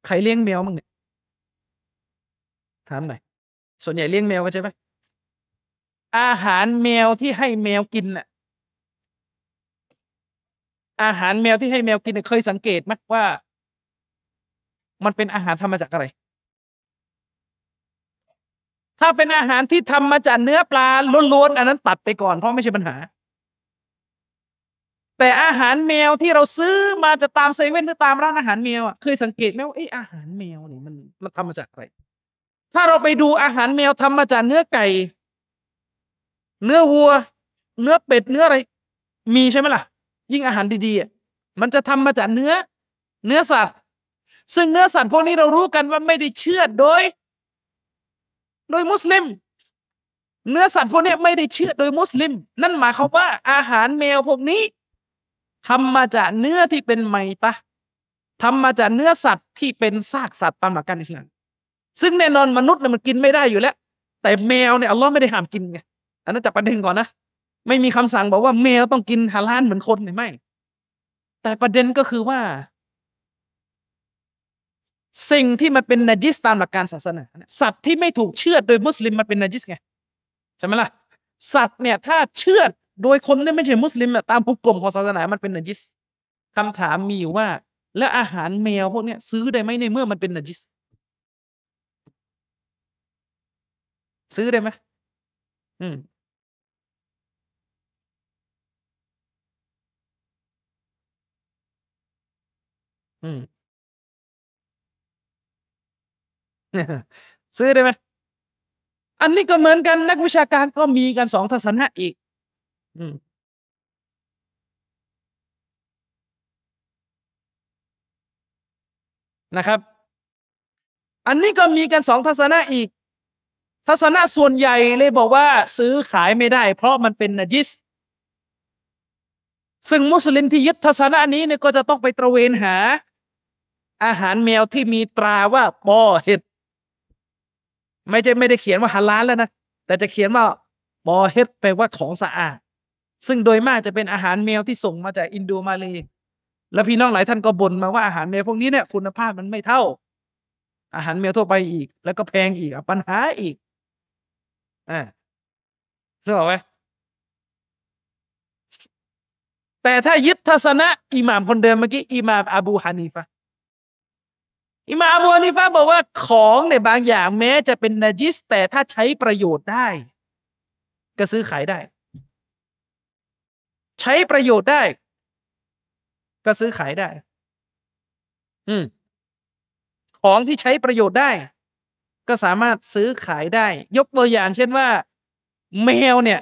ใครเลี้ยงแมวมั้งเนี่ยถามหน่อยส่วนใหญ่เลี้ยงแมวกันใช่ไหมอาหารแมวที่ให้แมวกินน่ะ อาหารแมวที่ให้แมวกินเคยสังเกตไหมว่า มันเป็นอาหารทำมาจากอะไร ถ้าเป็นอาหารที่ทำมาจากเนื้อปลาล้วนๆอันนั้นตัดไปก่อนเพราะไม่ใช่ปัญหา แต่อาหารแมวที่เราซื้อมาจะตามเซเว่นหรือตามร้านอาหารแมวอะเคยสังเกตไหมว่าไออาหารแมวนี่มันมันทำมาจากอะไร ถ้าเราไปดูอาหารแมวทำมาจากเนื้อไก่ เนื้อวัว เนื้อเป็ดเนื้ออะไร มีใช่ไหมล่ะ ยิ่งอาหารดีๆมันจะทำมาจากเนื้อ เนื้อสัตว์ ซึ่งเนื้อสัตว์พวกนี้เรารู้กันว่าไม่ได้เชื่อโดย โดยมุสลิม เนื้อสัตว์พวกนี้ไม่ได้เชื่อโดยมุสลิม นั่นหมายความว่า อาหารแมวพวกนี้ทำมาจากเนื้อที่เป็นไมตะทำมาจากเนื้อสัตว์ที่เป็นซากสัตว์ตามหลักการอิสลามซึ่งแน่นอนมนุษย์เนี่ยมันกินไม่ได้อยู่แล้ว แต่แมวเนี่ยอัลลอฮ์ไม่ได้ห้ามกินไงอันนั้นจับประเด็นก่อนนะ ไม่มีคำสั่งบอกว่าแมวต้องกินฮาลาลเหมือนคนหรือไม่ แต่ประเด็นก็คือว่า สิ่งที่มันเป็นนาจิสตามหลักการศาสนา สัตว์ที่ไม่ถูกเชื่อโดยมุสลิมมันเป็นนาจิสไงใช่ไหมล่ะ สัตว์เนี่ยถ้าเชื่อโดยคนที่ไม่ใช่มุสลิมตามภูกลมของศาสนามันเป็นนาจิสคำถามมีอยู่ว่า แล้วอาหารแมวพวกเนี้ยซื้อได้ไหมในเมื่อมันเป็นนาจิสซื้อได้ไหมอืม อืม ซื้อได้ไหม อันนี้ก็เหมือนกันนักวิชาการก็มีกันสองทัศนะอีก อืม นะครับ อันนี้ก็มีกันสองทัศนะอีก ทัศนะส่วนใหญ่เลยบอกว่า ซื้อขายไม่ได้ เพราะมันเป็นนจิส ซึ่งมุสลิมที่ยึดทัศนะนี้เนี่ยก็จะต้องไปตระเวนหา อาหารแมวที่มีตราว่าปอเห็ด ไม่ใช่ไม่ได้เขียนว่าฮาลาลแล้วนะแต่จะเขียนว่าปอเห็ดแปลว่าของสะอาด ซึ่งโดยมากจะเป็นอาหารแมวที่ส่งมาจากอินโดมาเลแล้วพี่น้องหลายท่านก็บ่นมาว่าอาหารแมวพวกนี้เนี่ยคุณภาพมันไม่เท่า อาหารแมวทั่วไปอีก แล้วก็แพงอีกปัญหาอีกอ่าเรื่องไหมแต่ถ้ายึดทัศนะอิหม่ามคนเดิมเมื่อกี้อิหม่ามอบูฮานีฟะ อิมาอบูฮานีฟะบอกว่าของในบางอย่างแม้จะเป็นนาจิสแต่ถ้าใช้ประโยชน์ได้ ก็ซื้อขายได้ ใช้ประโยชน์ได้ ก็ซื้อขายได้ อืมของที่ใช้ประโยชน์ได้ ก็สามารถซื้อขายได้ ยกตัวอย่างเช่นว่า แมวเนี่ย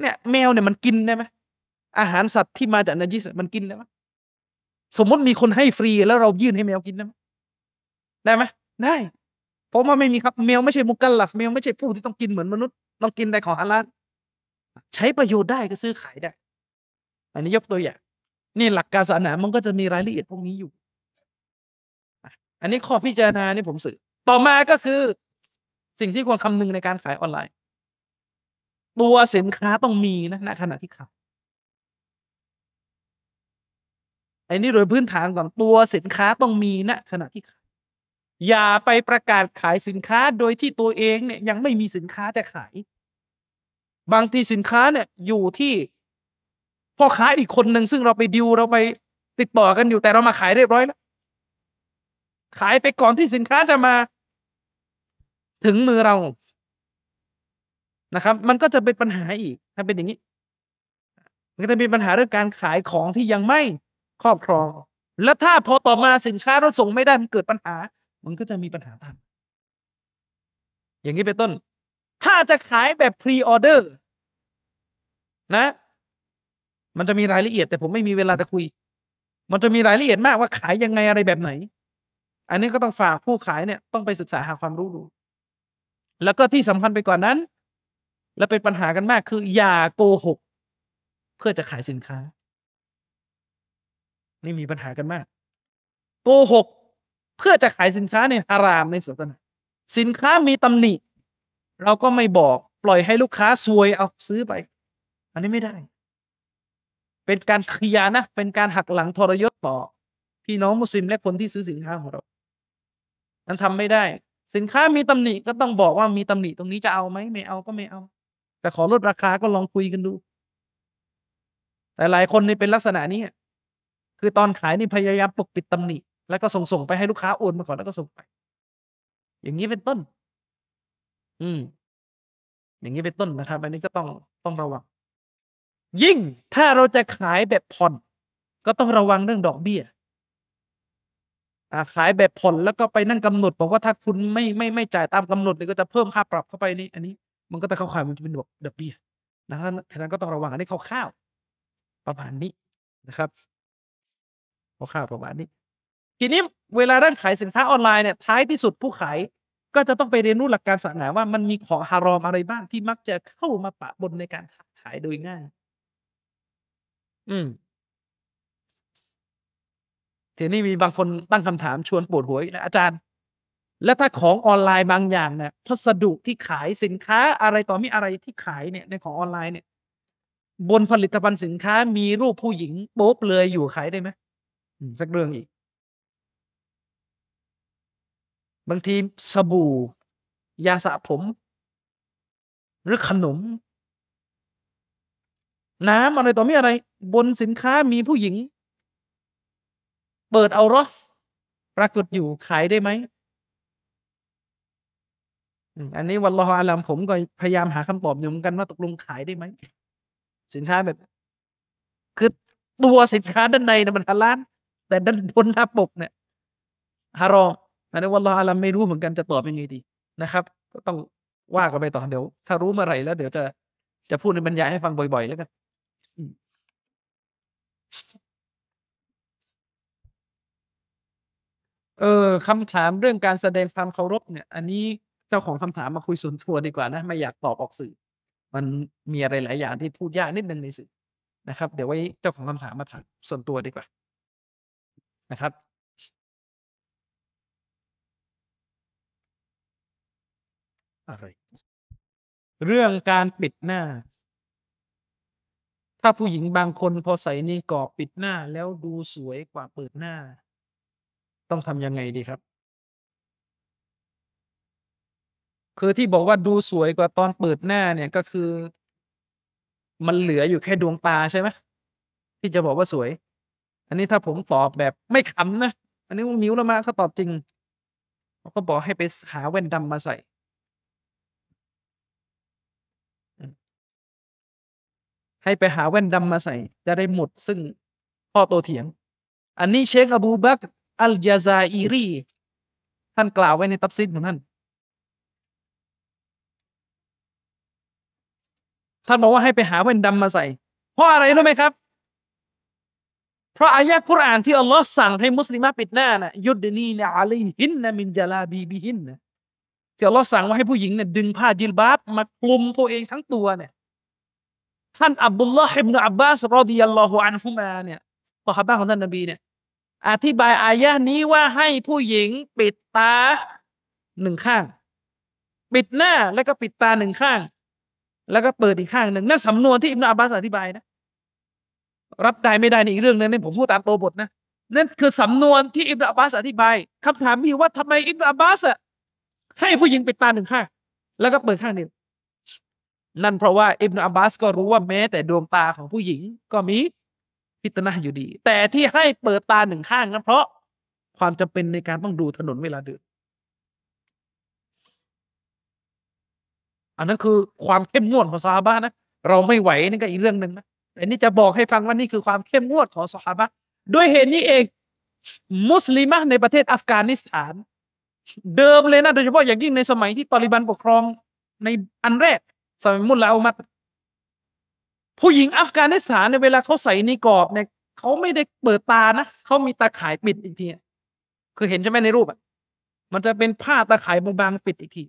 เนี่ย แมวเนี่ยมันกินได้ไหมอาหารสัตว์ที่มาจากนาจิสมันกินได้ไหม สมมติมีคนให้ฟรีแล้วเรายื่นให้แมวกินได้ไหมได้ไหมได้ เพราะว่าไม่มีครับแมวไม่ใช่มุกัลลัฟแมวไม่ใช่ผู้ที่ต้องกินเหมือนมนุษย์ต้องกินได้ของฮาลาลใช้ประโยชน์ได้ก็ซื้อขายได้ อันนี้ยกตัวอย่างนี่หลักการศาสนามันก็จะมีรายละเอียดพวกนี้อยู่ อันนี้ข้อพิจารณานี่ผมสื่อ ต่อมาก็คือสิ่งที่ควรคำนึงในการขายออนไลน์ ตัวสินค้าต้องมีนะณขณะที่ขาย ไอ้นี่โดยพื้นฐานก่อนตัวสินค้าต้องมีณขณะที่ขายอย่าไปประกาศขายสินค้าโดยที่ตัวเองเนี่ยยังไม่มีสินค้าจะขาย บางทีสินค้าเนี่ยอยู่ที่พ่อค้าอีกคนหนึ่งซึ่งเราไปดิวเราไปติดต่อกันอยู่แต่เรามาขายเรียบร้อยแล้วขายไปก่อนที่สินค้าจะมา ถึงมือเรานะครับ มันก็จะเป็นปัญหาอีกถ้าเป็นอย่างนี้ มันก็จะมีปัญหาเรื่องการขายของที่ยังไม่ ครอบครอง แล้วถ้าพอต่อมาสินค้าเราส่งไม่ได้มันเกิดปัญหา มันก็จะมีปัญหาตามอย่างนี้เป็นต้น ถ้าจะขายแบบพรีออเดอร์นะ มันจะมีรายละเอียด แต่ผมไม่มีเวลาจะคุย มันจะมีรายละเอียดมากว่าขายยังไงอะไรแบบไหน อันนี้ก็ต้องฝากผู้ขายเนี่ยต้องไปศึกษาหาความรู้ดู แล้วก็ที่สำคัญไปกว่านนั้น และเป็นปัญหากันมากคือ อย่าโกหก เพื่อจะขายสินค้า นี่มีปัญหากันมากโกหกเพื่อจะขายสินค้าในฮารามในศาสนาสินค้ามีตำหนิ เราก็ไม่บอกปล่อยให้ลูกค้าซวยเอาซื้อไป อันนี้ไม่ได้ เป็นการขยานะ เป็นการหักหลังทรยศต่อ พี่น้องมุสลิมและคนที่ซื้อสินค้าของเรานั้นทำไม่ได้ สินค้ามีตำหนิก็ต้องบอกว่ามีตำหนิตรงนี้จะเอาไหมไม่เอาก็ไม่เอา แต่ขอลดราคาก็ลองคุยกันดู แต่หลายคนนี่เป็นลักษณะนี้ คือตอนขายนี่พยายามปกปิดตำหนิแล้วก็ส่งส่งไปให้ลูกค้าโอนมาก่อนแล้วก็ส่งไป อย่างนี้เป็นต้น อืม อย่างนี้เป็นต้นนะครับอันนี้ก็ต้องต้องระวัง ยิ่งถ้าเราจะขายแบบผ่อน ก็ต้องระวังเรื่องดอกเบี้ยขายแบบผ่อนแล้วก็ไปนั่งกำหนดบอกว่าถ้าคุณไม่ไม่ไม่จ่ายตามกำหนดเนี่ยก็จะเพิ่มค่าปรับเข้าไปนี่อันนี้ มันก็จะเข้าข่ายมันจะเป็นดอกดอกเบี้ยนะครับฉะนั้นก็ต้องระวังอันนี้คร่าวๆประมาณนี้นะครับ คร่าวๆประมาณนี้ ทีนี้เวลาด้านขายสินค้าออนไลน์เนี่ยท้ายที่สุดผู้ขายก็จะต้องไปเรียนรู้หลักการศาสนาว่ามันมีของฮารอมอะไรบ้างที่มักจะเข้ามาปะบนในการขายโดยง่าย อืมทีนี้มีบางคนตั้งคำถามชวนปวดหัวนะอาจารย์ แล้วถ้าของออนไลน์บางอย่างเนี่ยพัสดุที่ขายสินค้าอะไรต่อมีอะไรที่ขายเนี่ยในของออนไลน์เนี่ย บนผลิตภัณฑ์สินค้ามีรูปผู้หญิงโป๊บเลยอยู่ขายได้ไหม สักเรื่องอีก บางทีสบู่ ยาสระผม หรือขนม น้ำอะไรต่อมีอะไร บนสินค้ามีผู้หญิง เปิดเอารอสปรากฏอยู่ขายได้ไหมอันนี้วันลออาลัมผมก็พยายามหาคำตอบอยู่เหมือนกันว่าตกลงขายได้ไหม สินค้าแบบ คือตัวสินค้าด้านในนะมันฮาลาล แต่ด้านบนหน้าปกเนี่ยฮารอมอันนี้วันลอฮอาลัมไม่รู้เหมือนกันจะตอบยังไงดีนะครับก็ต้องว่ากันไปต่อเดี๋ยว ถ้ารู้เมื่อไหร่แล้วเดี๋ยวจะจะพูดในบรรยายให้ฟังบ่อย ๆ แล้วกันเออคำถามเรื่องการแสดงความเคารพเนี่ย อันนี้เจ้าของคำถามมาคุยส่วนตัวดีกว่านะ ไม่อยากตอบออกสื่อ มันมีอะไรหลายอย่างที่พูดยากนิดนึงในสื่อนะครับ เดี๋ยวไว้เจ้าของคำถามมาถามส่วนตัวดีกว่า นะครับ อะไร เรื่องการปิดหน้า ถ้าผู้หญิงบางคนพอใส่นี่กอบปิดหน้าแล้วดูสวยกว่าเปิดหน้า ต้องทำยังไงดีครับ คือที่บอกว่าดูสวยกว่าตอนเปิดหน้าเนี่ยก็คือ มันเหลืออยู่แค่ดวงตาใช่ไหมที่จะบอกว่าสวย อันนี้ถ้าผมตอบแบบไม่ขำนะ อันนี้มิวละมาเขาตอบจริงเขาก็บอกให้ไปหาแว่นดำมาใส่ ให้ไปหาแว่นดำมาใส่ จะได้หมดซึ่งพ่อโตเถียง อันนี้เชคอบูบักอัลยาซาอีรีท่านกล่าวไว้ในตับซิดของท่านท่านบอกว่าให้ไปหาแว่นดำมาใส่ เพราะอะไรรู้ไหมครับ เพราะอายะคุรานที่อัลลอฮ์สั่งให้มุสลิมปิดหน้านะยุดนีนอาลีหินนะมินจลาบีบิหินนะที่อัลลอฮ์สั่งว่าให้ผู้หญิงเนี่ยดึงผ้าจิลบาบมาคลุมตัวเองทั้งตัวเนี่ยท่านอับดุลลอฮ์อิบนุอับบาสรอดิยัลลอฮุอันฮุมาเนี่ยต่อขับบ้านของท่านนบีเนี่ยอธิบายอายะนี้ว่าให้ผู้หญิงปิดตาหนึ่งข้าง ปิดหน้าแล้วก็ปิดตาหนึ่งข้าง แล้วก็เปิดอีกข้างหนึ่งนั่นสำนวนที่อิบนาอับบาสอธิบายนะ รับได้ไม่ได้ในอีกเรื่องนึงนี่ผมพูดตามตัวบทนะนั่นคือสำนวนที่อิบนาอับบาสอธิบายคำถามมีว่าทำไมอิบนาอับบาสให้ผู้หญิงปิดตาหนึ่งข้างแล้วก็เปิดข้างหนึ่งนั่นเพราะว่าอิบนาอับบาสก็รู้ว่าแม้แต่ดวงตาของผู้หญิงก็มีพิตนะอยู่ดี แต่ที่ให้เปิดตาหนึ่งข้างนั้นเพราะความจำเป็นในการต้องดูถนนเวลาเดินอันนั้นคือความเข้มงวดของซาฮาบะนะ เราไม่ไหวนี่ก็อีกเรื่องหนึ่งนะ แต่นี่จะบอกให้ฟังว่านี่คือความเข้มงวดของซาฮาบะด้วยเหตุนี้เอง มุสลิมในประเทศอัฟกานิสถาน เดิมเลยนะโดยเฉพาะอย่างยิ่งในสมัยที่ตอริบันปกครองในอันแรกสมัยมุลลาอุมัดผู้หญิงอัฟกานิสถานในเวลาเขาใส่นิกอบเนี่ยเขาไม่ได้เปิดตานะเขามีตาข่ายปิดอีกทีคือเห็นใช่ไหมในรูปอะมันจะเป็นผ้าตาข่ายบางๆปิดอีกที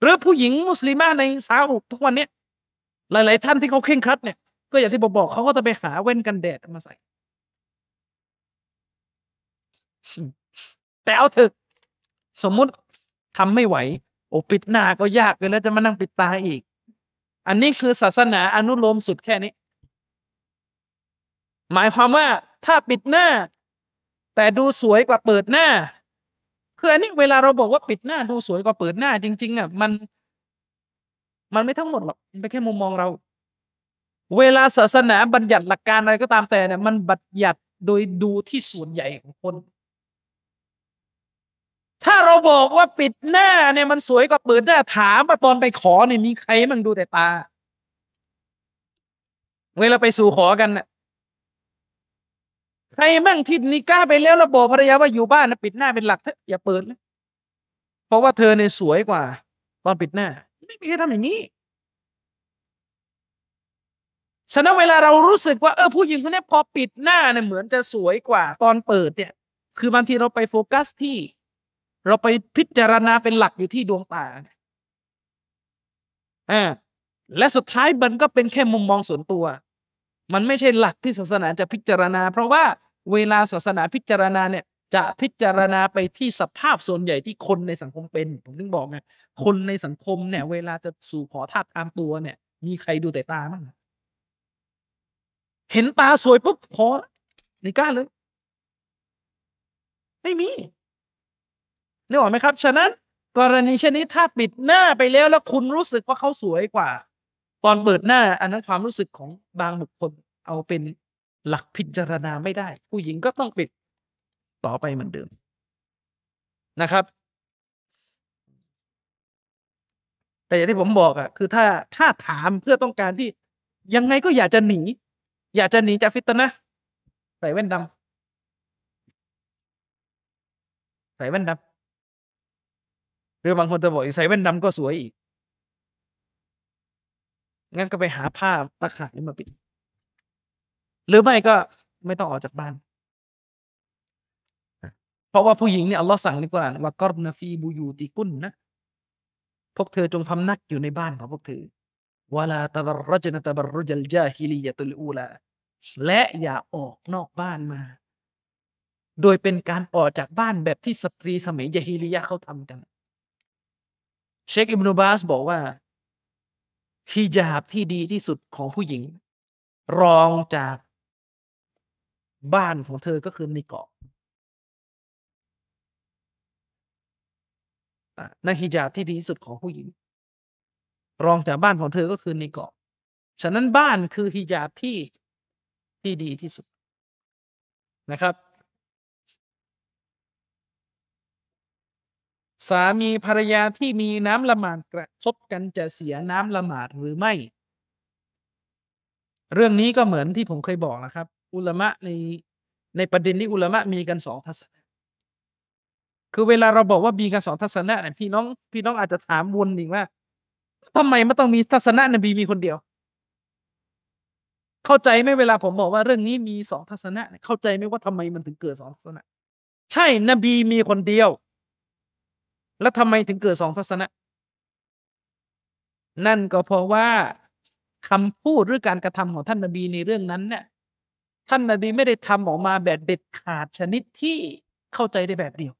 หรือผู้หญิงมุสลิมในสาอุทุกวันเนี้ย หลาย ๆ ท่านที่เขาเคร่งครัดเนี่ยก็อย่างที่ผมบอกเขาก็จะไปหาแว่นกันแดดมาใส่ แต่เอาเถอะสมมุติทำไม่ไหว โอปิดหน้าก็ยากเลยแล้วจะมานั่งปิดตาอีก อันนี้คือศาสนาอนุโลมสุดแค่นี้ หมายความว่าถ้าปิดหน้า แต่ดูสวยกว่าเปิดหน้าคืออันนี้เวลาเราบอกว่าปิดหน้าดูสวยกว่าเปิดหน้าจริง ๆ อะ มัน มันไม่ทั้งหมดหรอกมันเป็นแค่มุมมองเรา เวลาศาสนาบัญญัติหลักการอะไรก็ตามแต่เนี่ยมันบัญญัติโดยดูที่ส่วนใหญ่ของคน ถ้าเราบอกว่าปิดหน้าเนี่ยมันสวยกว่าเปิดหน้าถามมาตอนไปขอเนี่ยมีใครมันดูแต่ตา เวลาไปสู่ขอกันเนี่ยใครมั่งที่นิก้าไปแล้วแล้วบอกภรรยาว่าอยู่บ้านนะปิดหน้าเป็นหลักเถอะอย่าเปิดนะเพราะว่าเธอเนี่ยสวยกว่า ตอนปิดหน้า ไม่มีใครทำอย่างนี้ฉะนั้นเวลาเรารู้สึกว่าเออผู้หญิงคนนี้พอปิดหน้าเนี่ยเหมือนจะสวยกว่า ตอนเปิดเนี่ย คือบางทีเราไปโฟกัสที่ เราไปพิจารณาเป็นหลักอยู่ที่ดวงตาอ่าและสุดท้ายมันก็เป็นแค่มุมมองส่วนตัว มันไม่ใช่หลักที่ศาสนาจะพิจารณา เพราะว่าเวลาศาสนาพิจารณาเนี่ย จะพิจารณาไปที่สภาพส่วนใหญ่ที่คนในสังคมเป็น ผมถึงบอกไงคนในสังคมเนี่ย เวลาจะสู่ขอทาตามตัวเนี่ย มีใครดูแต่ตาบ้างเห็นตาสวยปุ๊บพอนี่กล้าเลย ไม่มีนึกออกไหมครับ ฉะนั้น กรณีเช่นนี้ถ้าปิดหน้าไปแล้วแล้วคุณรู้สึกว่าเขาสวยกว่า ตอนเปิดหน้า อันนั้นความรู้สึกของบางบุคคลเอาเป็นหลักพิจารณาไม่ได้ ผู้หญิงก็ต้องปิด ต่อไปเหมือนเดิมนะครับ แต่อย่างที่ผมบอกอะคือถ้าถ้าถามเพื่อต้องการที่ยังไงก็อยากจะหนี อยากจะหนีจากฟิตนะใส่แว่นดำใส่แว่นดำหรือบางคนจะบอกใส่แว่นดำก็สวยอีกงั้นก็ไปหาผ้าตะข่ายมาปิด หรือไม่ก็ไม่ต้องออกจากบ้าน ราะว่าผู้หญิงเนี่ยอัลลอฮ์สั่งในกุรอานว่ากอรนฟีบูยูติกุนนะพวกเธอจงพำนักอยู่ในบ้านของพวกเธอวลาตบรจนตบรจัลจาฮิลียตุลอูลาและอย่าออกนอกบ้านมา โดยเป็นการออกจากบ้านแบบที่สตรีสมัยยะฮิลียะเขาทำกัน เชคอิบนุบาสบอกว่าฮิญาบที่ดีที่สุดของผู้หญิง รองจากบ้านของเธอก็คือในเกาะ ในฮิญาบที่ดีที่สุดของผู้หญิง รองจากบ้านของเธอก็คือในเกาะฉะนั้นบ้านคือฮิญาบที่ที่ดีที่สุดนะครับ สามีภรรยาที่มีน้ำละหมาดกระทบกันจะเสียน้ำละหมาดหรือไม่ เรื่องนี้ก็เหมือนที่ผมเคยบอกนะครับ อุลมะในในประเด็นนี้อุลมะมีกันสองทัศน คือเวลาเราบอกว่ามีกันสองทัศนะเนี่ยพี่น้องพี่น้องอาจจะถามวนอีกว่าทำไมมันต้องมีทัศนะนบีมีคนเดียว เข้าใจไหมเวลาผมบอกว่าเรื่องนี้มีสองทัศนะ เข้าใจไหมว่าทำไมมันถึงเกิดสองทัศนะ ใช่นบีมีคนเดียว แล้วทำไมถึงเกิดสองศาสนานั่นก็เพราะว่าคำพูดหรือการกระทำของท่านนบีในเรื่องนั้นเนี่ยท่านนบีไม่ได้ทำออกมาแบบเด็ดขาดชนิดที่เข้าใจได้แบบเดียว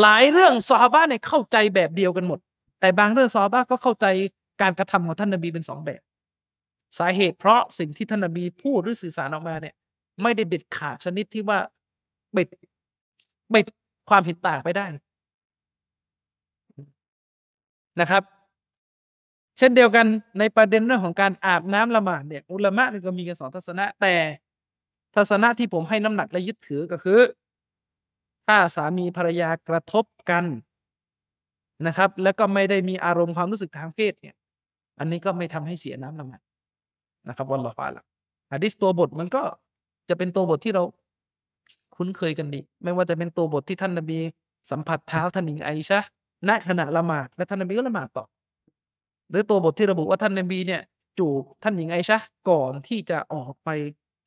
หลายเรื่องซอฮาบะเนี่ยเข้าใจแบบเดียวกันหมด แต่บางเรื่องซอฮาบะก็เข้าใจการกระทำของท่านนบีเป็นสองแบบ สาเหตุเพราะสิ่งที่ท่านนบีพูดหรือสื่อสารออกมาเนี่ย ไม่ได้เด็ดขาดชนิดที่ว่าปิดปิดความเห็นต่างไปได้นะครับ เช่นเดียวกันในประเด็นเรื่องของการอาบน้ำละหมาดเนี่ยอุลามะก็มีกันสองทัศนะ แต่ทัศนะที่ผมให้น้ำหนักและยึดถือก็คือ ถ้าสามีภรรยากระทบกันนะครับ แล้วก็ไม่ได้มีอารมณ์ความรู้สึกทางเพศเนี่ย อันนี้ก็ไม่ทำให้เสียน้ำละมาดนะครับวันละฟาละฮะดิษตัวบทมันก็จะเป็นตัวบทที่เราคุ้นเคยกันดี ไม่ว่าจะเป็นตัวบทที่ท่านนบีสัมผัสเท้าท่านหญิงไอชะณขณะละหมาดและท่านนบีก็ละหมาดต่อ หรือตัวบทที่ระบุว่าท่านนบีเนี่ยจูบท่านหญิงไอชะก่อนที่จะออกไป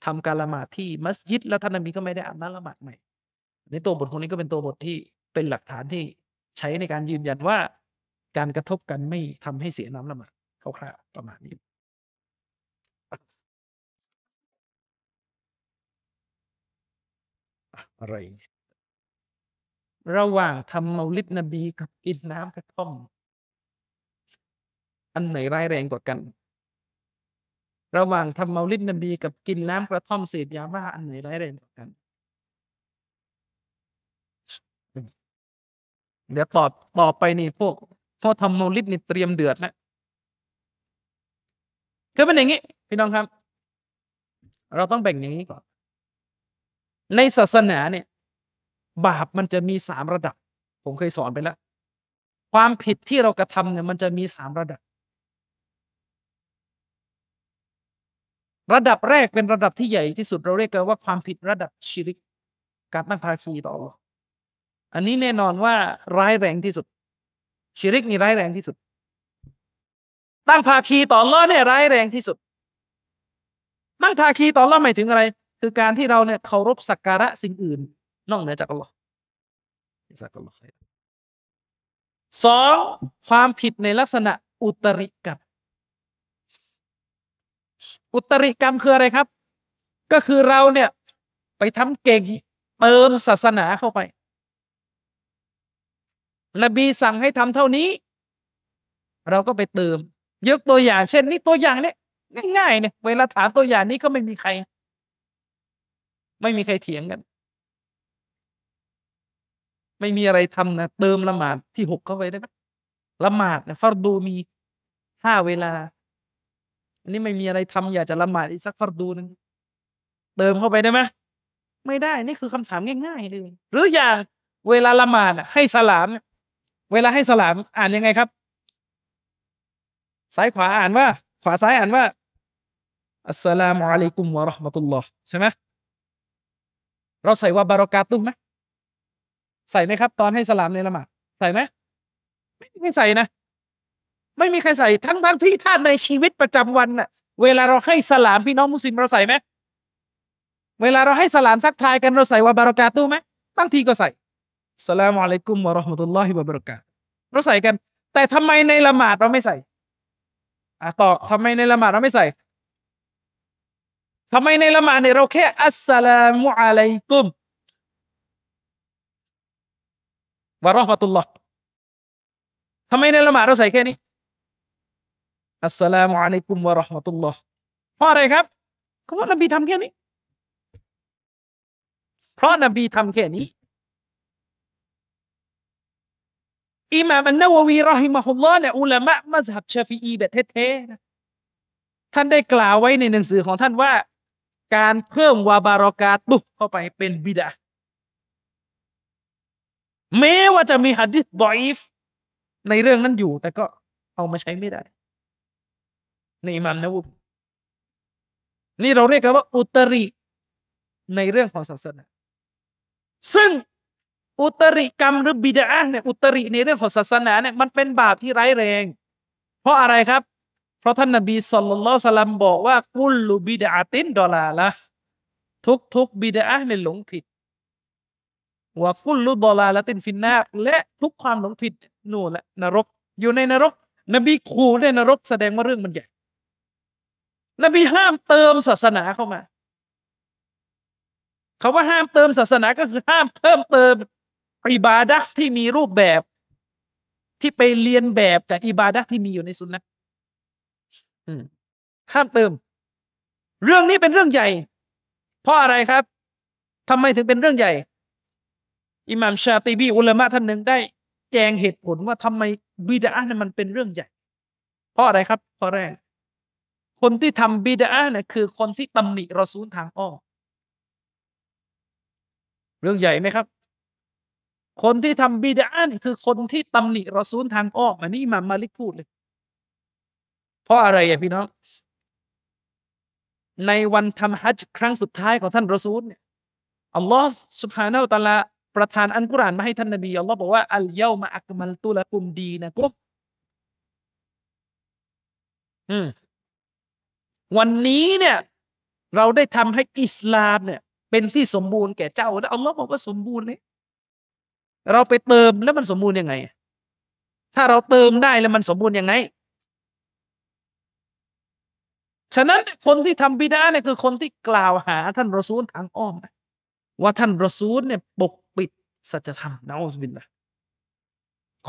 ทำการละหมาดที่มัสยิด แล้วท่านนบีก็ไม่ได้อาบน้ำละหมาดใหม่ ในตัวบทคนนี้ก็เป็นตัวบทที่เป็นหลักฐานที่ใช้ในการยืนยันว่า การกระทบกันไม่ทำให้เสียน้ำละหมาดคร่าวๆประมาณนี้อะไร ระหว่างทำเมาลิดนบีกับกินน้ำกระท่อม อันไหนร้ายแรงกว่ากัน ระหว่างทำเมาลิดนบีกับกินน้ำกระท่อมเสพยาบ้าอันไหนร้ายแรงกว่ากัน เดี๋ยวตอบต่อไปนี่พวกพอทำเมลิดนี่เตรียมเดือดแล้วคือเป็นอย่างนี้ พี่น้องครับ เราต้องแบ่งอย่างนี้ก่อน ในศาสนาเนี่ย บาปมันจะมีสามระดับ ผมเคยสอนไปแล้ว ความผิดที่เรากระทำเนี่ยมันจะมีสามระดับ ระดับแรกเป็นระดับที่ใหญ่ที่สุดเราเรียกกันว่าความผิดระดับชิริก การตั้งภาคีต่อ อันนี้แน่นอนว่าร้ายแรงที่สุด ชิริกนี่ร้ายแรงที่สุด ตั้งภาคีต่อล้อเนี่ยร้ายแรงที่สุด ตั้งภาคีต่อล้อหมายถึงอะไร คือการที่เราเนี่ยเคารพสักการะสิ่งอื่น นอกเหนือจากอัลลอฮ์สักลอสองความผิดในลักษณะอุตริกรรมอุตริกรรมคืออะไรครับ ก็คือเราเนี่ยไปทำเก่งเติมศาสนาเข้าไป นบีสั่งให้ทำเท่านี้ เราก็ไปเติม ยกตัวอย่าง เช่น นี่ตัวอย่างเนี่ยง่ายๆเนี่ยเวลาถามตัวอย่างนี้ก็ไม่มีใคร ไม่มีใครเถียงกัน ไม่มีอะไรทำนะเติมละหมาดที่หกเข้าไปได้ไหมละหมาดเนี่ยฟารดูมีห้าเวลา อันนี้ไม่มีอะไรทำอยากจะละหมาดอีกสักฟารดูนึงเติมเข้าไปได้ไหมไม่ได้ นี่คือคำถามง่ายๆเลยหรืออย่างเวลาละหมาดให้สลามเเวลาให้สลามอ่านยังไงครับ ซ้ายขวาอ่านว่า ขวาซ้ายอ่านว่าอัสสลามุอะลัยกุมวะราะห์มะตุลลอฮ์ใช่ไหมเราใส่ว่าบารอกาตุไหมใส่ไหมครับ ตอนให้สลามในละหมาดใส่ไหมไม่ไม่ใส่นะ ไม่มีใครใส่ทั้งทั้งที่ท่านในชีวิตประจำวันน่ะ เวลาเราให้สลามพี่น้องมุสลิมเราใส่ไหมเวลาเราให้สลามทักทายกันเราใส่ว่าบารอกาตุไหมบางทีก็ใส่ สลามอะลัยกุมวะราะห์มะตุลลอฮิวะบารอกาตเราใส่กัน แต่ทำไมในละหมาดเราไม่ใส่อะต่อทำไมในละหมาดเราไม่ใส่ทำไมในละหมาดเนี่ยเราแค่อัสสลามุอะลัยกุมวะราะห์มะตุลลอฮ์ทำไมในละหมาดเราใส่แค่นี้อัสสลามุอะลัยกุมวะราะห์มะตุลลอฮ์เพราะอะไรครับเพราะนบีทำแค่นี้ เพราะนบีทำแค่นี้ อิหม่ามอันนาววีรอฮิมะฮุลลอฮ์เนี่ยอุลามะมัซฮับชาฟีอีแบบเท่ๆนะท่านได้กล่าวไว้ในหนังสือของท่านว่า การเพิ่มวาบารอกาตุเข้าไปเป็นบิดาแม้ว่าจะมีหะดิษบอยฟในเรื่องนั้นอยู่ แต่ก็เอามาใช้ไม่ได้ ในอิหม่ามนะวุนี่เราเรียกกันว่าอุตริในเรื่องของศาสนา ซึ่ง อุตริกรรมหรือบิดาเนี่ยอุตริในเรื่องของศาสนาเนี่ยมันเป็นบาปที่ร้ายแรง เพราะอะไรครับ เพราะท่านนบีสุลต่านสลัมบอกว่ากุลลูบิดาตินดอลาละทุกทุกบิดาในหลงผิดว่ากุลลุบอลาละตินฟินนาและทุกความหลงผิดนู่นแหละนรก อยู่ในนรก นบีขู่ในนรกแสดงว่าเรื่องมันใหญ่นบีห้ามเติมศาสนาเข้ามาเขาว่าห้ามเติมศาสนาก็คือห้ามเพิ่มเติม อิบาดะที่มีรูปแบบที่ไปเรียนแบบจากอิบาดะที่มีอยู่ในสุนนะห้ามเติม เรื่องนี้เป็นเรื่องใหญ่ เพราะอะไรครับทำไมถึงเป็นเรื่องใหญ่ อิหม่ามชาติบีอุลามะท่านหนึ่งได้ แจงเหตุผลว่าทำไมบิดาเนี่ยมันเป็นเรื่องใหญ่ เพราะอะไรครับเพราะแรกคนที่ทำบิดาเนี่ยคือคนที่ตำหนิรอซูลทางอ้อมเรื่องใหญ่ไหมครับ คนที่ทำบิดาเนี่ยคือคนที่ตำหนิรอซูลทางอ้อมอันนี้มามาลิกพูดเลย เพราะอะไรอะพี่น้อง ในวันทำฮัจจ์ครั้งสุดท้ายของท่านรอซูลเนี่ยอัลลอฮ์สุบฮานาอัลตะลาประทานอันกุรานมาให้ท่านนบีอัลลอฮ์บอกว่าอัลเยามาอักมัลตุละกุมดีนะกุมวันนี้เนี่ย เราได้ทำให้อิสลามเนี่ย เป็นที่สมบูรณ์แก่เจ้าแล้วอัลลอฮ์บอกว่าสมบูรณ์เนี่ย เราไปเติมแล้วมันสมบูรณ์ยังไง ถ้าเราเติมได้แล้วมันสมบูรณ์ยังไง ฉะนั้นคนที่ทำบิดาเนี่ยคือคนที่กล่าวหาท่านรอซูลทางอ้อมว่าท่านรอซูลเนี่ยปกปิดสัจธรรมนะอัลลอฮบินละ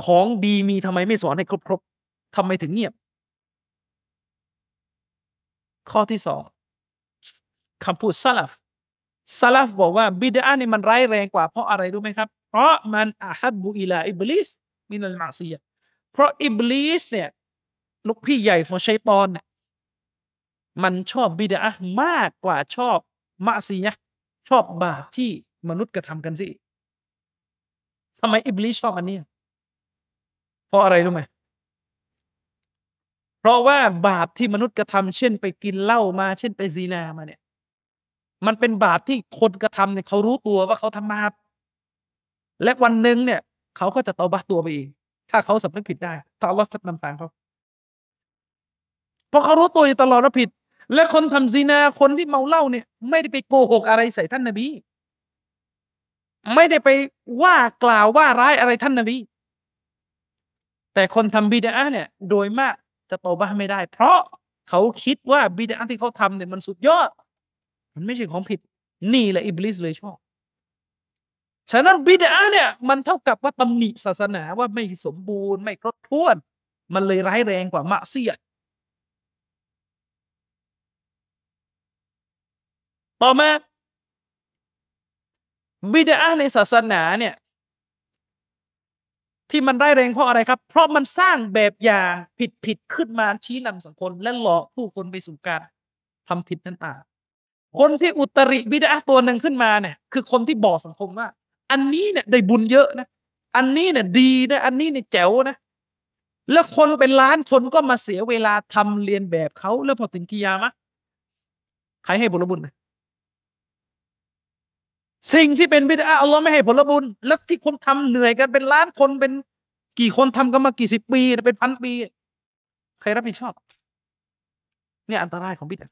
ของดีมีทำไมไม่สอนให้ครบครบทำไมถึงเงียบ ข้อที่สองคำพูดซาลฟซาลฟบอกว่าบิดาเนี่ยมันร้ายแรงกว่าเพราะอะไรรู้ไหมครับ เพราะมันอาฮับบุอิลาอิบลิสมินัลมาซียเพราะอิบลิสเนี่ยลูกพี่ใหญ่ของชัยตอนเนี่ยมันชอบบิดามากกว่าชอบมาซียะชอบบาปที่มนุษย์กระทำกันสิทำไมอิบลิสชอบอันนี้เพราะอะไรรู้ไหมเพราะว่าบาปที่มนุษย์กระทำเช่นไปกินเหล้ามา เช่นไปซีนามาเนี่ย มันเป็นบาปที่คนกระทำเนี่ยเขารู้ตัวว่าเขาทำบาป และวันหนึ่งเนี่ย เขาก็จะตอบาตัวไปเองถ้าเขาสำนึกผิดได้ถ้าอัลอฮ์จะนำทางเขาเพราะเขารู้ตัวอยู่ตลอดว่าผิด และคนทำซีนาคนที่เมาเหล้าเนี่ย ไม่ได้ไปโกหกอะไรใส่ท่านนบี ไม่ได้ไปว่ากล่าวว่าร้ายอะไรท่านนบี แต่คนทำบิดาเนี่ย โดยมากจะโตบ้าไม่ได้ เพราะเขาคิดว่าบิดาที่เขาทำเนี่ยมันสุดยอด มันไม่ใช่ของผิด นี่แหละอิบลิสเลยชอบ ฉะนั้นบิดาเนี่ยมันเท่ากับว่าตำหนิศาสนาว่าไม่สมบูรณ์ไม่ครบถ้วน มันเลยร้ายแรงกว่ามะเสียต่อมาบิดาในศาสนาเนี่ยที่มันร้ายแรงเพราะอะไรครับ เพราะมันสร้างแบบอย่างผิดผิดขึ้นมาชี้นำสังคมและหลอกผู้คนไปสู่การทำผิดนั่นตาคนที่อุตริบิดาตัวหนึ่งขึ้นมาเนี่ย คือคนที่บอกสังคมว่า อันนี้เนี่ยได้บุญเยอะนะ อันนี้เนี่ยดีนะ อันนี้เนี่ยแจ๋วนะ แล้วคนเป็นล้านคนก็มาเสียเวลาทำเรียนแบบเขาแล้วพอถึงกิยามะใครให้ผลบุญนะสิ่งที่เป็นบิดาอัลลอฮ์ไม่ให้ผลบุญ แล้วที่คนทำเหนื่อยกันเป็นล้านคนเป็นกี่คนทำกันมากี่สิบปีเป็นพันปี ใครรับผิดชอบ เนี่ยอันตรายของบิดา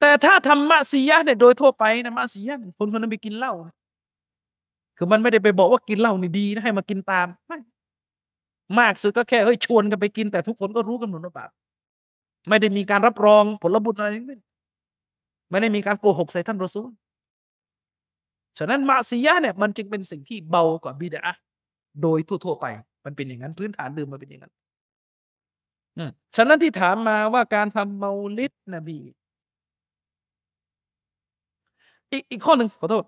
แต่ถ้าทำมะซียะเนี่ยโดยทั่วไปนะมะซียะคนคนนั้นไปกินเหล้า คือมันไม่ได้ไปบอกว่ากินเหล้านี่ดีนะให้มากินตามไม่มากสุดก็แค่เฮ้ยชวนกันไปกินแต่ทุกคนก็รู้กันหมดว่าบาปไม่ได้มีการรับรองผลบุญอะไรทั้งนั้นไม่ได้มีการโกหกใส่ท่านรอซูลฉะนั้นมาซียะเนี่ยมันจึงเป็นสิ่งที่เบากว่าบิดาโดยทั่วๆไป มันเป็นอย่างนั้นพื้นฐานเดิมมันเป็นอย่างนั้นฉะนั้นที่ถามมาว่าการทำเมาลิดนบี อีกอีกข้อหนึ่งขอโทษ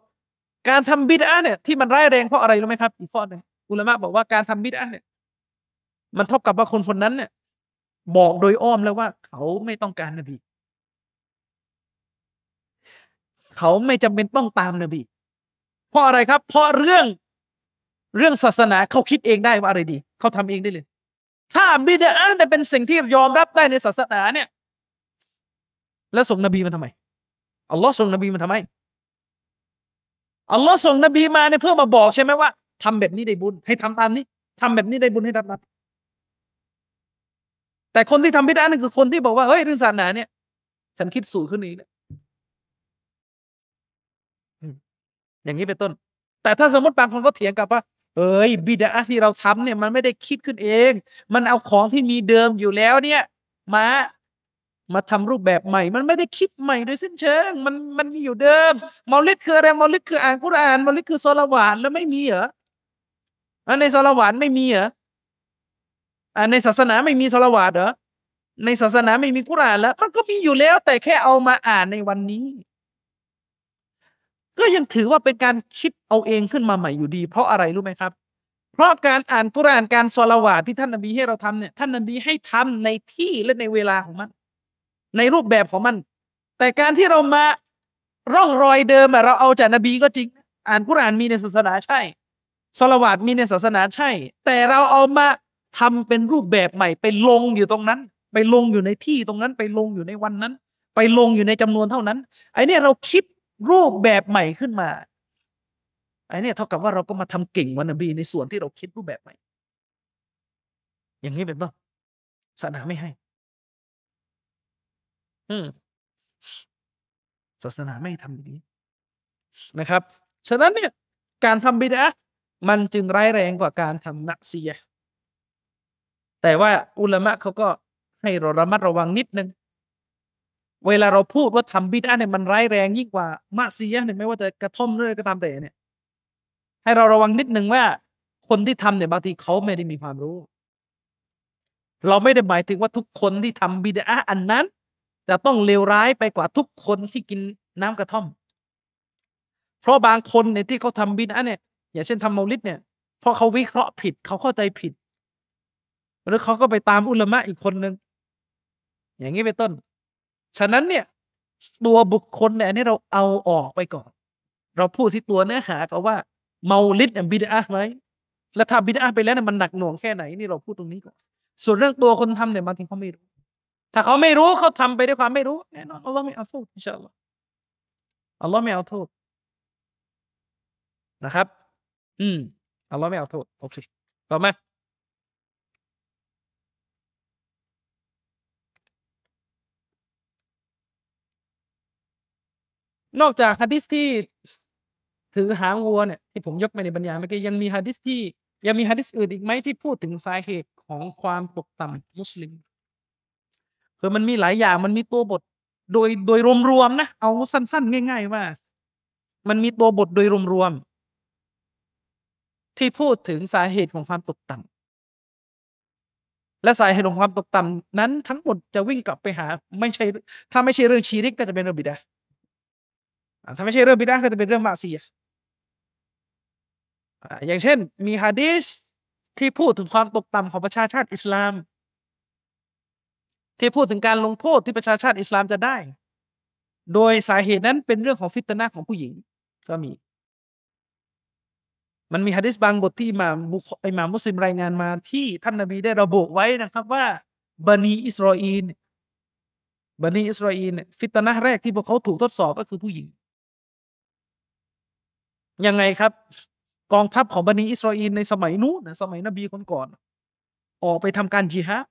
การทำบิดาเนี่ยที่มันร้ายแรงเพราะอะไรรู้ไหมครับอีกข้อหนึ่งอุลามะบอกว่าการทำบิดาเนี่ย มันเท่ากับว่าคนคนนั้นเนี่ย บอกโดยอ้อมแล้วว่า เขาไม่ต้องการนบี เขาไม่จำเป็นต้องตามนบี เพราะอะไรครับ เพราะเรื่องเรื่องศาสนาเขาคิดเองได้ว่าอะไรดี เขาทำเองได้เลย ถ้าบิดาแต่ยเป็นสิ่งที่ยอมรับได้ในศาสนาเนี่ย แล้วส่งนบีมาทำไมอัลลอฮ์ส่งนบีมาทำไม อัลลอฮ์ส่งนบีมาเนี่ยเพื่อมาบอกใช่ไหมว่าทำแบบนี้ได้บุญ ให้ทำตามนี้ทำแบบนี้ได้บุญให้ทำตามแต่คนที่ทำบิดานี่คือคนที่บอกว่าเฮ้ยเรื่องศาสนาเนี่ย ฉันคิดสูงขึ้นนี้อย่างนี้เป็นต้น แต่ถ้าสมมติบางคนก็เถียงกลับว่าเอ้ยบิดาที่เราทำเนี่ย มันไม่ได้คิดขึ้นเอง มันเอาของที่มีเดิมอยู่แล้วเนี่ย มา มาทำรูปแบบใหม่ มันไม่ได้คิดใหม่โดยสิ้นเชิง มันมันมีอยู่เดิมมอลิดคืออะไรมอลิดคืออ่านกุรอานมอลิดคือโซลาวานแล้วไม่มีเหรอในโซลาวานไม่มีเหรอในศาสนาไม่มีโซลาวานเหรอในศาสนาไม่มีกุรอานแล้ว มันก็มีอยู่แล้ว แต่แค่เอามาอ่านในวันนี้ ก็ยังถือว่าเป็นการคิดเอาเองขึ้นมาใหม่อยู่ดี เพราะอะไรรู้ไหมครับเพราะการอ่านกุรอานการสลาวาที่ท่านนบีให้เราทำเนี่ยท่านนบีให้ทำในที่และในเวลาของมัน ในรูปแบบของมัน แต่การที่เรามาร่องรอยเดิมเราเอาจากนบีก็จริง อ่านกุรอานมีในศาสนาใช่สลาวาดมีในศาสนาใช่ แต่เราเอามาทำเป็นรูปแบบใหม่ ไปลงอยู่ตรงนั้น ไปลงอยู่ในที่ตรงนั้น ไปลงอยู่ในวันนั้น ไปลงอยู่ในจำนวนเท่านั้น ไอ้นี่เราคิดรูปแบบใหม่ขึ้นมา ไอ้นี่เท่ากับว่าเราก็มาทำเก่งวันนบีในส่วนที่เราคิดรูปแบบใหม่ อย่างนี้เป็นต้นศาสนาไม่ให้ ศาสนาไม่ทำอย่างนี้นะครับ ฉะนั้นเนี่ย การทำบิดามันจึงร้ายแรงกว่าการทำนักเซียแต่ว่าอุลามะเขาก็ให้เราระมัดระวังนิดนึง เวลาเราพูดว่าทำบิดาเนี่ยมันร้ายแรงยิ่งกว่ามาซียเนี่ยไม่ว่าจะกระท่อมหรืออะไรก็ตามแต่เนี่ย ให้เราระวังนิดหนึ่งว่า คนที่ทำเนี่ยบางทีเขาไม่ได้มีความรู้ เราไม่ได้หมายถึงว่าทุกคนที่ทำบิดาอันนั้น จะต้องเลวร้ายไปกว่าทุกคนที่กินน้ำกระท่อม เพราะบางคนเนี่ยที่เขาทำบิดาเนี่ย อย่างเช่นทำมาลิดเนี่ยเพราะเขาวิเคราะห์ผิดเขาเข้าใจผิดหรือเขาก็ไปตามอุลมะอีกคนหนึ่งอย่างนี้เป็นต้น ฉะนั้นเนี่ย ตัวบุคคลเนี่ยนี่เราเอาออกไปก่อน เราพูดที่ตัวเนื้อหาก็ว่าเมาลิดบิดาไหมแล้วถ้าบิดาไปแล้วเนี่ยมันหนักหน่วงแค่ไหนนี่เราพูดตรงนี้ก่อนส่วนเรื่องตัวคนทำเนี่ยบางทีเขาไม่รู้ ถ้าเขาไม่รู้เขาทำไปด้วยความไม่รู้แน่นอนอัลลอฮ์ไม่เอาโทษอินชาอัลลอฮ์อัลลอฮ์ไม่เอาโทษนะครับ อืมอัลลอฮ์ไม่เอาโทษโอเคต่อมานอกจากฮะดิษที่ถือหางวัวเนี่ยที่ผมยกไปในบรรยายเมื่อกี้ยังมีฮะดิษที่ยังมีฮะดิษอื่นอีกไหมที่พูดถึงสาเหตุของความตกต่ำมุสลิม คือมันมีหลายอย่างมันมีตัวบทโดยโดยรวมๆนะ เอาสั้นๆ ง่าย ๆ ว่า มันมีตัวบทโดยรวมๆที่พูดถึงสาเหตุของความตกต่ำและสาเหตุของความตกต่ำนั้นทั้งหมดจะวิ่งกลับไปหา ไม่ใช่ ถ้าไม่ใช่เรื่องชีริกก็จะเป็นเรื่องบิดาถ้าไม่ใช่เรื่องบิดาก็จะเป็นเรื่องมาซียอย่างเช่น มีฮะดีษที่พูดถึงความตกต่ำของประชาชาติอิสลาม ที่พูดถึงการลงโทษที่ประชาชาติอิสลามจะได้ โดยสาเหตุนั้นเป็นเรื่องของฟิตนะของผู้หญิงก็มี มันมีฮะดิษบางบทที่มาบุคไอมามุสลิมรายงานมาที่ท่านนบีได้ระบุไว้นะครับว่าบันีอิสราเอลบันีอิสราเอลฟิตนะแรกที่พวกเขาถูกทดสอบก็คือผู้หญิง ยังไงครับ กองทัพของบันิอิสราเอลในสมัยนู้นสมัยนบีคนก่อน ออกไปทำการจิฮาด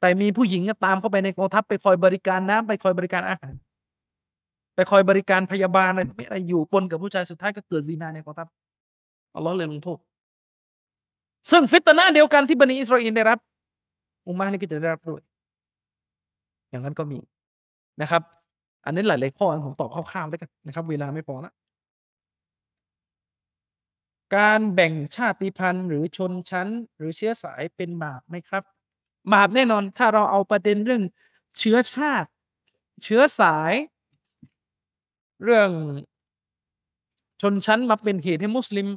แต่มีผู้หญิงตามเข้าไปในกองทัพไปคอยบริการน้ำไปคอยบริการอาหาร ไปคอยบริการพยาบาลอะไรไม่อะไรอยู่ปนกับผู้ชายสุดท้ายก็เกิดซีนาในกองทัพอัลลอฮ์เลยลงโทษซึ่งฟิตนาเดียวกันที่บันิอิสราเอลได้รับ อุมานี่ก็จะได้รับด้วย อย่างนั้นก็มีนะครับ อันนี้หลายๆข้อผมตอบคร่าวๆแล้วกันนะครับ เวลาไม่พอละการแบ่งชาติพันธุ์หรือชนชั้น หรือเชื้อสายเป็นบาปไหมครับ บาปแน่นอน ถ้าเราเอาประเด็นเรื่องเชื้อชาติ เชื้อสาย เรื่องชนชั้นมาเป็นเหตุให้มุสลิม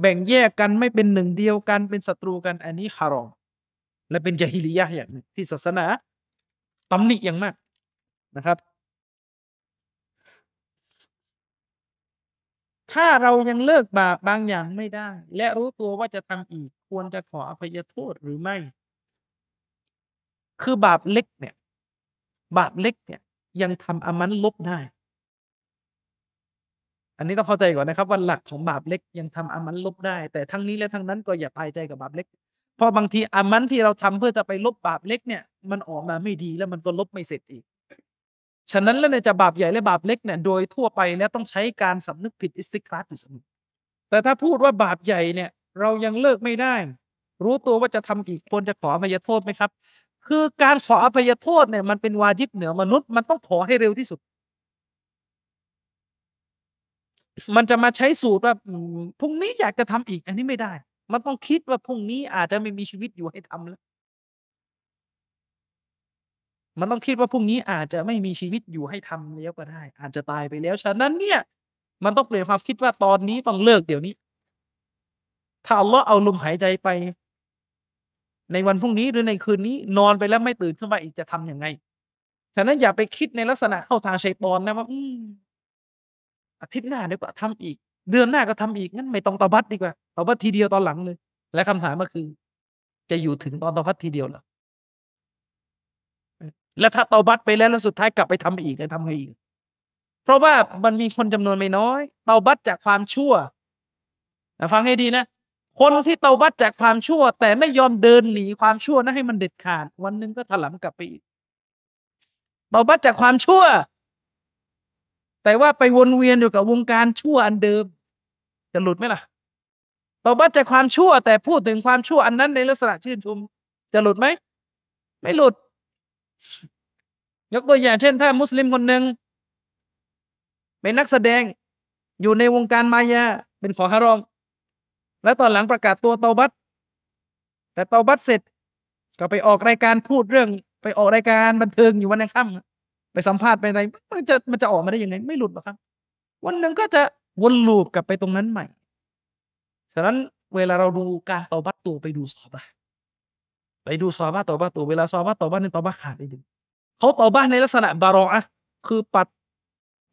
แบ่งแยกกันไม่เป็นหนึ่งเดียวกันเป็นศัตรูกัน อันนี้ฮารอมและเป็นจาฮิลียะอย่างที่ศาสนาตำหนิอย่างมากนะครับ ถ้าเรายังเลิกบาปบางอย่างไม่ได้ และรู้ตัวว่าจะทำอีก ควรจะขออภัยโทษหรือไม่ คือบาปเล็กเนี่ย บาปเล็กเนี่ย ยังทำอามันลบได้ อันนี้ต้องเข้าใจก่อนนะครับว่าหลักของบาปเล็กยังทำอามันลบได้ แต่ทั้งนี้และทั้งนั้นก็อย่าตายใจกับบาปเล็ก เพราะบางทีอามันที่เราทำเพื่อจะไปลบบาปเล็กเนี่ย มันออกมาไม่ดีแล้วมันก็ลบไม่เสร็จอีกฉะนั้นแล้วในจะบาปใหญ่และบาปเล็กเนี่ยโดยทั่วไปแล้วต้องใช้การสำนึกผิดอิสติกฟารอยู่เสมอแต่ถ้าพูดว่าบาปใหญ่เนี่ย เรายังเลิกไม่ได้ รู้ตัวว่าจะทำกี่คนจะขออภัยโทษไหมครับ คือการขออภัยโทษเนี่ยมันเป็นวาจิบเหนือมนุษย์มันต้องขอให้เร็วที่สุด มันจะมาใช้สูตรว่าพรุ่งนี้อยากจะทำอีก อันนี้ไม่ได้ มันต้องคิดว่าพรุ่งนี้อาจจะไม่มีชีวิตอยู่ให้ทำแล้ว มันต้องคิดว่าพรุ่งนี้อาจจะไม่มีชีวิตอยู่ให้ทำแล้วก็ได้ อาจจะตายไปแล้วฉะนั้นเนี่ย มันต้องเปลี่ยนความคิดว่าตอนนี้ต้องเลิกเดี๋ยวนี้ ถ้าอัลลอฮ์เอาลมหายใจไป ในวันพรุ่งนี้หรือในคืนนี้นอนไปแล้วไม่ตื่นขึ้นมาอีกจะทํำยังไง ฉะนั้นอย่าไปคิดในลักษณะเข้าทางชัยตอนนะว่าอืมอาทิตย์หน้าดีกว่าทำอีก เดือนหน้าก็ทำอีกงั้นไม่ต้องตอบัตดีกว่าตอบัตทีเดียวตอนหลังเลย และคำถามก็คือ จะอยู่ถึงตอนตอบัตทีเดียวหรอแล้วถ้าตาบัตไปแล้วแล้วสุดท้ายกลับไปทำอีกจะทำไงอีก เพราะว่ามันมีคนจำนวนไม่น้อยตาบัตจากความชั่วฟังให้ดีนะ คนที่เตาบัตจากความชั่ว แต่ไม่ยอมเดินหนีความชั่วนะให้มันเด็ดขาด วันหนึ่งก็ถลำกลับไปอีกเตาบัตจากความชั่ว แต่ว่าไปวนเวียนอยู่กับวงการชั่วอันเดิม จะหลุดไหมล่ะเตาบัตจากความชั่ว แต่พูดถึงความชั่วอันนั้นในลักษณะชื่นชม จะหลุดไหมไม่หลุด ยกตัวอย่างเช่น ถ้ามุสลิมคนหนึ่งเป็นนักแสดงอยู่ในวงการมายาเป็นขอฮารอม แล้วตอนหลังประกาศตัวเตาบัตแต่เตาบัตเสร็จ ก็ไปออกรายการพูดเรื่อง ไปออกรายการบันเทิงอยู่วันในค่ำไปสัมภาษณ์ไปอะไรมันจะมันจะออกมาได้ยังไง ไม่หลุดหรอกครับ วันหนึ่งก็จะวนลูปกลับไปตรงนั้นใหม่ฉะนั้นเวลาเราดูการเตาบัตตัวไปดูสอบะไปดูซอบ้าตอบ้าตัวเวลาซอบ้าตอบ้าในตอบ้าขาดได้ดึงเขาตอบ้าในลักษณะบารออะคือปัด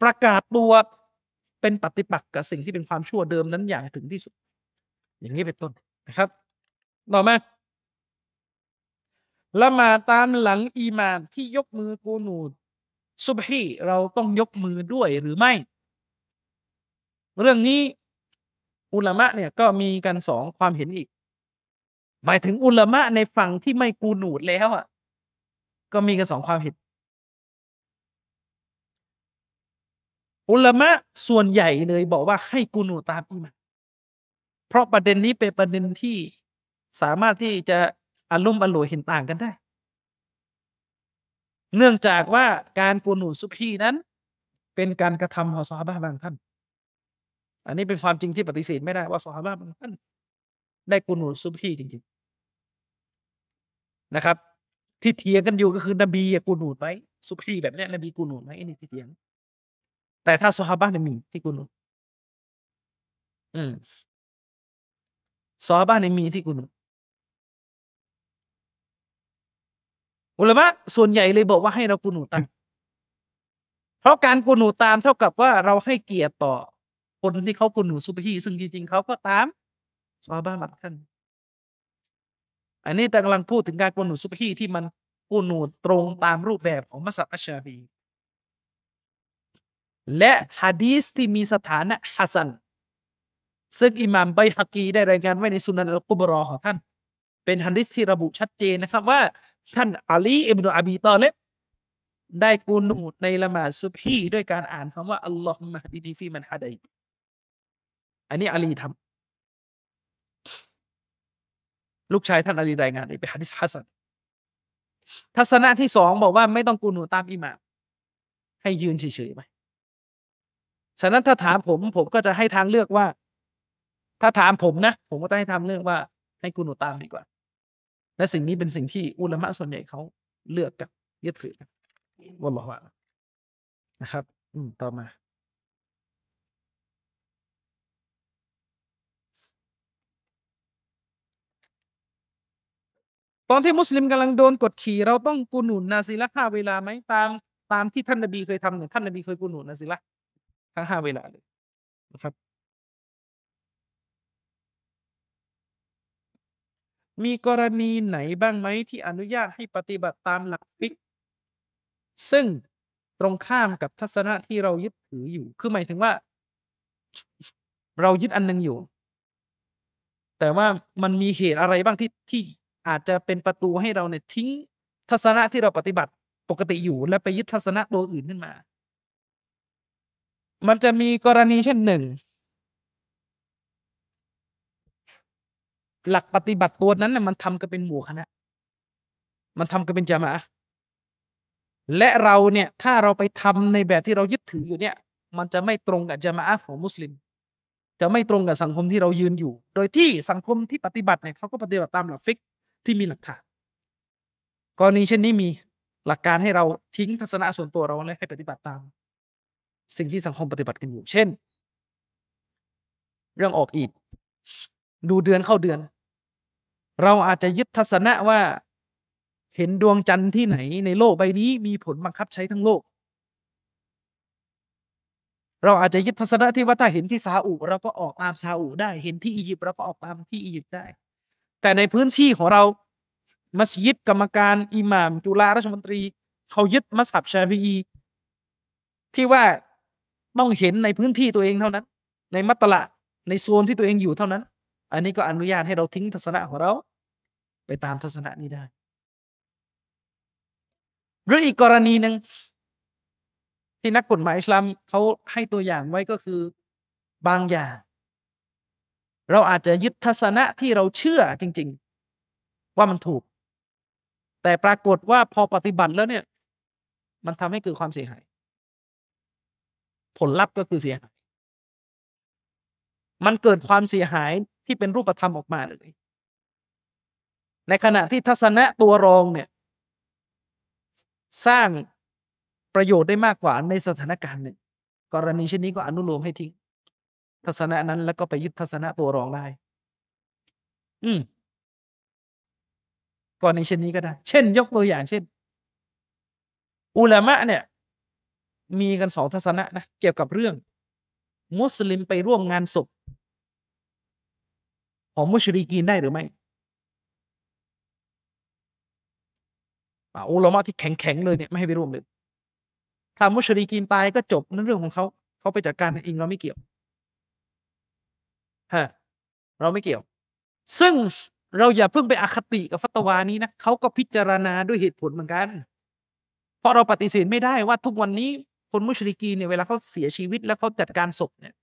ประกาศตัวเป็นปฏิปักษ์กับสิ่งที่เป็นความชั่วเดิมนั้นอย่างถึงที่สุด อย่างนี้เป็นต้นนะครับ ต่อมาละหมาดตามหลังอีมานที่ยกมือกูนูดซุบฮีเราต้องยกมือด้วยหรือไม่ เรื่องนี้อุลามะเนี่ยก็มีกันสองความเห็นอีก หมายถึงอุลามะในฝั่งที่ไม่กูนูดแล้วอะ ก็มีกันสองความเห็น อุลามะส่วนใหญ่เลยบอกว่าให้กูนูตามอิหมาม เพราะประเด็นนี้เป็นประเด็นที่สามารถที่จะอารมณ์อรวยเห็นต่างกันได้ เนื่องจากว่าการกูนูซุพีนั้น เป็นการกระทำของซอฮาบะบางท่าน อันนี้เป็นความจริงที่ปฏิเสธไม่ได้ว่าซอฮาบะบางท่านได้กูนูซุพีจริงๆนะครับ ที่เถียงกันอยู่ก็คือนบีกูนูไหมซุพีแบบนี้นบีกูนูไหมอันนี้ที่เถียง แต่ถ้าซอฮาบะเนี่ยมีที่กูนูอืม ซอฮาบะเนี่ยมีที่กูนูอุลามะส่วนใหญ่เลยบอกว่าให้เรากูนูตาม เพราะการกูนูตามเท่ากับว่าเราให้เกียรติต่อ คนที่เขากูนูซุบฮีซึ่งจริงๆเขาก็ตามซอฮาบะบางท่านอันนี้แต่กำลังพูดถึงการกูนูซุบฮีที่มันกูนูตรงตามรูปแบบของมัสยิดอัชชาบีและฮะดีสที่มีสถานะฮัสัน ซึ่งอิหม่ามไบฮักีได้รายงานไว้ในสุนันอัลกุบรอของท่าน เป็นฮะดิษที่ระบุชัดเจนนะครับว่า ท่านอาลีอิบนุอบีตอเลบได้กูนูดในละหมาดซุบฮีด้วยการอ่านคำว่าอัลลอฮุมะดีดีฟีมันฮะดัยอันนี้อาลีทำลูกชายท่านอาลีรายงานเป็นฮะดิษฮัสันทัศนะที่สองบอกว่าไม่ต้องกูนูตามอิหม่าม ให้ยืนเฉยๆไปฉะนั้นถ้าถามผมผมก็จะให้ทางเลือกว่า ถ้าถามผมนะ ผมก็จะให้ทาเลือกว่าให้กูนูตามดีกว่า และสิ่งนี้เป็นสิ่งที่อุลามะส่วนใหญ่เขาเลือกกับยึดถือกันวันหลอว่านะครับ อืมต่อมาตอนที่มุสลิมกำลังโดนกดขี่เราต้องกูนูนนาซิละห้าเวลาไหมตามตามที่ท่านนบีเคยทำเนี่ยท่านนบีเคยกูนูนนาซิละทั้งห้าเวลาเลยนะครับ มีกรณีไหนบ้างไหมที่อนุญาตให้ปฏิบัติตามหลักฟิก ซึ่งตรงข้ามกับทัศนะที่เรายึดถืออยู่ คือหมายถึงว่า เรายึดอันหนึงอยู่ แต่ว่ามันมีเหตุอะไรบ้างที่ที่อาจจะเป็นประตูให้เราเนี่ยทิ้งทัศนะที่เราปฏิบัติปกติอยู่ แล้วไปยึดทัศนะตัวอื่นขึ้นมา มันจะมีกรณีเช่นหนึ่ง หลักปฏิบัติตัวนั้นน่ะมันทำกันเป็นหมู่คณะ มันทำกันเป็นจามะและเราเนี่ยถ้าเราไปทำในแบบที่เรายึดถืออยู่เนี่ย มันจะไม่ตรงกับจามะของมุสลิม จะไม่ตรงกับสังคมที่เรายืนอยู่ โดยที่สังคมที่ปฏิบัติเนี่ยเขาก็ปฏิบัติตามหลักฟิกที่มีหลักฐานกรณีเช่นนี้มีหลักการให้เราทิ้งทัศนะส่วนตัวเราและให้ปฏิบัติตาม สิ่งที่สังคมปฏิบัติกันอยู่ เช่น เรื่องออกอีดดูเดือนเข้าเดือน เราอาจจะยึดทัศนะว่า เห็นดวงจันทร์ที่ไหนในโลกใบนี้มีผลบังคับใช้ทั้งโลก เราอาจจะยึดทัศนะที่ว่าถ้าเห็นที่ซาอุเราก็ออกตามซาอุได้ เห็นที่อียิปต์เราก็ออกตามที่อียิปต์ได้ แต่ในพื้นที่ของเรามัสยิดกรรมการอิหม่าม จุฬาราชมนตรี เขายึดมัสฮับชาฟีอีที่ว่าต้องเห็นในพื้นที่ตัวเองเท่านั้น ในมัตตละในโซนที่ตัวเองอยู่เท่านั้น อันนี้ก็อนุญาตให้เราทิ้งทัศนะของเรา ไปตามทัศนะนี้ได้ หรืออีกกรณีหนึ่งที่นักกฎหมายอิสลามเขาให้ตัวอย่างไว้ก็คือบางอย่าง เราอาจจะยึดทัศนะที่เราเชื่อจริง ๆ ว่ามันถูก แต่ปรากฏว่าพอปฏิบัติแล้วเนี่ย มันทำให้เกิดความเสียหาย ผลลัพธ์ก็คือเสียหายมันเกิดความเสียหาย ที่เป็นรูปธรรมออกมาเลย ในขณะที่ทัศนะตัวรองเนี่ย สร้างประโยชน์ได้มากกว่าในสถานการณ์หนึ่งกรณีเช่นนี้ก็อนุโลมให้ทิ้งทัศนะนั้นแล้วก็ไปยึดทัศนะตัวรองได้ อืมกรณีเช่นนี้ก็ได้ เช่น ยกตัวอย่างเช่น อุลามะเนี่ย มีกันสองทัศนะนะเกี่ยวกับเรื่อง มุสลิมไปร่วมงานศพ ของมุชริกีนได้หรือไม่อุลามะที่แข็งๆเลยเนี่ยไม่ให้ไปร่วมเลยถ้ามุชริกีนตายก็จบนั่นเรื่องของเขาเขาไปจัดการเองเราไม่เกี่ยวฮะเราไม่เกี่ยว ซึ่งเราอย่าเพิ่งไปอคติกับฟัตวานี้นะเขาก็พิจารณาด้วยเหตุผลเหมือนกัน เพราะเราปฏิเสธไม่ได้ว่าทุกวันนี้คนมุชริกีเนี่ยเวลาเขาเสียชีวิตแล้วเขาจัดการศพเนี่ย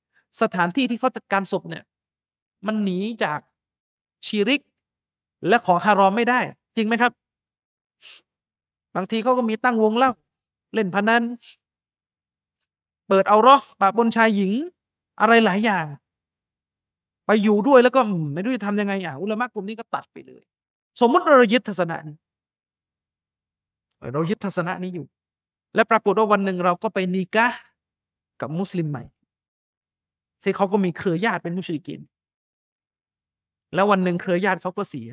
สถานที่ที่เขาจัดการศพเนี่ย มันหนีจากชีริก และของฮารอมไม่ได้ จริงไหมครับ บางทีเขาก็มีตั้งวงเล่าเล่นพนันเปิดเอารอกปะบนชายหญิง อะไรหลายอย่าง ไปอยู่ด้วยแล้วก็ไม่รู้จะทำยังไงอะอุลามะกลุ่มนี้ก็ตัดไปเลย สมมติเรายึดทัศนะนี้เรายึดทัศนะนี้อยู่ และปรากฏว่าวันหนึ่งเราก็ไปนีกะกับมุสลิมใหม่ ที่เขาก็มีเครือญาติเป็นมุชลิกิน แล้ววันหนึ่งเครือญาติเขาก็เสีย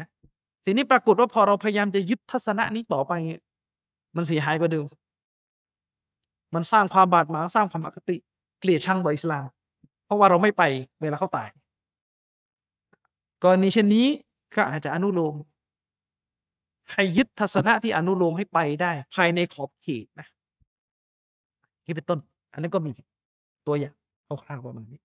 ทีนี้ปรากฏว่าพอเราพยายามจะยึดทัศนะนี้ต่อไป มันเสียหายกว่าเดิมมันสร้างความบาดหมางสร้างความอคติ เกลียดชังต่ออิสลาม เพราะว่าเราไม่ไปเวลาเขาตายกรณีเช่นนี้ก็อาจจะอนุโลมให้ยึดทัศนะที่อนุโลมให้ไปได้ ภายในขอบเขตนะนี่เป็นต้น อันนั้นก็มีตัวอย่างคร่าวๆประมาณนี้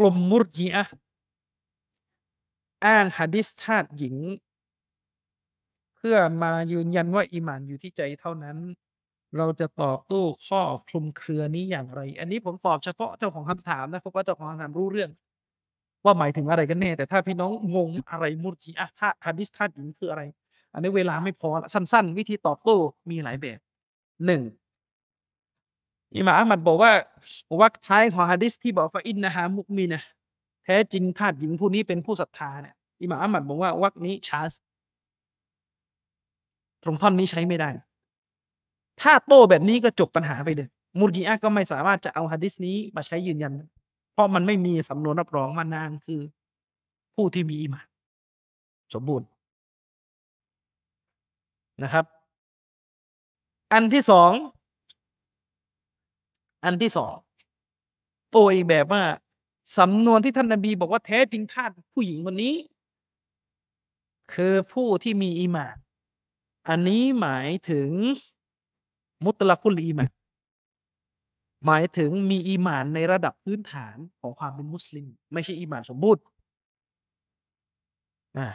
กลุ่มมุรจีอะอ้างฮะดิษทาสหญิง เพื่อมายืนยันว่าอิหมานอยู่ที่ใจเท่านั้น เราจะตอบโต้ข้อคลุมเครือนี้อย่างไร อันนี้ผมตอบเฉพาะเจ้าของคำถามนะเพราะว่าเจ้าของคำถามรู้เรื่อง ว่าหมายถึงอะไรกันแน่ แต่ถ้าพี่น้องงงอะไรมุรจีอะท่าฮะดิษทาสหญิงคืออะไร อันนี้เวลาไม่พอสั้น ๆ วิธีตอบโต้มีหลายแบบหนึ่ง อิหม่าอัมัดบอกว่าวักท้ายของฮะดิษที่บอกว่าอินนะฮามุกมีนะแท้จริงทาสหญิงผู้นี้เป็นผู้ศรัทธาเนี่ยอิหม่าอัมัดบอกว่าวักนี้ชาสตรงท่อนนี้ใช้ไม่ได้ ถ้าโต้แบบนี้ก็จบปัญหาไปเลยมุรจีอะก็ไม่สามารถจะเอาฮะดิษนี้มาใช้ยืนยัน เพราะมันไม่มีสำนวนรับรองว่านางคือ ผู้ที่มีอิมาสมบูรณ์นะครับ อันที่สอง อันที่สองตัวอีกแบบว่าสำนวนที่ท่านนบีบอกว่าแท้จริงท่าสผู้หญิงคนนี้ คือผู้ที่มีอีมานอันนี้หมายถึงมุตละกุลอีมานหมายถึงมีอีมานในระดับพื้นฐานของความเป็นมุสลิม ไม่ใช่อีมานสมบูรณ์อ่า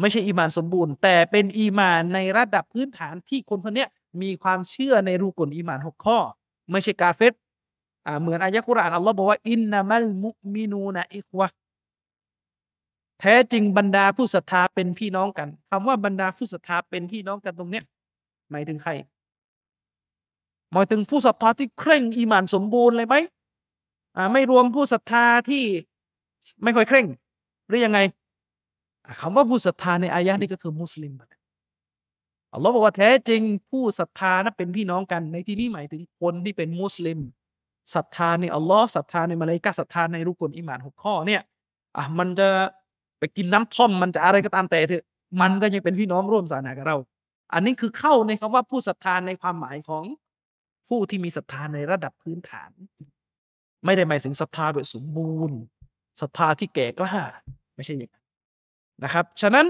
ไม่ใช่อีมานสมบูรณ์ แต่เป็นอีมานในระดับพื้นฐานที่คนคนนี้มีความเชื่อในรูกลอีมานหกข้อ ไม่ใช่กาเฟต อ่าเหมือนอายะกุรอานอัลลอฮ์บอกว่าอินนามัลมุมินูนะอิควะแท้จริงบรรดาผู้ศรัทธาเป็นพี่น้องกันคำว่าบรรดาผู้ศรัทธาเป็นพี่น้องกันตรงเนี้ยหมายถึงใครหมายถึงผู้ศรัทธาที่เคร่งอีมานสมบูรณ์เลยไหมอ่าไม่รวมผู้ศรัทธาที่ไม่ค่อยเคร่ง หรือยังไงคำว่าผู้ศรัทธาในอายะนี้ก็คือมุสลิมอัลลอฮ์บอกว่าแท้จริงผู้ศรัทธานั้นเป็นพี่น้องกัน ในที่นี้หมายถึงคนที่เป็นมุสลิม ศรัทธาในอัลลอฮ์ศรัทธาในมาเลกาศรัทธาในรุกลอิมานหกข้อเนี่ยอะมันจะไปกินน้ำท่อมมันจะอะไรก็ตามแต่เถอะมันก็ยังเป็นพี่น้องร่วมศาสนากับเรา อันนี้คือเข้าในคำว่าผู้ศรัทธาในความหมายของผู้ที่มีศรัทธาในระดับพื้นฐาน ไม่ได้หมายถึงศรัทธาแบบสมบูรณ์ศรัทธาที่แก่กล้าไม่ใช่อย่างนั้นนะครับ ฉะนั้น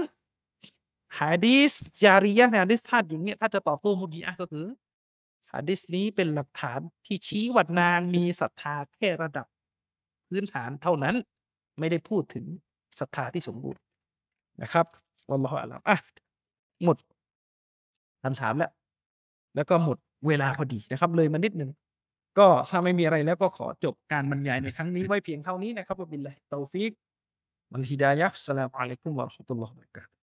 ฮะดีสจาริยะในฮะดีสธาตุหญิงเนี่ยถ้าจะตอบโต้มุดีอะก็คือะดิษนี้เป็นหลักฐานที่ชี้ว่านางมีศรัทธาแค่ระดับพื้นฐานเท่านั้น ไม่ได้พูดถึงศรัทธาที่สมบูรณ์นะครับวันละอัลลออะหมดคำถามแล้ว แล้วก็หมดเวลาพอดีนะครับ เลยมานิดหนึ่งก็ถ้าไม่มีอะไรแล้วก็ขอจบการบรรยายในครั้งนี้ไว้เพียงเท่านี้นะครับบินเลยฮิตตฟิกมัลฮิดายะสลามอะลัยกุมวะราะห์มตุลลอฮ์วบะเะ